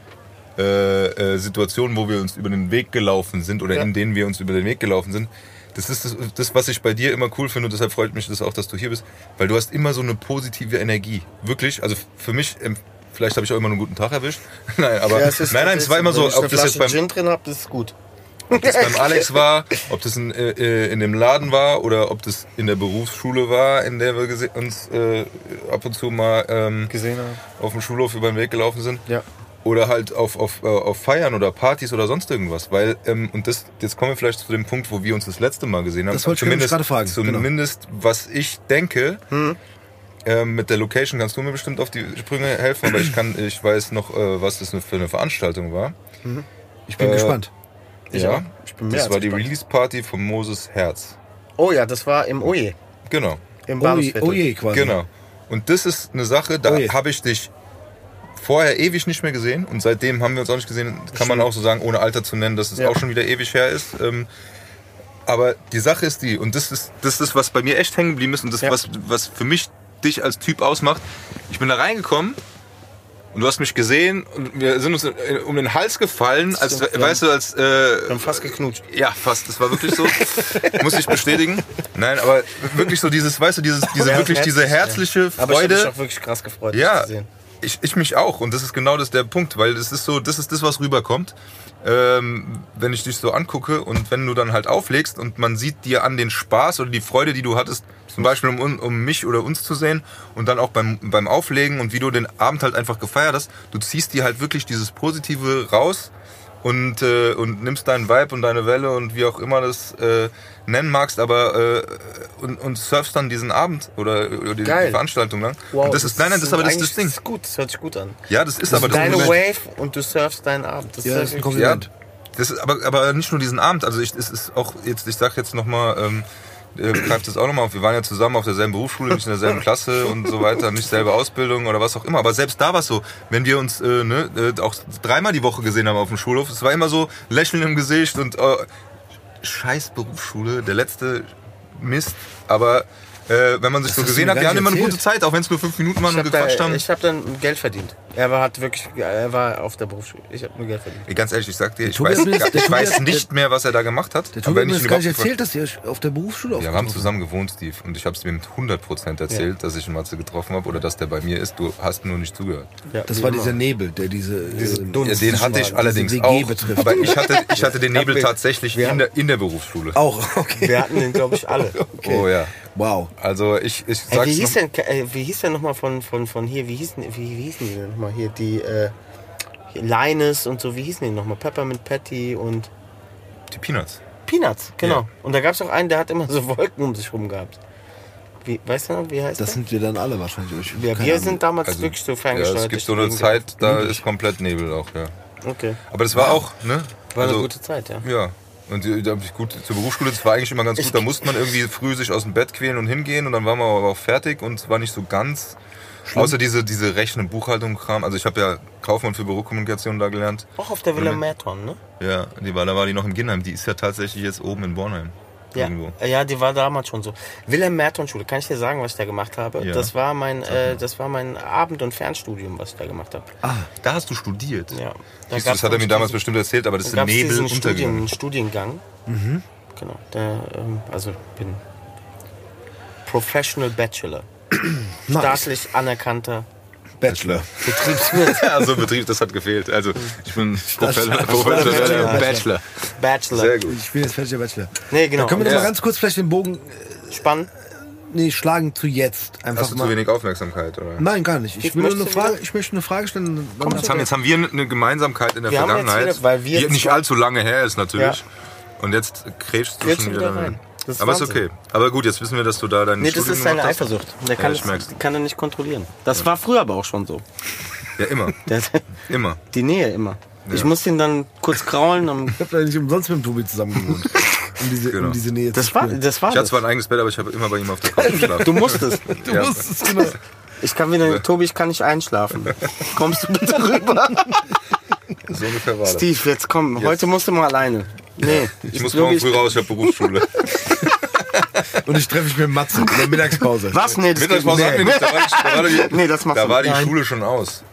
B: äh, äh, Situationen, wo wir uns über den Weg gelaufen sind oder
C: Ja.
B: in denen wir uns über den Weg gelaufen sind, das ist das, das, was ich bei dir immer cool finde und deshalb freut mich das auch, dass du hier bist, weil du hast immer so eine positive Energie. Wirklich, also für mich, ähm, vielleicht habe ich auch immer einen guten Tag erwischt. nein, aber
C: Ja,
B: nein, nein, es war immer so, ob das jetzt beim,
C: Gin drin das ist gut.
B: ob das beim Alex war, ob das in, äh, in dem Laden war oder ob das in der Berufsschule war, in der wir uns äh, ab und zu mal ähm,
C: Gesehen habe.
B: auf dem Schulhof über den Weg gelaufen sind.
C: Ja.
B: Oder halt auf, auf, äh, auf Feiern oder Partys oder sonst irgendwas. Weil, ähm, und das, jetzt kommen wir vielleicht zu dem Punkt, wo wir uns das letzte Mal gesehen haben.
A: Das wollte ich gerade fragen, genau.
B: Zumindest, was ich denke, ähm, mit der Location kannst du mir bestimmt auf die Sprünge helfen, aber ich kann, ich weiß noch, äh, was das für eine Veranstaltung war.
A: Ich bin
B: Äh,
A: gespannt.
B: ja,
C: auch. Ich bin mehr
B: das
C: als
B: war die. Release-Party von Moses Herz.
C: Oh ja, das war im Oje.
B: Genau,
C: Im
A: Oh je,
C: Bahnhofsviertel.
A: oh je, quasi.
B: genau. Und das ist eine Sache, da habe ich dich vorher ewig nicht mehr gesehen und seitdem haben wir uns auch nicht gesehen. Kann man auch so sagen, ohne Alter zu nennen, dass es
C: Ja.
B: auch schon wieder ewig her ist. Ähm, aber die Sache ist die, und das ist das, ist, was bei mir echt hängen geblieben ist und das,
C: Ja.
B: was, was für mich dich als Typ ausmacht. Ich bin da reingekommen und du hast mich gesehen und wir sind uns um den Hals gefallen, als,
C: ja.
B: weißt du, als... Äh,
C: Wir haben fast geknutscht.
B: ja, fast. Das war wirklich so. Muss ich bestätigen. Nein, aber wirklich so dieses, weißt du, dieses, diese wirklich diese
C: herzlich,
B: herzliche
C: Aber ich habe mich
B: Freude.
C: auch wirklich krass gefreut, dich
B: Ja,
C: zu sehen.
B: Ich, ich mich auch. Und das ist genau das der Punkt, weil das ist so, das ist das, was rüberkommt. Ähm, wenn ich dich so angucke und wenn du dann halt auflegst und man sieht dir an den Spaß oder die Freude, die du hattest, zum Beispiel um, um mich oder uns zu sehen und dann auch beim, beim Auflegen und wie du den Abend halt einfach gefeiert hast, du ziehst dir halt wirklich dieses Positive raus und, äh, und nimmst deinen Vibe und deine Welle und wie auch immer das äh, nennen magst, aber äh, und, und surfst dann diesen Abend oder, oder die, die. Veranstaltung lang. und das, ist, nein, nein, das ist aber das, das Ding.
C: Das ist gut, das hört sich gut an.
B: Ja, das ist
C: Das
B: aber
C: ist
B: das
C: deine
B: Moment.
C: Wave und du surfst deinen Abend. Das
A: Ja,
C: ist
A: das ist ein
C: wirklich-
B: Ja,
A: Kompliment.
B: das ist aber, aber nicht nur diesen Abend. Also ich, es ist auch jetzt, ich sag jetzt nochmal, ähm, äh, greift das auch nochmal auf. Wir waren ja zusammen auf derselben Berufsschule, nicht in derselben Klasse und so weiter, nicht selbe Ausbildung oder was auch immer. Aber selbst da war es so, wenn wir uns äh, ne, äh, auch dreimal die Woche gesehen haben auf dem Schulhof, es war immer so Lächeln im Gesicht und äh, scheiß Berufsschule. Der letzte Mist, aber äh, wenn man sich
A: Das
B: so gesehen hat, wir haben
A: nicht
B: immer eine gute Zeit, auch wenn es nur fünf Minuten waren
C: Ich
B: und
C: habe
B: gequatscht
C: da,
B: haben.
C: ich hab dann Geld verdient. Er war, hat wirklich, er war auf der Berufsschule. Ich habe nur Geld verdient.
B: Ganz ehrlich, ich sag dir, ich weiß, ich weiß nicht mehr, was er da gemacht hat.
A: Der
B: aber wenn
A: mir
B: ich
A: das
B: ihn
A: gar nicht erzählt, dass ihr auf der Berufsschule
B: Ja, wir haben zusammen gewohnt, Steve. Und ich habe es mir mit 100% erzählt, dass ich Matze getroffen habe oder dass der bei mir ist. Du hast nur nicht zugehört.
C: Ja,
A: Das war
C: immer.
A: dieser Nebel, der diese, äh,
B: Ja, den hatte ich allerdings auch.
A: betrifft.
B: Aber ich hatte, ich hatte den Nebel tatsächlich in der, in der Berufsschule.
A: auch, okay.
C: Wir hatten den, glaube ich, alle.
B: Oh ja.
A: Wow.
B: Also ich, ich
C: Ey,
B: sag's
C: wie, hieß denn, äh, wie hieß denn nochmal von, von, von hier, wie hießen, wie, wie hießen die denn nochmal hier, die, äh, Linus und so, wie hießen die nochmal? Peppermint Patty und
B: die Peanuts.
C: Peanuts, genau.
B: Ja.
C: Und da gab es auch einen, der hat immer so Wolken um sich rum gehabt. Wie, weißt du noch, wie heißt
A: Das
C: der?
A: sind wir dann alle wahrscheinlich. Ich,
C: Ja, wir
A: Ahnung.
C: sind damals
B: Also,
C: wirklich so
B: Ja,
C: ferngesteuert.
B: es gibt so eine Zeit, da ist komplett Nebel auch, ja.
C: Okay.
B: Aber das war auch, ne?
C: War
B: also,
C: eine gute Zeit, ja.
B: Ja. Und die- da hab ich gut zur Berufsschule, das war eigentlich immer ganz gut. Da musste man irgendwie früh sich aus dem Bett quälen und hingehen und dann waren wir aber auch fertig und es war nicht so ganz. Außer diese, diese Rechnen, Buchhaltung, Kram. Also ich habe ja Kaufmann für Bürokommunikation da gelernt.
C: Auch auf der Villa Merton, ne?
B: Ja, die war, da war die noch im Ginnheim. Die ist ja tatsächlich jetzt oben in Bornheim.
C: Ja,
B: Irgendwo.
C: ja, die war damals schon so. Wilhelm Merton Schule, kann ich dir sagen, was ich da gemacht habe?
B: Ja.
C: Das war mein, äh, das war mein Abend- und Fernstudium, was ich da gemacht habe.
B: Ah, da hast du studiert.
C: Ja. Da
B: Siehst du, das hat er mir
C: nämlich
B: damals bestimmt erzählt, aber das ist im Nebel
C: diesen Studien,
B: untergegangen.
C: Studiengang.
B: Mhm.
C: Genau. Der, ähm, also bin Professional Bachelor. Staatlich anerkannter
A: Bachelor.
C: Betriebswirt.
B: also Betrieb, das hat gefehlt. Also ich bin
A: Bachelor.
B: professioneller
C: Bachelor.
B: Bachelor.
C: Bachelor.
B: Sehr gut.
A: Ich bin jetzt fertiger Bachelor.
C: Nee, genau.
A: Da können wir noch
B: Ja.
A: mal ganz kurz vielleicht den Bogen
C: Spannend.
A: nee, schlagen zu jetzt. Einfach
B: Hast du
A: mal.
B: zu wenig Aufmerksamkeit, oder?
A: Nein, gar nicht. Ich,
C: Ich möchte
A: eine Frage, ich möchte eine Frage stellen.
C: Komm,
B: Jetzt haben, jetzt haben wir eine Gemeinsamkeit in der
C: Wir
B: Vergangenheit,
C: wieder- weil wir
B: die nicht allzu lange her ist natürlich.
C: Ja.
B: Und jetzt krätschst du
C: Jetzt
B: schon
C: wieder
B: wieder
C: rein. Das ist
B: Aber ist
C: Wahnsinn.
B: okay. Aber gut, jetzt wissen wir, dass du da dein
C: Nee, das
B: Studium
C: ist seine
B: hast.
C: Eifersucht. Der kann,
B: ich
C: das, kann er nicht kontrollieren. Das war früher aber auch schon so.
B: Ja, immer.
C: Der,
B: Immer.
C: die Nähe immer. Ich muss ihn dann kurz kraulen. Um,
A: Ich habe nicht umsonst mit dem Tobi zusammen gewohnt. Um diese,
B: Genau.
A: um diese Nähe
C: das
A: zu
C: war, das war
B: Ich hatte zwar ein eigenes Bett, aber ich habe immer bei ihm auf der Couch geschlafen.
C: Du musstest.
A: Du
B: Ja.
A: musst es genau.
C: Ich kann wieder, Tobi, ich kann nicht einschlafen. Kommst du bitte rüber?
B: So ungefähr war das.
C: Steve, jetzt komm. Heute musst du mal alleine. Nee.
B: Ich muss morgen früh raus, ich habe Berufsschule.
A: Und ich treffe mich mit Matze in der Mittagspause.
C: Was? Nee, das
B: Mittagspause hatten wir nicht, da war die, da war die,
C: Nee, das machst
B: da war die. Schule schon aus.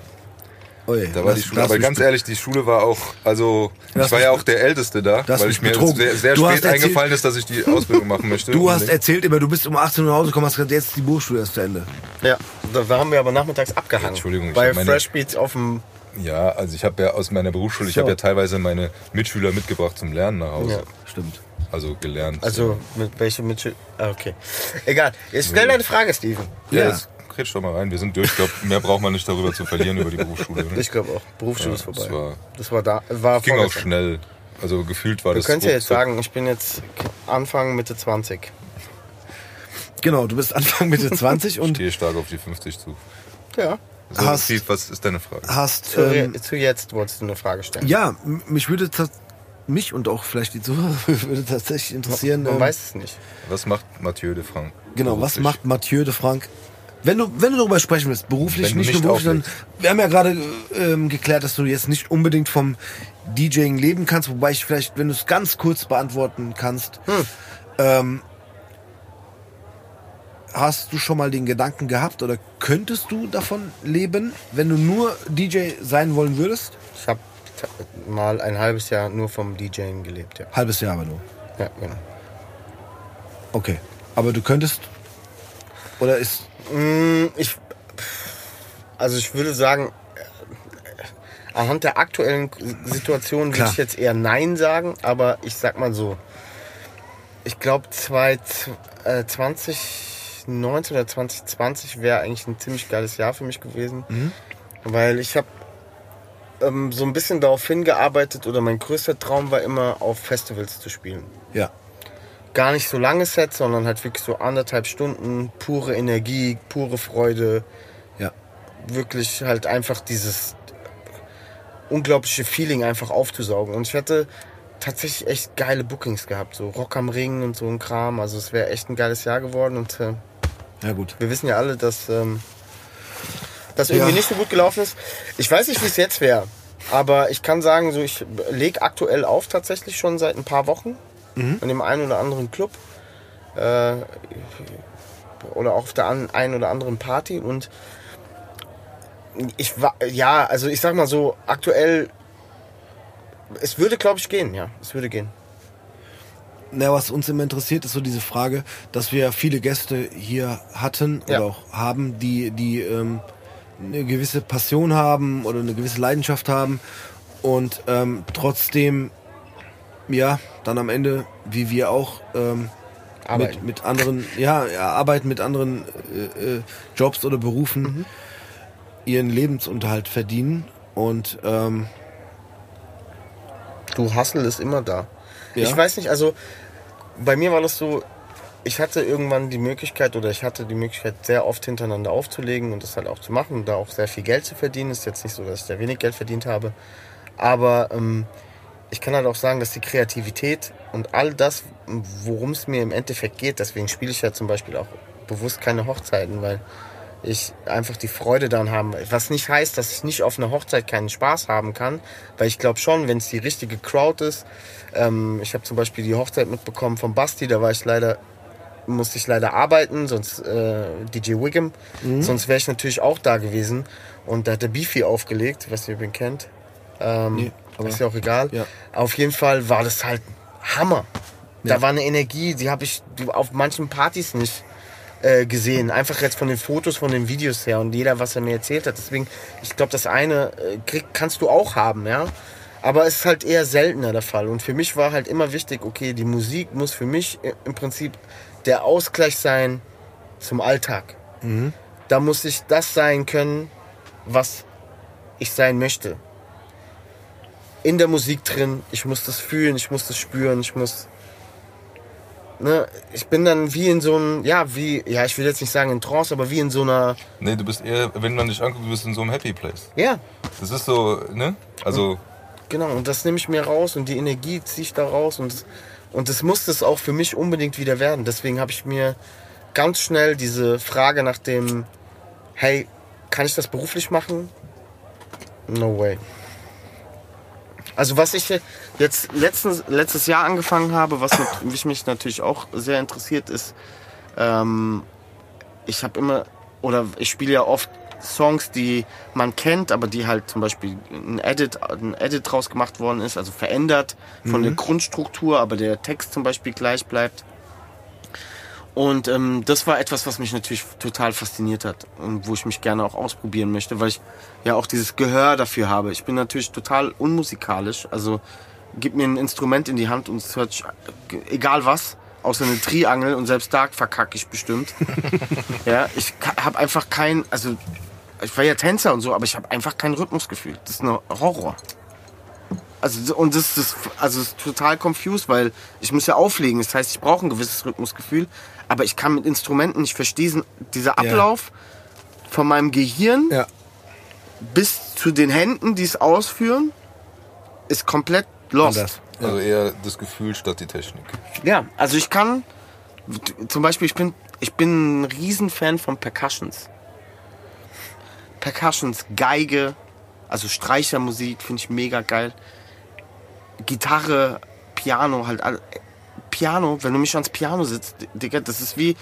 A: Je,
B: Da war
A: das-
B: die Schule, aber ganz ehrlich, die Schule war auch, also
A: Das
B: ich war ja auch der Älteste da, weil ich mir
A: betrogen.
B: sehr, sehr spät
A: erzählt-
B: eingefallen ist, dass ich die Ausbildung machen möchte.
A: Du hast
B: Unbedingt.
A: erzählt immer, du bist um 18 Uhr nach Hause gekommen, hast gesagt, jetzt ist die Berufsschule erst zu Ende.
C: Ja, da haben wir aber nachmittags abgehangen.
B: Entschuldigung, ich
C: Bei Fresh Beats auf dem.
B: Ja, also ich habe ja aus meiner Berufsschule, ich
A: So.
B: habe ja teilweise meine Mitschüler mitgebracht zum Lernen nach Hause.
C: Ja.
A: Stimmt.
B: Also gelernt.
C: Also, mit welche mit. Ah, okay. Egal. Jetzt stell deine Frage, Steven.
B: ja,
A: Ja.
B: jetzt kretsch doch mal rein. Wir sind durch. Ich glaube, mehr braucht man nicht darüber zu verlieren über die Berufsschule. Ne?
C: Ich glaube auch. Berufsschule
B: Ja,
C: ist vorbei.
B: das war-
C: das war da. War
B: Ging auch schnell. Also gefühlt war
C: Du
B: das.
C: könntest ja jetzt sagen, ich bin jetzt Anfang, Mitte 20.
A: Genau, du bist Anfang Mitte 20
B: Ich
A: und
B: stehe stark auf die 50 zu.
C: Ja.
B: So,
A: Hast-
B: Steve, was ist deine Frage?
A: hast.
C: Zu,
A: Ähm,
C: zu jetzt wolltest du eine Frage stellen.
A: ja, mich würde mich und auch vielleicht die Zuhörer würde tatsächlich interessieren.
C: Man
A: ähm,
C: weiß es nicht.
B: Was macht Mathieu de Franck?
A: Genau, was
B: beruflich?
A: macht Mathieu de Franck? Wenn du, wenn du darüber sprechen willst, beruflich,
B: Wenn du
A: nicht,
B: nicht
A: nur beruflich, sondern
B: auflegst.
A: wir haben ja gerade ähm, geklärt, dass du jetzt nicht unbedingt vom DJing leben kannst, wobei ich vielleicht, wenn du es ganz kurz beantworten kannst,
C: Hm.
A: ähm, hast du schon mal den Gedanken gehabt oder könntest du davon leben, wenn du nur DJ sein wollen würdest?
C: Ich habe mal ein halbes Jahr nur vom DJing gelebt, ja.
A: Halbes Jahr aber nur.
C: Ja, genau.
A: Okay. Aber du könntest. Oder ist.
C: Mm, Ich, also ich würde sagen, äh, anhand der aktuellen Situation würde ich jetzt eher Nein sagen, aber ich sag mal so, ich glaube 2019 oder 2020 wäre eigentlich ein ziemlich geiles Jahr für mich gewesen, weil ich habe ähm, so ein bisschen darauf hingearbeitet oder mein größter Traum war immer auf Festivals zu spielen
A: Ja.
C: gar nicht so lange Sets, sondern halt wirklich so anderthalb Stunden, pure Energie, pure Freude,
A: Ja.
C: wirklich halt einfach dieses unglaubliche Feeling einfach aufzusaugen. Und ich hatte tatsächlich echt geile Bookings gehabt, so Rock am Ring und so ein Kram. Also es wäre echt ein geiles Jahr geworden und äh,
A: Ja, gut.
C: wir wissen ja alle, dass ähm, das irgendwie
A: Ja.
C: nicht so gut gelaufen ist. Ich weiß nicht, wie es jetzt wäre, aber ich kann sagen, so ich lege aktuell auf tatsächlich schon seit ein paar Wochen
A: Mhm.
C: in dem einen oder anderen Club. äh, oder auch auf der einen oder anderen Party und ich war, ja, also ich sag mal so, aktuell, es würde, glaube ich, gehen, ja, es würde gehen.
A: Na, was uns immer interessiert, ist so diese Frage, dass wir viele Gäste hier hatten
C: Ja.
A: oder auch haben, die, die ähm, eine gewisse Passion haben oder eine gewisse Leidenschaft haben und ähm, trotzdem, ja, dann am Ende, wie wir auch, ähm, mit,
C: Arbeiten.
A: mit anderen, ja, ja, arbeiten mit anderen äh, äh, Jobs oder Berufen
C: Mhm.
A: ihren Lebensunterhalt verdienen und ähm,
C: Du, Hustle ist immer da.
A: Ja.
C: Ich weiß nicht, also bei mir war das so, ich hatte irgendwann die Möglichkeit oder ich hatte die Möglichkeit, sehr oft hintereinander aufzulegen und das halt auch zu machen und da auch sehr viel Geld zu verdienen. Ist jetzt nicht so, dass ich da wenig Geld verdient habe. Aber ähm, ich kann halt auch sagen, dass die Kreativität und all das, worum es mir im Endeffekt geht, deswegen spiele ich ja zum Beispiel auch bewusst keine Hochzeiten, weil ich einfach die Freude daran habe. Was nicht heißt, dass ich nicht auf einer Hochzeit keinen Spaß haben kann, weil ich glaube schon, wenn es die richtige Crowd ist. Ähm, ich habe zum Beispiel die Hochzeit mitbekommen von Basti, da war ich leider, musste ich leider arbeiten, sonst äh, DJ Wiggum, sonst wäre ich natürlich auch da gewesen. Und da hat der Beefy aufgelegt, was ihr ihn kennt. Ähm,
A: Nee, aber-
C: ist ja auch egal.
A: Ja.
C: Auf jeden Fall war das halt Hammer. Da war eine Energie, die habe ich auf manchen Partys nicht äh, gesehen. Einfach jetzt von den Fotos, von den Videos her und jeder, was er mir erzählt hat. Deswegen, ich glaube, das eine äh, krieg, kannst du auch haben, ja. Aber es ist halt eher seltener der Fall. Und für mich war halt immer wichtig, okay, die Musik muss für mich im Prinzip der Ausgleich sein zum Alltag. Da muss ich das sein können, was ich sein möchte. In der Musik drin, ich muss das fühlen, ich muss das spüren, ich muss ne, ich bin dann wie in so einem, ja, wie, ja, ich will jetzt nicht sagen in Trance, aber wie in so einer,
B: Nee, du bist eher, wenn man dich anguckt, du bist in so einem Happy Place.
C: ja,
B: Das ist so, ne? Also,
C: genau, und das nehme ich mir raus und die Energie ziehe ich da raus und, und das muss das auch für mich unbedingt wieder werden. Deswegen habe ich mir ganz schnell diese Frage nach dem, hey, kann ich das beruflich machen? No way. Also was ich jetzt letztens, letztes Jahr angefangen habe, was mich, mich natürlich auch sehr interessiert, ist, ähm, ich habe immer, oder ich spiele ja oft Songs, die man kennt, aber die halt zum Beispiel ein Edit, ein Edit draus gemacht worden ist, also verändert von der Grundstruktur, aber der Text zum Beispiel gleich bleibt. Und ähm, das war etwas, was mich natürlich total fasziniert hat und wo ich mich gerne auch ausprobieren möchte, weil ich ja auch dieses Gehör dafür habe. Ich bin natürlich total unmusikalisch, also gib mir ein Instrument in die Hand und es hört sich, egal was, außer eine Triangel und selbst da verkacke ich bestimmt. ja, ich habe einfach kein, also ich war ja Tänzer und so, aber ich habe einfach kein Rhythmusgefühl. Das ist ein Horror. Also und das ist also das ist total confused, weil ich muss ja auflegen. Das heißt, ich brauche ein gewisses Rhythmusgefühl, aber ich kann mit Instrumenten nicht verstehen, dieser Ablauf von meinem Gehirn
A: ja,
C: bis zu den Händen, die es ausführen, ist komplett lost.
A: anders.
B: also eher das Gefühl statt die Technik.
C: Ja, also ich kann zum Beispiel, ich bin, ich bin ein Riesenfan von Percussions. Percussions, Geige, also Streichermusik finde ich mega geil. Gitarre, Piano, halt all- Piano, wenn du mich ans Piano sitzt, Digga, das ist wie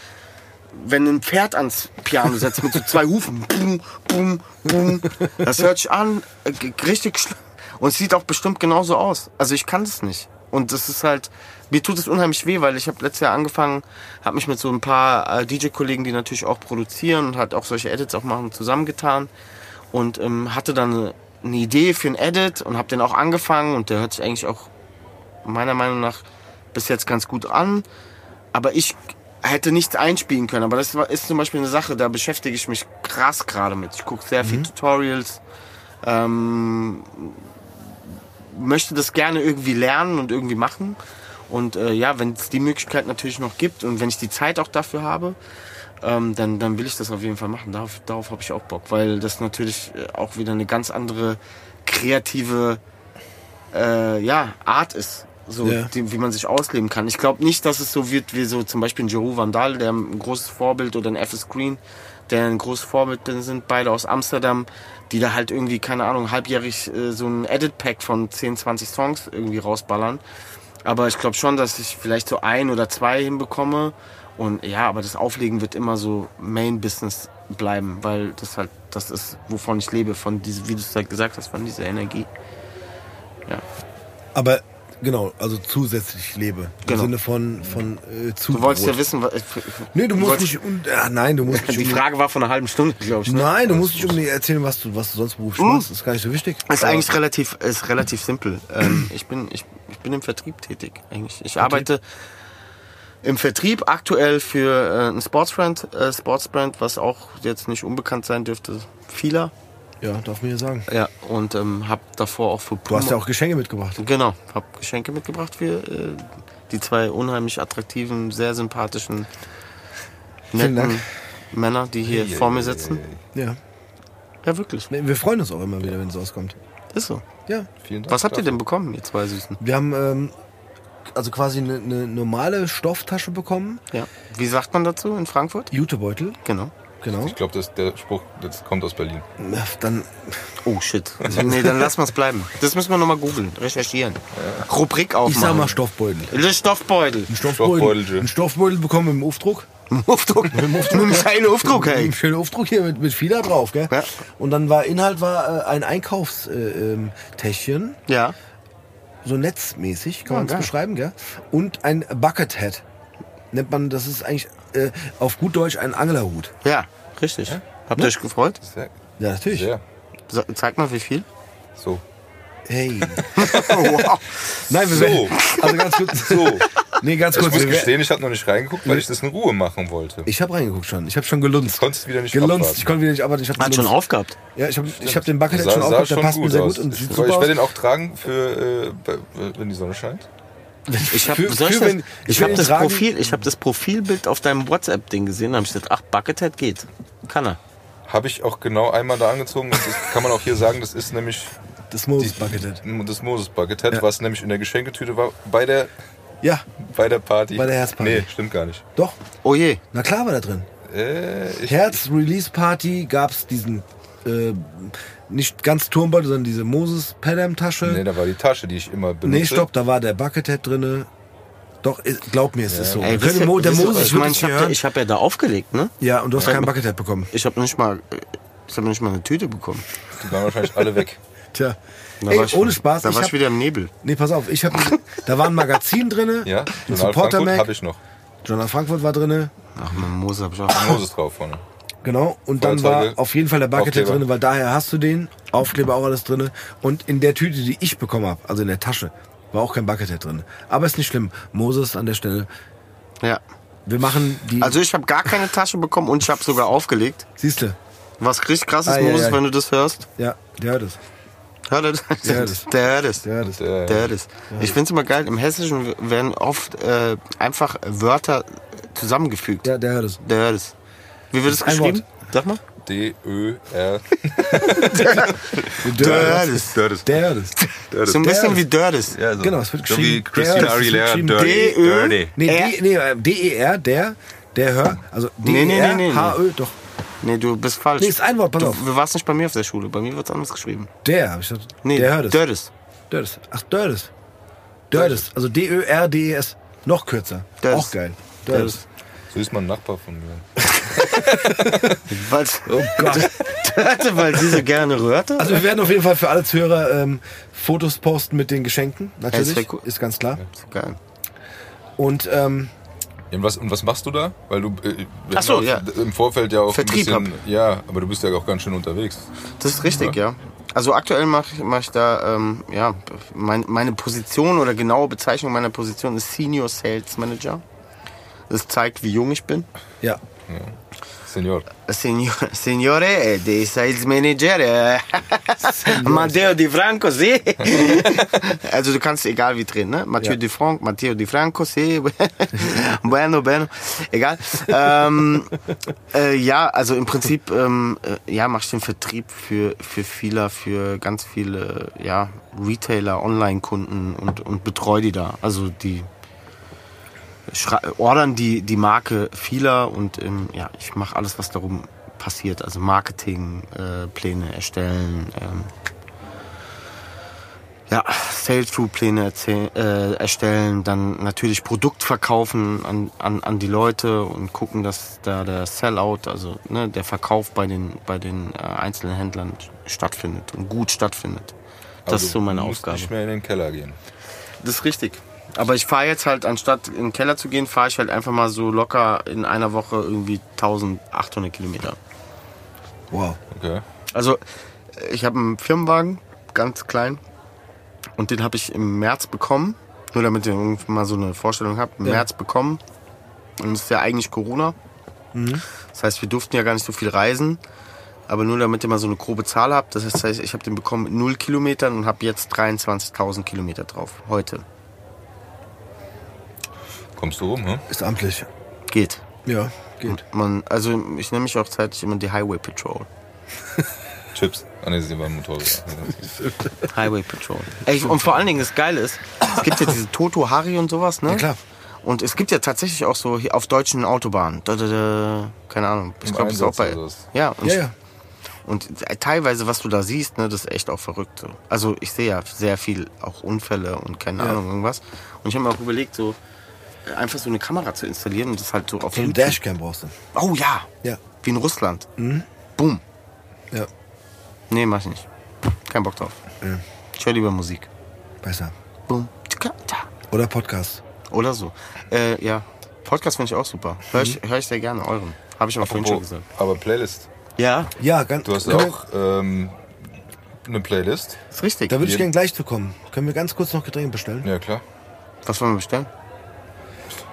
C: wenn ein Pferd ans Piano setzt mit so zwei Hufen. Bum, bum, bum. Das hört sich an, äh, richtig schlimm. Und es sieht auch bestimmt genauso aus. Also ich kann das nicht. Und das ist halt, mir tut es unheimlich weh, weil ich habe letztes Jahr angefangen, habe mich mit so ein paar äh, DJ-Kollegen, die natürlich auch produzieren und halt auch solche Edits auch machen, zusammengetan. Und ähm, hatte dann eine, eine Idee für ein Edit und habe den auch angefangen und der hört sich eigentlich auch meiner Meinung nach bis jetzt ganz gut an. Aber ich hätte nichts einspielen können. Aber das ist zum Beispiel eine Sache, da beschäftige ich mich krass gerade mit. Ich gucke sehr viel Tutorials. Ähm, möchte das gerne irgendwie lernen und irgendwie machen. Und äh, ja, wenn es die Möglichkeit natürlich noch gibt und wenn ich die Zeit auch dafür habe, ähm, dann, dann will ich das auf jeden Fall machen. Darauf, darauf habe ich auch Bock, weil das natürlich äh, auch wieder eine ganz andere kreative äh, ja, Art ist, so
A: Ja.
C: die, wie man sich ausleben kann. Ich glaube nicht, dass es so wird wie so zum Beispiel ein Jeru Vandal, der ein großes Vorbild oder ein FS Green, der ein großes Vorbild sind, beide aus Amsterdam, die da halt irgendwie, keine Ahnung, halbjährig äh, so ein Edit-Pack von 10, 20 Songs irgendwie rausballern. Aber ich glaube schon, dass ich vielleicht so ein oder zwei hinbekomme Und ja, aber das Auflegen wird immer so Main Business bleiben, weil das halt das ist, wovon ich lebe, von diese, wie du es halt gesagt hast, von dieser Energie.
A: Aber genau, also zusätzlich lebe.
C: Genau.
A: Im Sinne von, von äh, zu.
C: Du wolltest ja wissen, was.
A: Nee, du musst nicht. Und, ja, nein, du musst nicht.
C: Die
A: um-
C: Frage war von einer halben Stunde, glaube ich. Ne?
A: Nein, du musst nicht unbedingt erzählen, was du, was du sonst beruflich
C: Mhm.
A: machst. Das ist gar nicht so wichtig.
C: Ist
A: Aber-
C: eigentlich relativ, ist relativ simpel. Ähm, ich, bin, ich, ich bin im Vertrieb tätig eigentlich. Ich arbeite im Vertrieb aktuell für äh, ein Sportsbrand, äh, Sportsbrand, was auch jetzt nicht unbekannt sein dürfte. Fila.
A: Ja, darf man ja sagen.
C: Ja, und ähm, habe davor auch für
A: Du hast ja auch Geschenke mitgebracht.
C: Genau, habe Geschenke mitgebracht für äh, die zwei unheimlich attraktiven, sehr sympathischen,
A: Vielen
C: netten
A: Dank.
C: Männer, die hier vor mir sitzen.
A: Ja.
C: Ja, wirklich.
A: Nee, wir freuen uns auch immer wieder, wenn es rauskommt.
C: Ist so.
A: Ja.
B: Vielen Dank.
C: Was habt ihr denn bekommen, ihr zwei Süßen?
A: Wir haben ähm, also quasi eine, eine normale Stofftasche bekommen.
C: Ja. Wie sagt man dazu in Frankfurt?
A: Jutebeutel,
C: Genau.
A: Genau.
B: Ich glaube, der Spruch das kommt aus Berlin.
A: Dann
C: Oh shit. nee, dann lassen wir es bleiben. Das müssen wir nochmal googeln, recherchieren. Rubrik aufmachen.
A: ich sag mal Stoffbeutel.
C: Der Stoffbeutel.
A: Ein
B: Stoffbeutel.
A: Stoffbeutel. Ein Stoffbeutel bekommen wir im Aufdruck.
C: Aufdruck. Mit einem kleinen Aufdruck, hey.
A: Ein schöner Aufdruck hier mit, mit Fila drauf, gell?
C: Ja.
A: Und dann war Inhalt war äh, ein Einkaufstäschchen, äh, ähm,
C: Ja.
A: so netzmäßig, kann man es beschreiben, gell? Und ein Buckethead. Nennt man, das ist eigentlich äh, auf gut Deutsch ein Anglerhut.
C: Ja, richtig. Habt ihr euch gefreut?
B: Sehr.
A: Ja, natürlich.
B: Sehr.
C: Zeig mal, wie viel.
B: So.
A: Hey.
C: wow.
A: Nein, wir
B: So.
A: werden, also ganz kurz.
B: So.
A: Nee, ganz
B: Ich
A: kurz.
B: muss
A: wir-
B: gestehen, ich habe noch nicht reingeguckt, weil ich das in Ruhe machen wollte.
A: Ich habe reingeguckt schon. Ich habe schon gelunzt.
B: Konntest wieder nicht
A: gelunzt.
B: abwarten.
A: Ich konnte wieder nicht arbeiten. Ich habe
C: schon aufgehabt.
A: Ja, ich habe ich hab den Buckethead
B: Sah,
A: schon aufgehabt. Der
B: schon
A: passt mir
B: gut
A: sehr
B: aus.
A: gut und
B: ich
A: sieht
B: ich
A: super
B: werde
A: aus.
B: den auch tragen für, äh, wenn die Sonne scheint.
C: Ich habe hab das Profil, ich habe das Profilbild auf deinem WhatsApp-Ding gesehen. Da habe ich gesagt, ach, Buckethead geht. Kann er.
B: Habe ich auch genau einmal da angezogen. Und das kann man auch hier sagen, das ist nämlich
A: Das Moses Buckethead.
B: das Moses Buckethead,
A: Ja.
B: was nämlich in der Geschenketüte war bei der,
A: Ja,
B: bei der Party.
A: Bei der Herzparty.
B: Nee, stimmt gar nicht.
A: doch.
C: Oh je.
A: Na klar war da drin.
B: Äh, ich,
A: Herz-Release-Party gab's diesen, äh, nicht ganz Turmbeutel, sondern diese Moses-Padam-Tasche.
B: Nee, da war die Tasche, die ich immer benutze.
A: Nee, stopp, da war der Buckethead drinne. Doch, glaub mir, es ist so.
C: Ey, wisst
A: Mo, der Moses
C: ich meine, ich
A: nicht
C: habe hab ja da aufgelegt, ne?
A: Ja, und du hast keinen Buckethead bekommen.
C: Ich habe nicht mal, ich habe nicht mal eine Tüte bekommen.
B: Die waren wahrscheinlich alle weg.
A: Tja. Ey, ohne Spaß.
C: Da
A: ich
C: war
A: hab,
C: ich wieder im Nebel.
A: nee, pass auf. Ich hab, da war ein Magazin drinne.
B: Ja,
A: ein Supporter
B: Frankfurt
A: Mag.
B: habe ich noch.
A: Journal Frankfurt war drinne.
C: Ach, mein Mose habe ich auch.
B: Moses drauf vorne.
A: Genau. Und dann war auf jeden Fall der Buckethead
B: Aufkleber.
A: drinne, weil daher hast du den. Aufkleber auch alles drinne. Und in der Tüte, die ich bekommen habe, also in der Tasche, war auch kein Buckethead drin. Aber ist nicht schlimm. Moses an der Stelle.
C: Ja.
A: Wir machen die.
C: Also ich habe gar keine Tasche bekommen und ich habe sogar aufgelegt.
A: siehst du?
C: Was richtig krass ist,
A: Ah, ja,
C: Moses,
A: ja.
C: wenn du das hörst.
A: Ja, der hört es.
C: Hört das?
A: Der hört es.
C: Der hört es.
A: Der hört es.
C: Der hört es. Ich finde es immer geil, im Hessischen werden oft äh, einfach Wörter zusammengefügt.
A: Ja, der hört es.
C: Der hört es. Wie wird es geschrieben?
A: Wort.
C: Sag mal.
B: D-Ö-R. Dördes.
A: Der hört es.
C: So ein bisschen wie Dördes.
B: Ja, so.
A: Genau, es wird
B: so wie
A: geschrieben,
B: Christina Aguilera,
C: geschrieben, D-Ö.
A: Nee, äh, D-E-R, der, der hör, also
C: Nee, nee, nee,
A: D-E-R,
C: nee, nee.
A: H-Ö, doch.
C: Nee, du bist falsch.
A: Nee, ist ein Wort, pass auf.
C: du warst nicht bei mir auf der Schule. Bei mir wird es anders geschrieben.
A: Der, hab ich gesagt.
C: Nee,
A: der hört es.
C: Dördes.
A: Dördes. Ach, Dördes. Dördes. Also D-Ö-R-D-E-S. Noch kürzer.
C: Dördes.
A: Auch geil. Dördes.
C: Dördes.
B: So ist mal ein Nachbar von mir.
C: Weil,
A: Oh Gott.
C: Dörte, weil sie so gerne rührte?
A: Also wir werden auf jeden Fall für alle Zuhörer ähm, Fotos posten mit den Geschenken. Natürlich.
C: Ja, wär cool.
A: Ist ganz klar.
C: Geil.
A: Und ähm,
B: Ja, Und was, und was machst du da? Weil du äh,
C: Ach so, ja.
B: im Vorfeld ja auch
C: Vertrieb
B: ein bisschen, Ja, aber du bist ja auch ganz schön unterwegs.
C: Das ist richtig, ja. Also aktuell mache ich, mach ich da, ähm, ja, mein, meine Position oder genaue Bezeichnung meiner Position ist Senior Sales Manager. Das zeigt, wie jung ich bin.
A: ja.
B: Senior.
C: Signor, signore eh, di Sales Manager. eh. Matteo Di Franco, sì. also du kannst egal wie drehen, ne? Matteo
A: Ja.
C: Di Franco, Matteo Di Franco, sì. bueno, bueno. Egal. Ähm, äh, ja, also im Prinzip, ähm, äh, ja, mache ich den Vertrieb für, für viele, für ganz viele, ja, Retailer, Online-Kunden und, und betreue die da. Also die ordern die, die Marke vieler und ähm, ja, ich mache alles, was darum passiert. Also Marketing, äh, erstellen. Ähm, ja, Sales-Through-Pläne erzähl- äh, erstellen, dann natürlich Produkt verkaufen an, an, an die Leute und gucken, dass da der Sellout, also ne, der Verkauf bei den, bei den äh, einzelnen Händlern stattfindet und gut stattfindet. Das
B: Also
C: ist so meine
B: du musst
C: Aufgabe.
B: nicht mehr in den Keller gehen.
C: Das ist richtig. Aber ich fahre jetzt halt, anstatt in den Keller zu gehen, fahre ich halt einfach mal so locker in einer Woche irgendwie 1800 Kilometer.
A: Wow.
B: Okay.
C: Also ich habe einen Firmenwagen, ganz klein. Und den habe ich im März bekommen. Nur damit ihr irgendwie mal so eine Vorstellung habt. Im
A: Ja.
C: März bekommen. Und es ist ja eigentlich Corona. Das heißt, wir durften ja gar nicht so viel reisen. Aber nur damit ihr mal so eine grobe Zahl habt. Das heißt, ich habe den bekommen mit 0 Kilometern und habe jetzt 23.000 Kilometer drauf. Heute.
B: Kommst du rum, ne?
A: Ist amtlich.
C: Geht.
A: Ja, geht.
C: Man, also ich nenne mich auch zeitlich immer die Highway Patrol.
B: Chips. Ah, ne, sie beim Motorrad.
C: Highway Patrol. Ey, und vor allen Dingen das Geile ist, es gibt ja diese Toto Hari und sowas, ne?
A: Ja, klar.
C: Und es gibt ja tatsächlich auch so hier auf deutschen Autobahnen. Da, da, da, keine Ahnung. Ich glaube, das ist auch bei. Ja, und,
A: Ja, ja.
C: und teilweise, was du da siehst, ne, das ist echt auch verrückt. So. Also ich sehe ja sehr viel auch Unfälle und keine
A: Ja.
C: Ahnung irgendwas. Und ich habe mir auch überlegt, so äh, einfach so eine Kamera zu installieren und das halt so auf
A: So ein
C: YouTube-
A: Dashcam brauchst du.
C: Oh ja,
A: Ja.
C: wie in Russland. Boom.
A: Ja.
C: Nee, mach ich nicht. Kein Bock drauf. Ich höre lieber Musik.
A: Besser.
C: Boom.
A: Oder Podcast.
C: Oder so. Äh, ja. Podcast finde ich auch super. Hör ich, hör ich sehr gerne euren. Habe ich auch vorhin schon gesagt.
B: aber Playlist.
C: Ja,
A: Ja, ganz.
B: Du hast ja auch ähm, eine Playlist.
C: ist richtig.
A: Da würde ich gerne gleich zu kommen. Können wir ganz kurz noch Getränke bestellen?
B: Ja, klar.
C: Was wollen wir bestellen?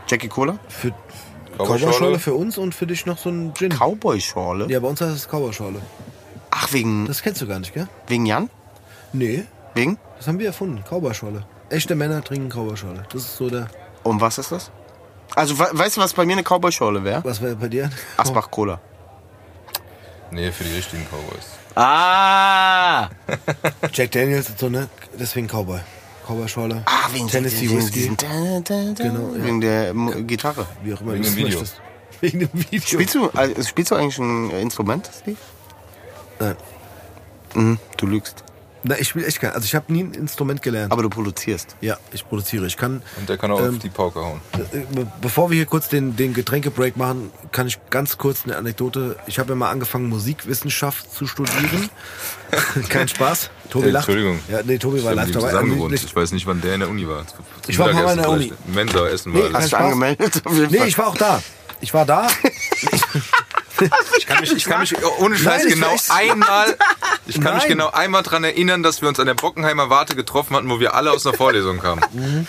C: Jackie Cola?
A: Für
B: Cowboy-Schorle.
A: Für uns und für dich noch so ein Gin.
C: Cowboy-Schorle?
A: ja, bei uns heißt es Cowboy-Schorle.
C: Ach, wegen,
A: Das kennst du gar nicht, gell?
C: wegen Jan?
A: Nee,
C: Wegen?
A: das haben wir erfunden. Cowboy-Schorle. Echte Männer trinken Cowboy-Schorle. Das ist so der.
C: Und was ist das? Also, we weißt du, was bei mir eine Cowboy-Schorle wäre?
A: Was wäre bei dir?
C: Asbach Cola.
B: Nee, für die richtigen Cowboys.
C: Ah!
A: Jack Daniels ist so, ne? Deswegen Cowboy. Cowboy-Schorle.
C: Ah, wegen
A: Tennessee
C: wegen
A: Whiskey.
C: da, da, da,
A: Genau, ja.
C: Wegen der Mu- Gitarre.
A: Wie auch immer
B: Wegen
A: du
B: dem Video.
A: möchtest. Wegen dem Video.
C: Spielst du, also, spielst du eigentlich ein Instrument, Steve?
A: Nein.
C: Mhm, du lügst.
A: Na, ich spiele echt kein. Also ich habe nie ein Instrument gelernt.
C: Aber du produzierst.
A: ja, ich produziere. Ich kann.
B: Und der kann auch
A: Ähm,
B: auf die Pauke hauen.
A: Äh, be- Bevor wir hier kurz den, den Getränkebreak machen, kann ich ganz kurz eine Anekdote. Ich habe ja mal angefangen, Musikwissenschaft zu studieren. Kein Spaß. Tobi
B: Äh,
A: lacht.
B: Entschuldigung.
A: Ja, nee, Tobi war live dabei.
B: gewohnt. Ich weiß nicht, wann der in der Uni war. Zum
A: Ich war Mal in der Uni.
B: Mensa essen
A: Nee,
B: war
C: Hast du angemeldet?
A: Nee, ich war auch da. Ich war da.
B: Ich kann mich, ich kann mich ohne Scheiß
A: Nein,
B: genau einmal, ich kann mich
A: Nein.
B: genau einmal dran erinnern, dass wir uns an der Bockenheimer Warte getroffen hatten, wo wir alle aus einer Vorlesung kamen.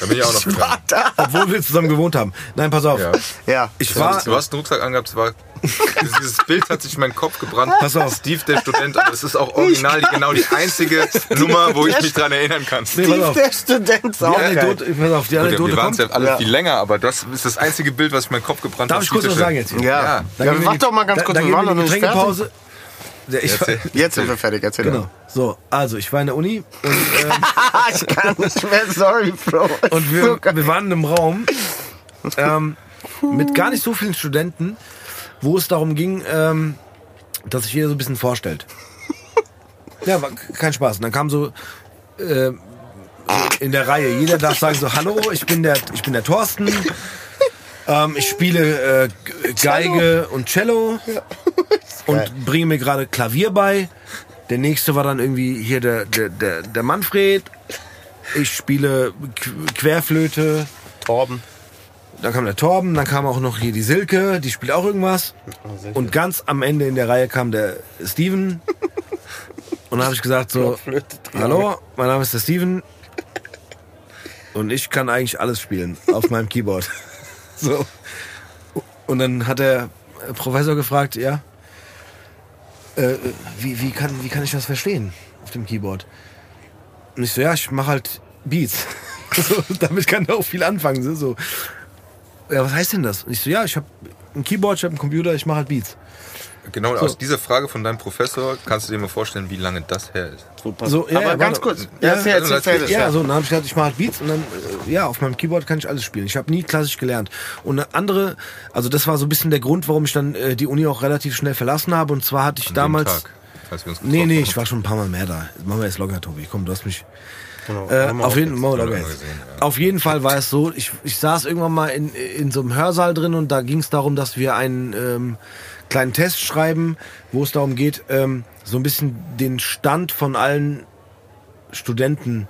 B: Da bin ich auch noch gegangen.
A: Obwohl wir zusammen gewohnt haben. Nein, pass auf.
B: Ja.
C: Ja.
A: Ich
B: Du
A: war.
B: hast, du hast einen Rucksack angehabt, es war, dieses Bild hat sich in meinen Kopf gebrannt.
A: Pass auf.
B: Steve, der Student, aber es ist auch original die, genau die einzige Nummer, wo ich mich dran erinnern kann.
A: Nee, pass auf.
C: der Student
A: Die
C: auch geil.
A: Anekdote, pass auf, die
B: Gut,
A: Anekdote
B: wir waren es ja alle
C: Ja.
B: viel länger, aber das ist das einzige Bild, was in meinen Kopf gebrannt
A: Darf
B: hat.
A: ich kurz was sagen jetzt?
C: Ja.
B: Ja.
C: ja.
A: Dann wir die-
C: doch mal ganz
A: da-
C: kurz,
A: dann
C: wir waren noch
A: in die
C: nicht fertig.
A: Ich.
C: Jetzt sind wir fertig, erzähl
A: genau. So, also ich war in der Uni und, ähm,
C: ich kann nicht mehr, sorry, Bro.
A: und wir, wir waren in einem Raum ähm, mit gar nicht so vielen Studenten, wo es darum ging, ähm, dass sich jeder so ein bisschen vorstellt. Ja, war kein Spaß. Und dann kam so äh, in der Reihe, jeder darf sagen so, hallo, ich bin der, ich bin der Thorsten. Ähm, ich spiele äh, Geige und Cello und bringe mir gerade Klavier bei. Der nächste war dann irgendwie hier der, der, der, der Manfred. Ich spiele Qu- Querflöte.
C: Torben.
A: Dann kam der Torben, dann kam auch noch hier die Silke, die spielt auch irgendwas. Und ganz am Ende in der Reihe kam der Steven. Und dann habe ich gesagt so, hallo, mein Name ist der Steven. Und ich kann eigentlich alles spielen auf meinem Keyboard. So. Und dann hat der Professor gefragt, ja, äh, wie, wie, kann, wie kann ich das verstehen auf dem Keyboard? Und ich so, ja, ich mache halt Beats. so, damit kann er auch viel anfangen. So. Ja, was heißt denn das? Und ich so, ja, ich habe ein Keyboard, ich habe einen Computer, ich mache halt Beats.
B: Genau, aus dieser Frage von deinem Professor kannst du dir mal vorstellen, wie lange das her ist.
A: So, ja,
C: Aber
A: ja,
C: ganz kurz.
A: Ja,
B: also
C: erzähl,
B: erzähl,
C: erzähl.
A: Ja, so, dann habe ich gesagt, ich mache halt Beats und dann, äh, ja, auf meinem Keyboard kann ich alles spielen. Ich habe nie klassisch gelernt. Und eine andere, also das war so ein bisschen der Grund, warum ich dann äh, die Uni auch relativ schnell verlassen habe. Und zwar hatte ich
B: An dem
A: damals.
B: Tag. als wir uns
A: Nee, nee,
B: haben.
A: ich war schon ein paar Mal mehr da. Machen wir jetzt locker, Tobi. Komm, du hast mich.
C: Genau.
A: Äh, auf, jeden,
C: jetzt.
B: gesehen, ja.
A: auf jeden Fall war es so, ich, ich saß irgendwann mal in, in so einem Hörsaal drin und da ging es darum, dass wir einen ähm, kleinen Test schreiben, wo es darum geht, ähm, so ein bisschen den Stand von allen Studenten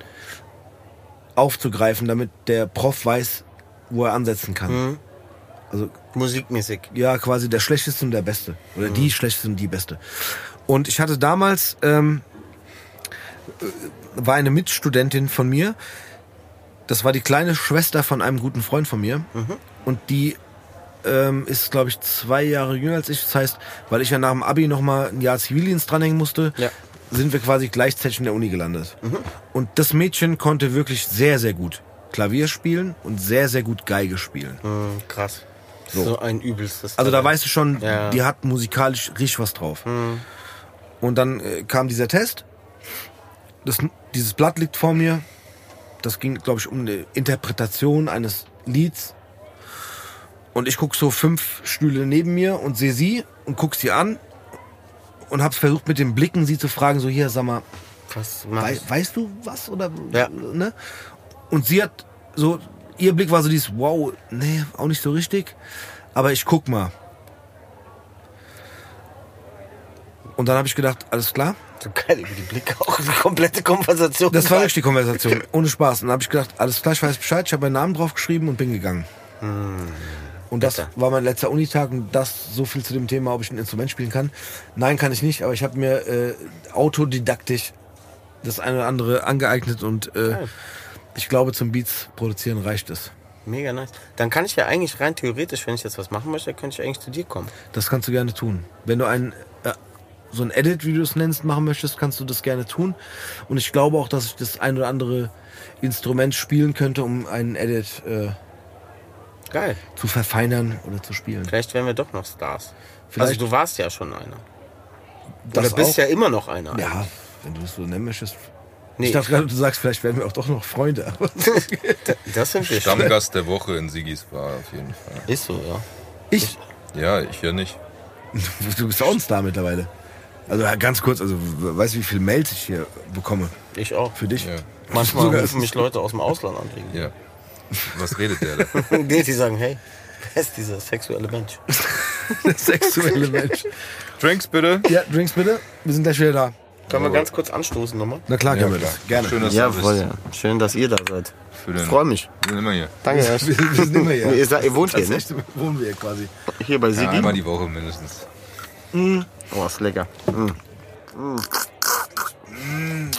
A: aufzugreifen, damit der Prof weiß, wo er ansetzen kann.
C: Mhm.
A: Also
C: Musikmäßig.
A: ja quasi der schlechteste und der beste. Oder die schlechteste und die beste. Und ich hatte damals, ähm, äh, war eine Mitstudentin von mir, das war die kleine Schwester von einem guten Freund von mir. Und die ähm, ist, glaube ich, zwei Jahre jünger als ich. Das heißt, weil ich ja nach dem Abi nochmal ein Jahr Zivildienst dranhängen musste,
C: Ja.
A: sind wir quasi gleichzeitig in der Uni gelandet. Und das Mädchen konnte wirklich sehr, sehr gut Klavier spielen und sehr, sehr gut Geige spielen.
C: Mhm, krass. So. ein übelstes.
A: Also da weißt du schon,
C: Ja.
A: die hat musikalisch richtig was drauf. Und dann äh, kam dieser Test. Das, dieses Blatt liegt vor mir. Das ging, glaube ich, um eine Interpretation eines Lieds. Und ich guck so fünf Stühle neben mir und sehe sie und guck sie an und hab's versucht mit den Blicken sie zu fragen, so hier, sag mal,
C: Was
A: Wei weißt du was oder
C: Ja.
A: ne? Und sie hat so ihr Blick war so dieses wow, nee, auch nicht so richtig, aber ich guck mal. Und dann habe ich gedacht, alles klar.
C: So geil über die Blicke auch die komplette Konversation.
A: Das war wirklich die Konversation, ohne Spaß. Und dann habe ich gedacht, alles klar, ich weiß Bescheid, ich habe meinen Namen drauf geschrieben und bin gegangen. Und das
C: Bitte.
A: war mein letzter Unitag und das so viel zu dem Thema, ob ich ein Instrument spielen kann. Nein, kann ich nicht, aber ich habe mir äh, autodidaktisch das eine oder andere angeeignet und äh, ich glaube, zum Beats produzieren reicht es.
C: Mega nice. Dann kann ich ja eigentlich rein theoretisch, wenn ich jetzt was machen möchte, könnte ich eigentlich zu dir kommen.
A: Das kannst du gerne tun. Wenn du ein äh, so ein Edit, wie du es nennst, machen möchtest, kannst du das gerne tun. Und ich glaube auch, dass ich das ein oder andere Instrument spielen könnte, um einen Edit äh,
C: Geil.
A: zu verfeinern oder zu spielen.
C: Vielleicht werden wir doch noch Stars.
A: Vielleicht-
C: Also du warst ja schon einer.
A: Das
C: Oder bist
A: auch.
C: ja immer noch einer.
A: Ja, wenn du es so nennen möchtest.
C: Nee,
A: Ich dachte gerade, du sagst, vielleicht werden wir auch doch noch Freunde.
C: Das sind wir schon.
B: Stammgast der Woche in Sigis Bar auf jeden Fall.
C: Ist so, ja.
A: ich,
B: Ja, ich ja nicht.
A: du bist auch ein Star mittlerweile. Also ganz kurz, also weißt du, wie viele Mails ich hier bekomme
C: Ich auch.
A: für dich?
B: Ja.
C: Manchmal
A: Sogar-
C: rufen mich Leute aus dem Ausland an.
B: Ja. Was redet der da?
C: Nee, die sagen, hey, wer ist dieser sexuelle Mensch?
A: Der sexuelle Mensch.
B: Drinks bitte.
A: Ja, Drinks bitte. Wir sind gleich wieder da.
C: Können wir ganz kurz anstoßen nochmal?
A: Na klar, können wir
B: klar.
A: das. Gerne.
B: Schön, dass du bist.
C: ja. Schön, dass ihr da seid. Ich freue mich.
B: Wir sind immer hier.
C: Danke.
A: Wir, wir sind immer hier.
C: ihr, seid, ihr wohnt hier, ne?
A: wohnen wir hier quasi.
C: Hier bei
B: Ja,
C: Sigi.
B: einmal die Woche mindestens.
C: oh, ist lecker. Mm. Mm.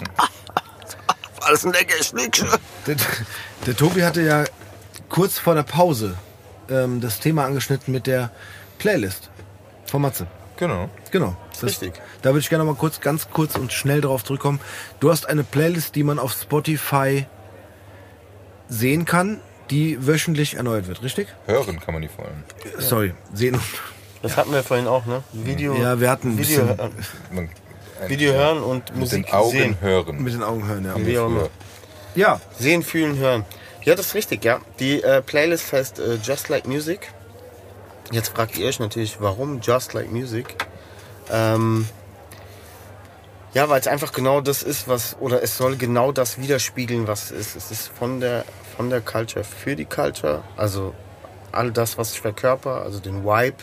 C: Alles ein lecker Schnickchen.
A: Der, der Tobi hatte ja kurz vor der Pause ähm, das Thema angeschnitten mit der Playlist von Matze.
B: Genau.
A: Genau. Das,
C: Richtig.
A: Da würde ich gerne noch mal kurz, ganz kurz und schnell darauf zurückkommen. Du hast eine Playlist, die man auf Spotify sehen kann, die wöchentlich erneuert wird, richtig?
B: Hören kann man die vor allem.
A: Sorry, sehen.
C: Das hatten wir vorhin auch, ne? Video,
A: Ja, wir hatten ein
C: Video,
A: bisschen
B: Man, ein,
C: Video hören und
B: Mit
C: Musik
B: den Augen
C: sehen.
B: hören.
A: mit den Augen hören, ja.
C: Wie auch immer.
A: Ja,
C: Sehen, fühlen, hören. Ja, das ist richtig, ja. Die äh, Playlist heißt äh, Just Like Music. Jetzt fragt ihr euch natürlich, warum Just Like Music? Ähm, ja, weil es einfach genau das ist, was, oder es soll genau das widerspiegeln, was es ist. Es ist von der, von der Culture für die Culture, also all das, was ich verkörper, also den Vibe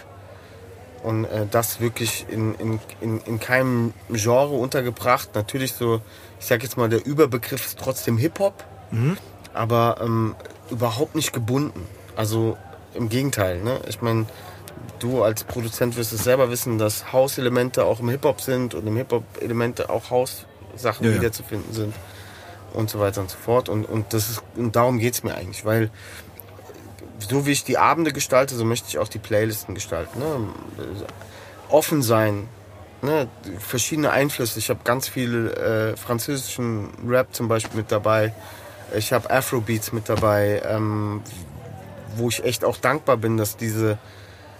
C: und äh, das wirklich in, in, in, in keinem Genre untergebracht. Natürlich so, ich sag jetzt mal, der Überbegriff ist trotzdem Hip-Hop, aber ähm, überhaupt nicht gebunden. Also im Gegenteil. Ne? Ich meine, du als Produzent wirst es selber wissen, dass House-Elemente auch im Hip-Hop sind und im Hip-Hop Elemente auch House-Sachen
A: Ja, ja.
C: wiederzufinden sind und so weiter und so fort. Und, und, das ist, und darum geht es mir eigentlich, weil so wie ich die Abende gestalte, so möchte ich auch die Playlisten gestalten. Ne? Offen sein, ne? verschiedene Einflüsse. Ich habe ganz viel äh, französischen Rap zum Beispiel mit dabei. Ich habe Afrobeats mit dabei, ähm, wo ich echt auch dankbar bin, dass diese,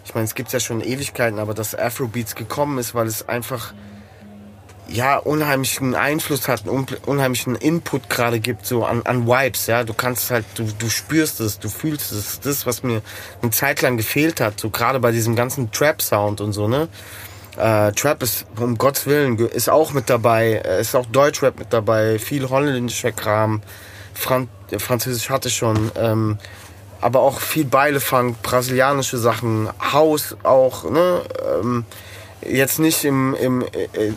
C: ich meine, es gibt ja schon Ewigkeiten, aber dass Afrobeats gekommen ist, weil es einfach ja, unheimlichen Einfluss hat, un- unheimlichen Input gerade gibt, so an, an Vibes, ja. Du kannst halt, du, du spürst es, du fühlst es. Das was mir eine Zeit lang gefehlt hat, so gerade bei diesem ganzen Trap-Sound und so, ne. Äh, Trap ist, um Gottes Willen, ist auch mit dabei. Äh, Ist auch Deutschrap mit dabei. Viel holländischer Kram. Fran Französisch hatte schon. Ähm, aber auch viel Beilefunk, brasilianische Sachen, House auch, ne? Ähm, jetzt nicht im, im,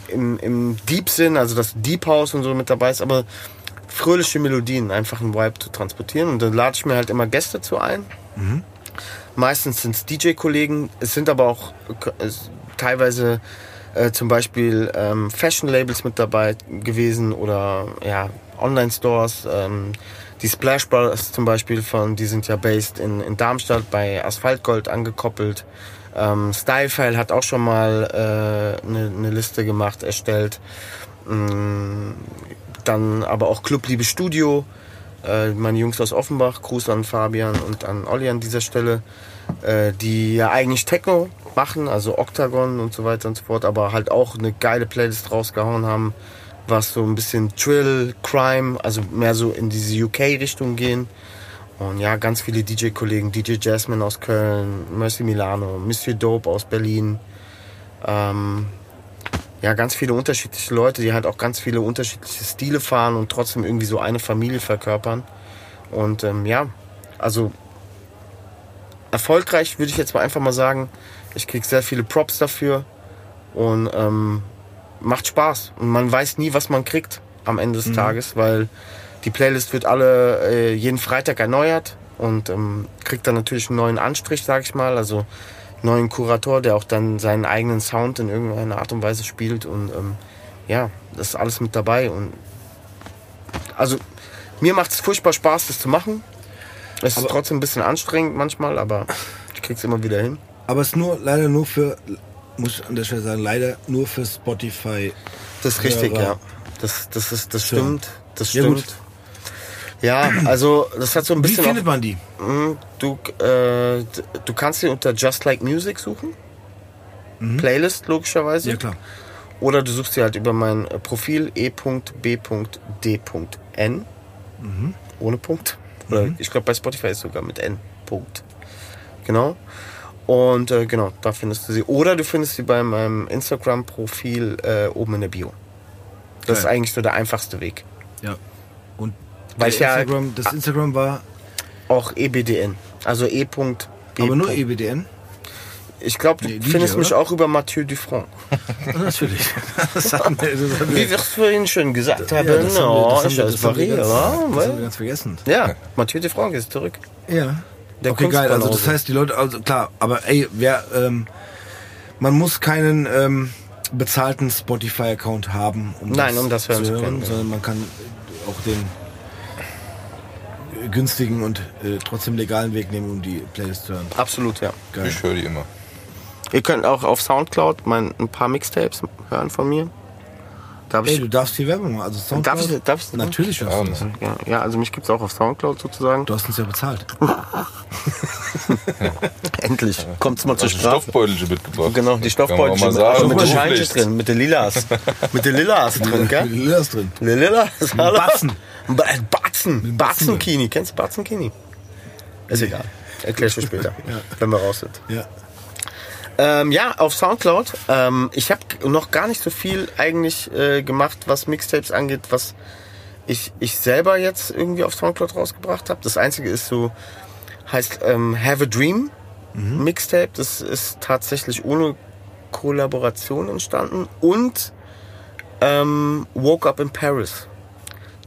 C: im, im Deep Sinn, also das Deep House und so mit dabei ist, aber fröhliche Melodien, einfach einen Vibe zu transportieren. Und dann lade ich mir halt immer Gäste zu ein. Meistens sind es DJ-Kollegen, es sind aber auch äh, teilweise äh, zum Beispiel ähm, Fashion-Labels mit dabei gewesen oder ja, Online-Stores. Ähm, die Splash Brothers zum Beispiel von, die sind ja based in, in Darmstadt bei Asphaltgold angekoppelt. Ähm, Stylefile hat auch schon mal äh, eine ne Liste gemacht, erstellt. Mm, dann aber auch Clubliebe Studio. Äh, meine Jungs aus Offenbach, Gruß an Fabian und an Olli an dieser Stelle, äh, die ja eigentlich Techno machen, also Octagon und so weiter und so fort, aber halt auch eine geile Playlist rausgehauen haben, was so ein bisschen Trill, Crime, also mehr so in diese UK-Richtung gehen. Und ja, ganz viele DJ-Kollegen, DJ Jasmine aus Köln, Mercy Milano, Monsieur Dope aus Berlin. Ähm, ja, ganz viele unterschiedliche Leute, die halt auch ganz viele unterschiedliche Stile fahren und trotzdem irgendwie so eine Familie verkörpern. Und ähm, ja, also erfolgreich würde ich jetzt mal einfach mal sagen. Ich krieg sehr viele Props dafür und ähm, macht Spaß. Und man weiß nie, was man kriegt am Ende des Tages, weil die Playlist wird alle äh, jeden Freitag erneuert und ähm, kriegt dann natürlich einen neuen Anstrich, sag ich mal. Also neuen Kurator, der auch dann seinen eigenen Sound in irgendeiner Art und Weise spielt. Und ähm, ja, das ist alles mit dabei. Und also mir macht es furchtbar Spaß, das zu machen. Es ist trotzdem ein bisschen anstrengend manchmal, aber ich krieg's immer wieder hin.
A: Aber es ist nur leider nur für, muss ich an der Stelle sagen, leider nur für Spotify.
C: Das ist richtig,
A: Ja,
C: ja.
A: aber-
C: Das, das, ist, das
A: Ja.
C: stimmt. Das
A: Ja,
C: stimmt.
A: gut.
C: Ja, also das hat so ein
A: Wie
C: bisschen.
A: findet
C: auch,
A: man die?
C: Mm, du, äh, du kannst sie unter Just Like Music suchen. Playlist logischerweise.
A: Mhm. Ja klar.
C: Oder du suchst sie halt über mein äh, Profil e.b.d.n.
A: Mhm.
C: Ohne Punkt. Oder ich glaube bei Spotify ist sogar mit n. Punkt. Genau. Und äh, genau, da findest du sie. Oder du findest sie bei meinem Instagram-Profil äh, oben in der Bio. Das ist
A: Geil.
C: eigentlich so der einfachste Weg.
A: Ja. Und
C: Weil ich ja-
A: Instagram, das Instagram war
C: Auch EBDN. Also e.b.
A: aber nur E EBDN.
C: Ich glaube, du
A: Nee, DJ,
C: findest mich
A: oder?
C: auch über Mathieu Dufranc.
A: Natürlich. Das hatten wir, das hatten
C: Wie
A: wir,
C: es vorhin schon gesagt haben,
A: ja, das haben
C: no,
A: das haben
C: ich
A: wir, das haben
C: Barriere,
A: das haben wir ganz vergessen.
C: Ja, Mathieu Dufranc ist zurück.
A: Ja.
C: Der
A: okay, geil. Also das heißt, die Leute, also klar, aber ey, wer, ähm, man muss keinen ähm, bezahlten Spotify-Account haben, um
C: Nein, um das hören zu können,
A: sondern man kann auch den günstigen und äh, trotzdem legalen Weg nehmen, um die Playlist zu hören.
C: Absolut, ja.
A: Geil.
B: Ich höre die immer.
C: Ihr könnt auch auf Soundcloud mein, ein paar Mixtapes hören von mir. Da habe
A: Ey,
C: ich,
A: du darfst hier Werbung machen. Also Soundcloud.
C: Darf ich- darf ich-
A: Natürlich darfst
B: Ja,
A: du das.
C: ja, ja, also mich gibt's auch auf Soundcloud sozusagen.
A: Du hast uns ja bezahlt.
C: Endlich. Kommt's mal zur
B: du
C: Sprache.
B: Stoffbeutel mitgebracht?
C: Genau, die
B: Kann man auch
C: Stoffbeutel.
B: mal sagen.
C: Also mit den. Scheinchen drin, mit den Lilas. mit den Lilas drin, gell?
A: Lila ist drin.
C: Lilas, hallo.
A: Batzen.
C: Ba- Batzen.
A: Batzen
C: Batzenkini. Kennst du Batzenkini? Ist egal. Erklär ich dir später, wenn wir raus sind.
A: Ja.
C: Ähm, ja, auf Soundcloud. Ähm, ich habe noch gar nicht so viel eigentlich äh, gemacht, was Mixtapes angeht, was ich, ich selber jetzt irgendwie auf Soundcloud rausgebracht habe. Das einzige ist so, heißt ähm, Have a Dream Mixtape. Das ist tatsächlich ohne Kollaboration entstanden. Und ähm, Woke Up in Paris.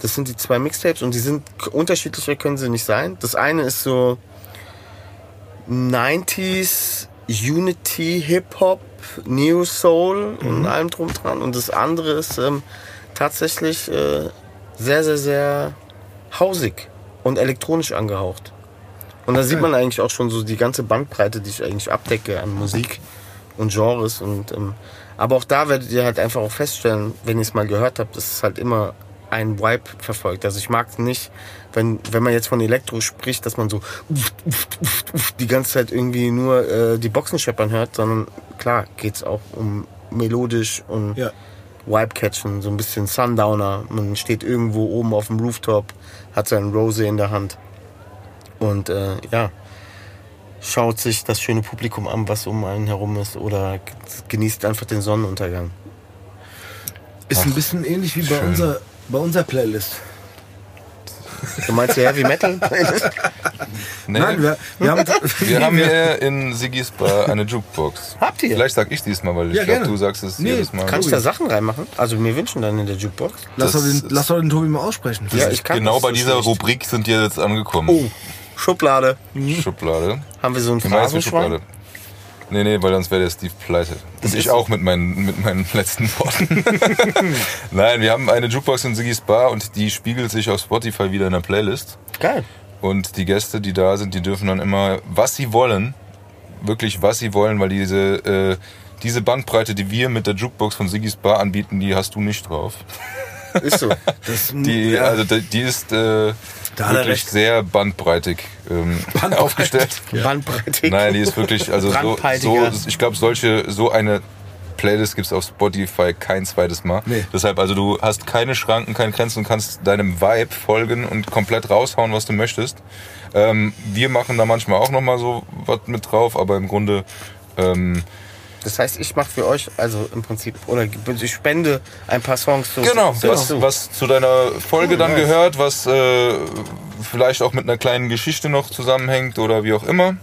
C: Das sind die zwei Mixtapes und die sind unterschiedlicher können sie nicht sein. Das eine ist so 90s Unity, Hip-Hop, Neo Soul und allem drum dran. Und das andere ist ähm, tatsächlich äh, sehr, sehr, sehr hausig und elektronisch angehaucht. Und da sieht man eigentlich auch schon so die ganze Bandbreite, die ich eigentlich abdecke an Musik und Genres. Und, ähm, aber auch da werdet ihr halt einfach auch feststellen, wenn ihr es mal gehört habt, dass es halt immer ein Vibe verfolgt. Also ich mag es nicht, wenn, wenn man jetzt von Elektro spricht, dass man so uff, uff, uff, uff, die ganze Zeit irgendwie nur äh, die Boxen scheppern hört, sondern klar geht's auch um melodisch und
A: Ja.
C: Vibe-Catchen, so ein bisschen Sundowner. Man steht irgendwo oben auf dem Rooftop, hat seinen Rose in der Hand. Und äh, ja, schaut sich das schöne Publikum an, was um einen herum ist, oder genießt einfach den Sonnenuntergang.
A: Ist ein bisschen ähnlich wie bei,
B: schön.
A: unser, bei unserer Playlist.
C: Du meinst die Heavy Metal?
B: Nee,
A: Nein, wir, wir haben,
B: wir haben hier in Sigis Bar eine Jukebox.
C: Habt ihr?
B: Vielleicht sag ich diesmal, weil ich
A: Ja,
B: glaube, du sagst es
A: Nee,
B: jedes Mal.
C: Kannst du da Sachen reinmachen? Also mir wünschen dann in der Jukebox.
A: lass, doch den, lass doch den Tobi mal aussprechen.
C: Ja, ich kann
B: genau
C: das
B: bei dieser
C: schlecht.
B: Rubrik sind wir jetzt angekommen.
C: Oh, Schublade.
B: Schublade.
C: Haben wir so ein
B: Wie meinst du
C: Phrasenschwein?
B: Nee, nee, weil sonst wäre der Steve pleite. Und ich auch mit meinen, mit meinen letzten Worten. Nein, wir haben eine Jukebox in Sigis Bar und die spiegelt sich auf Spotify wieder in der Playlist.
C: Geil.
B: Und die Gäste, die da sind, die dürfen dann immer, was sie wollen, wirklich was sie wollen, weil diese, äh, diese Bandbreite, die wir mit der Jukebox von Sigis Bar anbieten, die hast du nicht drauf.
C: Ist so.
A: Das,
B: Die,
A: ja,
B: also die, die ist äh,
A: Da
B: wirklich
A: recht.
B: sehr bandbreitig ähm, aufgestellt.
C: Bandbreite.
B: Nein, die ist wirklich, also so, so ich glaube, solche, so eine Playlist gibt's auf Spotify kein zweites Mal.
A: Nee.
B: Deshalb, also du hast keine Schranken, keine Grenzen und kannst deinem Vibe folgen und komplett raushauen, was du möchtest. Ähm, wir machen da manchmal auch nochmal so was mit drauf, aber im Grunde, ähm,
C: Das heißt, ich mache für euch, also im Prinzip, oder ich spende ein paar Songs zu.
B: genau,
C: zu-
B: was,
C: zu.
B: was zu deiner Folge dann
C: nice.
B: gehört, was äh, vielleicht auch mit einer kleinen Geschichte noch zusammenhängt oder wie auch immer.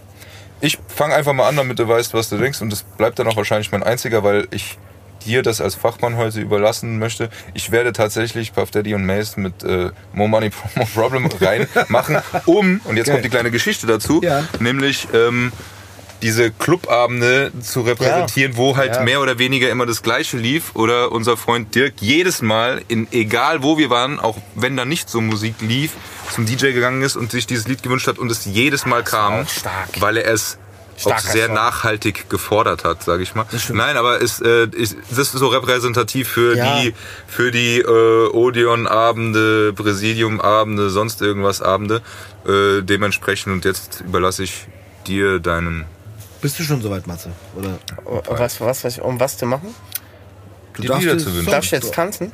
B: Ich fange einfach mal an, damit du weißt, was du denkst und das bleibt dann auch wahrscheinlich mein einziger, weil ich dir das als Fachmann heute überlassen möchte. Ich werde tatsächlich Puff Daddy und Mace mit äh, More Money, More Problem reinmachen, um, und jetzt kommt die kleine Geschichte dazu,
A: Ja.
B: nämlich ähm, diese Clubabende zu repräsentieren, wo halt
C: Ja.
B: mehr oder weniger immer das Gleiche lief. Oder unser Freund Dirk jedes Mal, in egal wo wir waren, auch wenn da nicht so Musik lief, zum DJ gegangen ist und sich dieses Lied gewünscht hat und es jedes Mal kam,
C: auch stark.
B: weil er es auch
C: Starker
B: sehr
C: Song.
B: nachhaltig gefordert hat, sage ich mal. Nein, aber es äh, ist, das ist so repräsentativ für
C: Ja.
B: die für die äh, Odeon-Abende, Präsidium-Abende, sonst irgendwas Abende. Äh, dementsprechend und jetzt überlasse ich dir deinen
A: bist du schon soweit, Matze? Oder
C: Was, was, was, um was zu machen?
A: du
B: Die Lieder
A: dir
B: zu wünschen.
A: Songs-
C: Darf ich jetzt tanzen?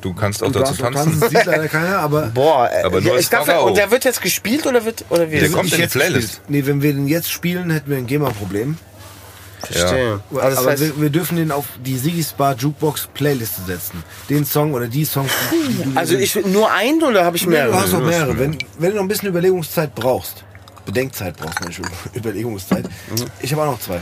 B: Du kannst auch
A: Du
B: dazu
A: darfst
B: tanzen.
A: Das sieht leider keiner, aber
C: Boah, äh,
B: Aber nur
C: ja,
B: als
C: ich darf, und der wird jetzt gespielt oder wird oder wie?
B: Der kommt in die
A: jetzt
B: Playlist.
A: gespielt. Nee, wenn wir den jetzt spielen, hätten wir ein GEMA-Problem.
C: Verstehe. Also das
A: aber wir, wir dürfen den auf die Sigis Bar Jukebox Playliste setzen. Den Song oder die Songs, die
C: also ich nur einen oder habe ich mehrere?
A: du hast noch mehrere. Wenn, wenn du noch ein bisschen Überlegungszeit brauchst, Bedenkzeit brauchst du, Entschuldigung, Überlegungszeit. Ich habe auch noch zwei.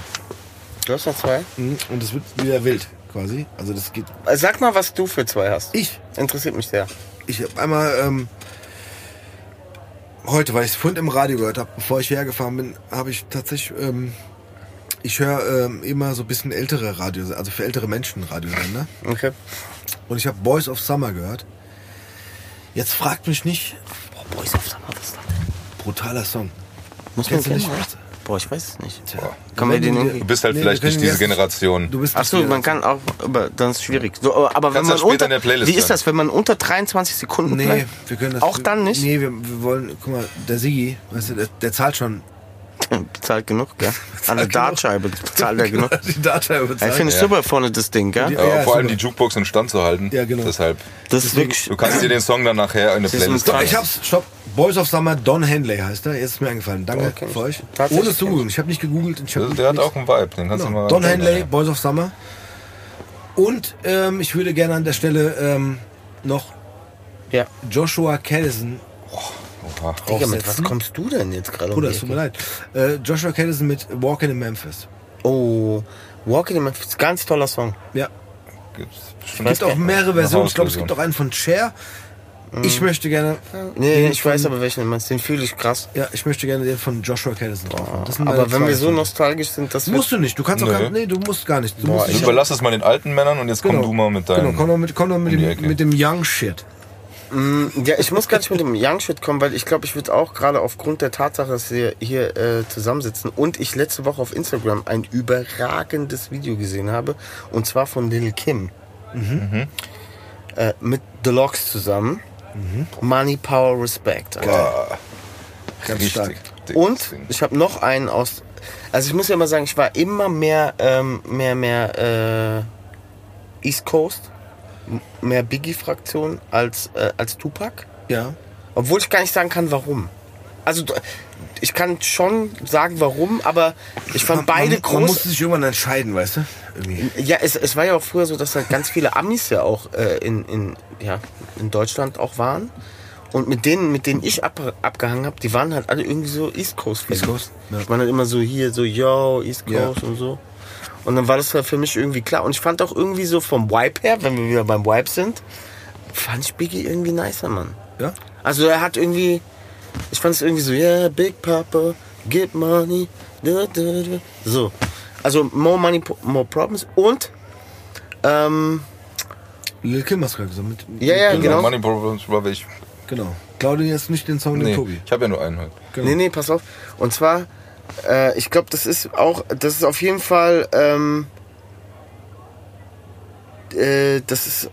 C: Du hast noch zwei.
A: Mhm, Und das wird wieder wild, quasi. Also das geht.
C: Äh, Sag mal, was du für zwei hast.
A: Ich,
C: Interessiert mich sehr.
A: ich habe einmal ähm, heute, weil ich es vorhin im Radio gehört habe, bevor ich hierher gefahren bin, habe ich tatsächlich, ähm, ich höre ähm, immer so ein bisschen ältere Radios, also für ältere Menschen Radiosender.
C: Okay.
A: Und ich habe Boys of Summer gehört. Jetzt fragt mich nicht,
C: Boah, Boys of Summer, was ist das denn?
A: brutaler Song.
C: Muss man
A: nicht?
C: kennen, oder? Boah, ich weiß es nicht.
A: Tja.
C: Kann man den
A: Du
C: irgendwie-
B: Du bist halt
A: Nee,
B: vielleicht nicht diese Generation.
A: Du bist
C: Ach so,
A: nicht
C: man kann auch, aber dann ist schwierig. So, aber aber wenn
B: Kannst
C: man
B: das später
C: unter,
B: in der Playlist
C: wie ist das, wenn man unter 23 Sekunden
A: Nee,
C: bleibt?
A: wir können das.
C: Auch dann nicht?
A: Nee, wir, wir wollen, guck mal, der Sigi, weißt du, der, der zahlt schon.
C: Bezahlt genug, gell? An der. Dartscheibe bezahlt er genug.
A: Die
C: Ich
A: bezahlt.
C: finde es super vorne das Ding, gell?
A: Die-
B: Aber
A: Ja,
B: vor allem die Jukebox in Stand zu halten.
A: Ja, genau.
B: Deshalb.
C: Das ist wirklich.
B: Du kannst dir den Song dann nachher in
C: ein
B: Playlist packen.
A: Ich hab's, stopp. Boys of Summer, Don Henley heißt er. Jetzt ist mir eingefallen. Danke
C: ich.
A: für euch. Ohne zu googeln. Ich habe nicht gegoogelt. Ich hab
B: Der, der hat auch einen Vibe, den kannst du
A: genau.
B: mal.
A: Don Henley, Boys of Summer. Und ähm, ich würde gerne an der Stelle ähm, noch
C: Ja.
A: Joshua Caddison.
B: Oha.
C: Digga, mit was kommst du denn jetzt gerade um
A: Bruder,
C: die
A: es tut mir leid. Äh, Joshua Caddison mit Walking in Memphis.
C: Oh, Walking in Memphis, ganz toller Song.
A: Ja.
B: Gibt's
A: Es gibt auch mehrere Versionen. Ich glaube, es gibt auch einen von Cher. Ich möchte gerne.
C: Nee,
A: den
C: ich weiß
A: von-
C: aber welchen du meinst. Den fühle ich krass.
A: Ja, ich möchte gerne den von Joshua Caddison drauf
C: Aber wenn wir so nostalgisch sind, das
A: Musst du nicht. Du kannst auch
B: Nö.
A: gar nee, du musst gar nicht. Du
C: Boah,
A: musst
B: Ich
A: nicht.
B: überlasse es mal den alten Männern und jetzt komm du mal mit deinem.
A: Genau, komm doch mit, komm doch mit,
B: um
A: dem, mit dem Young Shit.
C: Ja, ich muss gar nicht mit dem Young Shit kommen, weil ich glaube, ich würde auch gerade aufgrund der Tatsache, dass wir hier äh, zusammensitzen und ich letzte Woche auf Instagram ein überragendes Video gesehen habe und zwar von Lil Kim äh, mit The Locks zusammen. Money, Power, Respect. Alter.
B: Boah,
A: Ganz
B: richtig
A: stark.
C: Und ich habe noch einen aus. Also ich muss ja mal sagen, ich war immer mehr, ähm, mehr, mehr äh, East Coast, mehr Biggie-Fraktion als, äh, als Tupac.
A: Ja.
C: Obwohl ich gar nicht sagen kann, warum. Also ich kann schon sagen, warum, aber ich fand beide
A: man,
C: groß.
A: Man musste sich irgendwann entscheiden, weißt du? Irgendwie.
C: Ja, es, es war ja auch früher so, dass da ganz viele Amis ja auch äh, in, in, ja, in Deutschland auch waren. Und mit denen, mit denen ich ab, abgehangen habe, die waren halt alle irgendwie so East Coast.
A: East Coast, ja.
C: Ich meine halt immer so hier, so yo, East
A: Ja.
C: Coast und so. Und dann war das halt für mich irgendwie klar. Und ich fand auch irgendwie so vom Vibe her, wenn wir wieder beim Vibe sind, fand ich Biggie irgendwie nicer, Mann.
A: Ja?
C: Also er hat irgendwie, ich fand es irgendwie so, yeah, Big Papa, get money, da, da, da. so. Also more money, more problems und ähm,
A: Lil Kim hast du gerade gesagt. Mit,
C: Ja, ja,
A: mit-
C: genau.
B: Money Problems war ich.
A: genau. Claudia jetzt nicht den Song, den
B: Nee,
A: Tobi.
B: ich habe ja nur einen heute.
A: Genau.
C: nee, nee, pass auf. Und zwar, äh, ich glaube, das ist auch, das ist auf jeden Fall, ähm, äh, das ist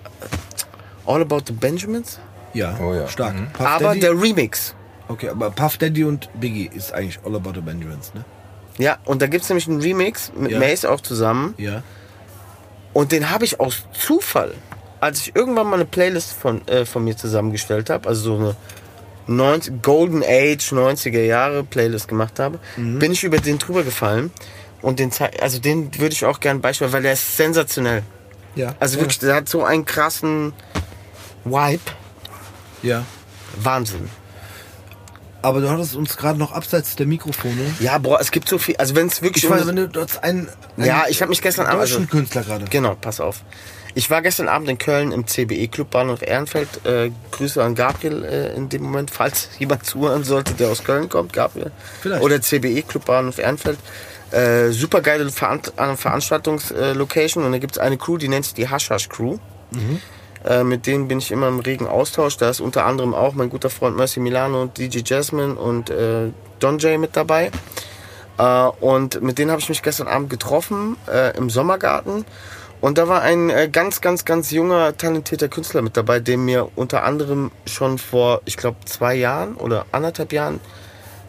C: All About the Benjamins,
A: Ja,
B: Oh ja.
A: stark.
B: Mhm.
A: Puff
C: aber
A: Daddy,
C: der Remix.
A: okay, aber Puff Daddy und Biggie ist eigentlich All About the Benjamins, ne?
C: Ja, und da gibt es nämlich einen Remix mit
A: Ja.
C: Mace auch zusammen.
A: Ja.
C: Und den habe ich aus Zufall, als ich irgendwann mal eine Playlist von, äh, von mir zusammengestellt habe, also so eine 90, Golden Age 90er Jahre Playlist gemacht habe, bin ich über den drüber gefallen. Und den, also den würde ich auch gerne beispielsweise, weil der ist sensationell.
A: Ja.
C: Also wirklich, der hat so einen krassen Vibe.
A: Ja.
C: Wahnsinn.
A: Aber du hattest uns gerade noch abseits der Mikrofone.
C: Ja, boah, es gibt so viel. Also wenn es wirklich.
A: Ich weiß, wenn du dort einen, einen
C: Ja, ich habe mich gestern Abend. Also,
A: Künstler gerade.
C: Genau, pass auf. Ich war gestern Abend in Köln im CBE Club Bahnhof Ehrenfeld. Äh, Grüße an Gabriel äh, in dem Moment, falls jemand zuhören sollte, der aus Köln kommt, Gabriel.
A: Vielleicht.
C: Oder CBE Club Bahnhof Ehrenfeld. Äh, super geile Veran äh, Veranstaltungslocation und da gibt es eine Crew, die nennt sich die Hash Hash Crew. Äh, mit denen bin ich immer im regen Austausch. Da ist unter anderem auch mein guter Freund Mercy Milano und DJ Jasmine und äh, Don J mit dabei. Äh, und mit denen habe ich mich gestern Abend getroffen äh, im Sommergarten. Und da war ein äh, ganz, ganz, ganz junger, talentierter Künstler mit dabei, der mir unter anderem schon vor, ich glaube, zwei Jahren oder anderthalb Jahren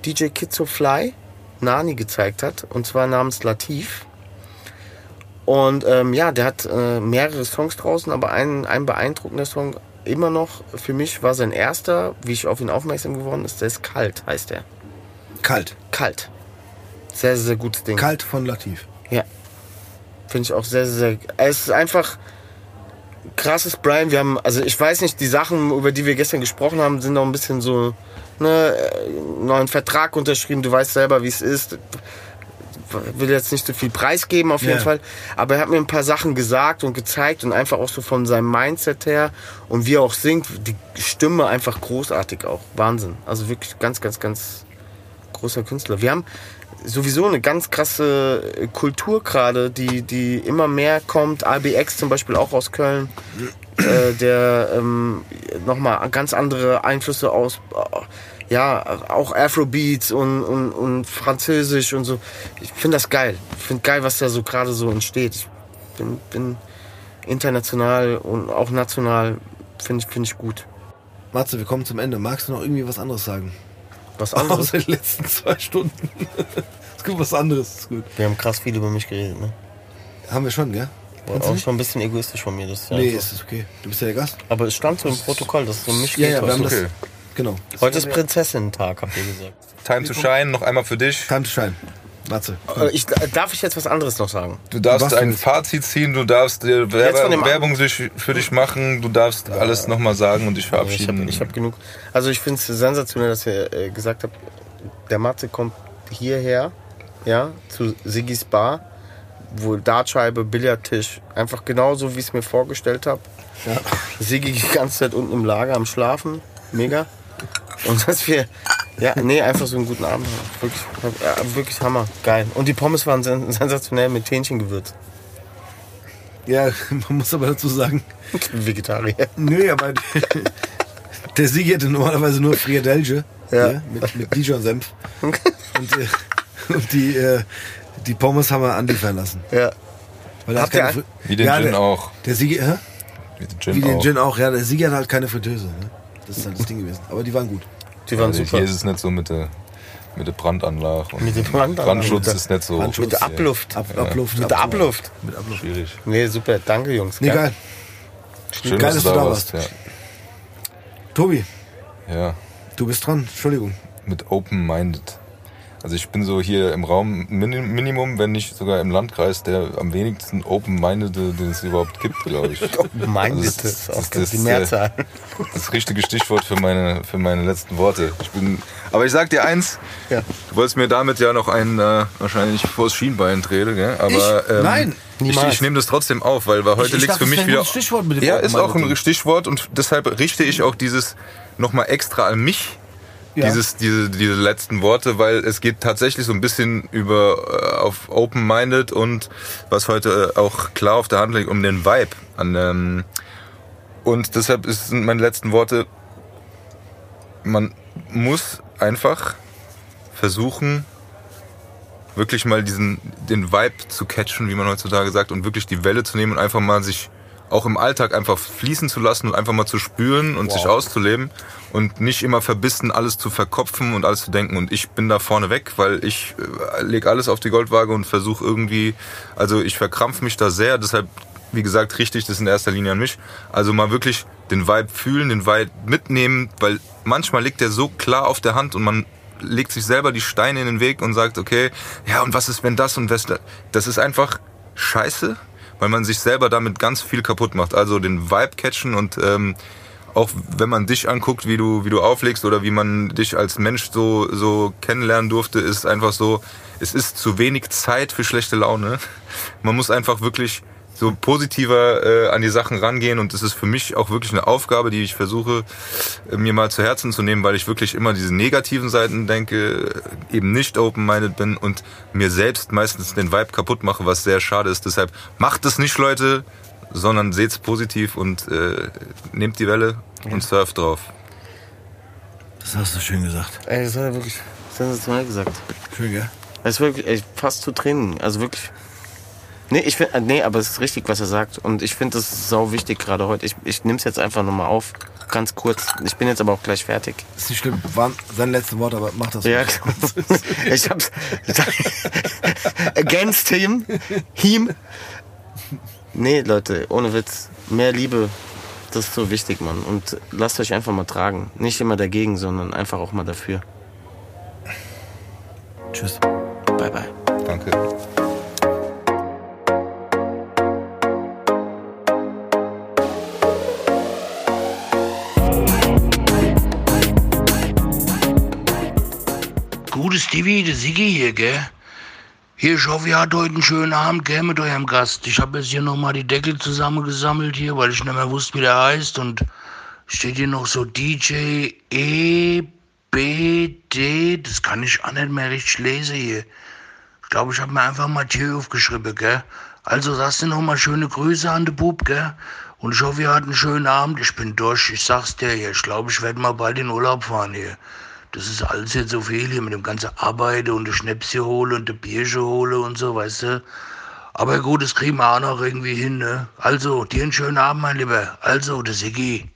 C: DJ Kizzo Fly Nani gezeigt hat. Und zwar namens Latif. Und ähm, ja, der hat äh, mehrere Songs draußen, aber ein, ein beeindruckender Song immer noch für mich war sein erster, wie ich auf ihn aufmerksam geworden ist, der ist Kalt, heißt der.
A: Kalt.
C: Kalt. Sehr, sehr, sehr gutes Ding.
A: Kalt von Latif.
C: Ja. Finde ich auch sehr, sehr, sehr. Es ist einfach krasses Brian. Wir haben, also ich weiß nicht, die Sachen, über die wir gestern gesprochen haben, sind noch ein bisschen so, ne, äh, neuen Vertrag unterschrieben. Du weißt selber, wie es ist. Will jetzt nicht so viel preisgeben auf jeden
A: Ja.
C: Fall. Aber er hat mir ein paar Sachen gesagt und gezeigt und einfach auch so von seinem Mindset her und wie er auch singt, die Stimme einfach großartig auch. Wahnsinn. Also wirklich ganz, ganz, ganz großer Künstler. Wir haben sowieso eine ganz krasse äh, Kultur gerade, die, die immer mehr kommt. RBX zum Beispiel auch aus Köln, äh, der ähm, nochmal ganz andere Einflüsse aus, äh, ja, auch Afrobeats und, und, und Französisch und so. Ich finde das geil. Ich finde geil, was da so gerade so entsteht. Ich bin, bin international und auch national, finde ich, finde ich gut.
A: Matze, wir kommen zum Ende. Magst du noch irgendwie was anderes sagen?
C: Was anderes?
A: Außer den letzten zwei Stunden. ist gut, was anderes. Ist gut.
C: Wir haben krass viel über mich geredet, ne?
A: Haben wir schon, gell?
C: War auch schon ein bisschen egoistisch von mir. Das, ja,
A: nee,
C: so.
A: ist es okay. Du bist ja der Gast.
C: Aber es stand so im Protokoll, dass es um mich
A: Ja,
C: geht.
A: ja, wir haben
C: heute.
A: das.
B: okay.
A: Genau.
C: heute ist Prinzessinnen-Tag, habt ihr gesagt.
B: Time to Shine, noch einmal für dich.
A: Time to shine. Matze.
C: Äh, Ich, darf ich jetzt was anderes noch sagen?
B: Du darfst
A: Was
B: ein? Fazit ziehen, du darfst dir
C: Jetzt von
B: Werbe Werbung sich- für dich machen, du darfst alles nochmal sagen und dich
C: Ich habe
B: verabschieden.
C: ich hab genug. Also ich finde es sensationell, dass ihr äh, gesagt habt, der Matze kommt hierher, ja, zu Siggis Bar, wo Dartscheibe, Billardtisch, einfach genauso, wie ich es mir vorgestellt habe.
A: Ja.
C: Siggi die ganze Zeit unten im Lager am Schlafen, mega. Und dass wir, ja, nee, einfach so einen guten Abend. Wirklich, ja, wirklich Hammer, geil. Und die Pommes waren sen sensationell mit Hähnchengewürz.
A: Ja, man muss aber dazu sagen,
C: Vegetarier.
A: nö, aber der Sigi hätte normalerweise nur Friedelge
C: Ja.
A: ja, mit, mit Dijon-Senf. Und, äh, und die, äh, die Pommes haben wir anliefern lassen.
C: Ja.
A: Weil er
C: Habt
A: hat keine Fri-
B: Wie den
A: ja,
B: Gin
A: der,
B: auch.
A: Der Sigi, hä?
B: Wie den Gin
A: Wie den
B: auch.
A: Gin auch, ja. Der Sigi hat halt keine Fritteuse. Ne? Das ist halt das Ding gewesen. Aber die waren gut.
C: Die waren
B: Also
C: super.
B: Hier ist es nicht so mit der, mit der Brandanlage. Und
C: Mit der Brandanlage.
B: Brandschutz
C: Mit der-
B: ist nicht so.
A: Brandschutz.
C: Mit der Abluft.
A: Ab, Abluft.
C: Mit der Abluft.
A: Mit Abluft.
B: Schwierig.
C: Nee, super. Danke, Jungs.
A: Nee, geil.
B: Schön,
A: Geil,
B: dass du da warst.
A: Tobi,
B: Ja. ja.
A: du bist dran. Entschuldigung.
B: mit open-minded. Also ich bin so hier im Raum Min- Minimum, wenn nicht sogar im Landkreis, der am wenigsten open-minded, den es überhaupt gibt, glaube ich. Also das-
C: ist auch
B: das-
C: ganz
B: das,
C: die
B: äh,
C: Mehrzahl.
B: Das richtige Stichwort für meine, für meine letzten Worte. Ich bin, aber ich sag dir eins,
C: Ja.
B: du wolltest mir damit ja noch einen äh, wahrscheinlich vors Schienbein treten, gell? Aber
A: Ich?
B: ähm,
A: Nein.
B: ich,
C: Niemals.
B: ich nehme das trotzdem auf, weil, weil heute
A: Ich- ich
B: liegt für
A: das
B: mich
A: ein
B: wieder.
A: gutes Stichwort mit dem
B: ja, ist auch ein
A: Open-Minded.
B: Stichwort und deshalb richte ich auch dieses nochmal extra an mich.
A: Ja.
B: Dieses, diese, diese letzten Worte, weil es geht tatsächlich so ein bisschen über äh, auf open-minded und was heute äh, auch klar auf der Hand liegt, um den Vibe. An, ähm, und deshalb sind meine letzten Worte, man muss einfach versuchen, wirklich mal diesen, den Vibe zu catchen, wie man heutzutage sagt, und wirklich die Welle zu nehmen und einfach mal sich auch im Alltag einfach fließen zu lassen und einfach mal zu spüren und sich auszuleben und nicht immer verbissen alles zu verkopfen und alles zu denken. Und ich bin da vorne weg, weil ich äh, lege alles auf die Goldwaage und versuche irgendwie, also ich verkrampf mich da sehr, deshalb, wie gesagt, richte ich das in erster Linie an mich. Also mal wirklich den Vibe fühlen, den Vibe mitnehmen, weil manchmal liegt der so klar auf der Hand und man legt sich selber die Steine in den Weg und sagt, okay, ja, und was ist, wenn das und was da? Das ist einfach scheiße, weil man sich selber damit ganz viel kaputt macht. Also den Vibe catchen und ähm, auch wenn man dich anguckt, wie du, wie du auflegst oder wie man dich als Mensch so, so kennenlernen durfte, ist einfach so, es ist zu wenig Zeit für schlechte Laune. Man muss einfach wirklich so positiver äh, an die Sachen rangehen und das ist für mich auch wirklich eine Aufgabe, die ich versuche äh, mir mal zu Herzen zu nehmen, weil ich wirklich immer diese negativen Seiten denke, eben nicht open-minded bin und mir selbst meistens den Vibe kaputt mache, was sehr schade ist. Deshalb macht es nicht, Leute, sondern seht's positiv und äh, nehmt die Welle und surft drauf.
A: Das hast du schön gesagt.
C: Ey, das hat er wirklich sensationell gesagt.
A: Schön, gell?
C: Das ist wirklich ey, fast zu Tränen. Also wirklich. Nee, ich find, äh, nee, aber es ist richtig, was er sagt. Und ich finde das sau wichtig gerade heute. Ich, ich nehme es jetzt einfach nochmal auf. Ganz kurz. Ich bin jetzt aber auch gleich fertig.
A: Ist nicht schlimm. Waren seine letzten Worte, aber mach das.
C: Ja,
A: ruhig.
C: ich hab's. Against him. Him. Nee, Leute, ohne Witz. Mehr Liebe. Das ist so wichtig, Mann. Und lasst euch einfach mal tragen. Nicht immer dagegen, sondern einfach auch mal dafür.
A: Tschüss.
C: Bye, bye.
B: Danke.
E: Gutes Stevie, der Sigi hier, gell? Hier, ich hoffe, ihr hattet heute einen schönen Abend, gell, mit eurem Gast. Ich habe jetzt hier nochmal die Deckel zusammengesammelt hier, weil ich nicht mehr wusste, wie der heißt. Und steht hier noch so DJ E B D. Das kann ich auch nicht mehr richtig lesen hier. Ich glaube, ich habe mir einfach Mathieu aufgeschrieben, gell? Also sagst du nochmal schöne Grüße an den Bub, gell? Und ich hoffe, ihr hattet einen schönen Abend. Ich bin durch, ich sag's dir hier. Ich glaube, ich werde mal bald in Urlaub fahren hier. Das ist alles jetzt so viel hier mit dem ganzen Arbeiten und der Schnäpschen hole und der Bierchen hole und so, weißt du? Aber gut, das kriegen wir auch noch irgendwie hin, ne? Also, dir einen schönen Abend, mein Lieber. Also, der Siggi.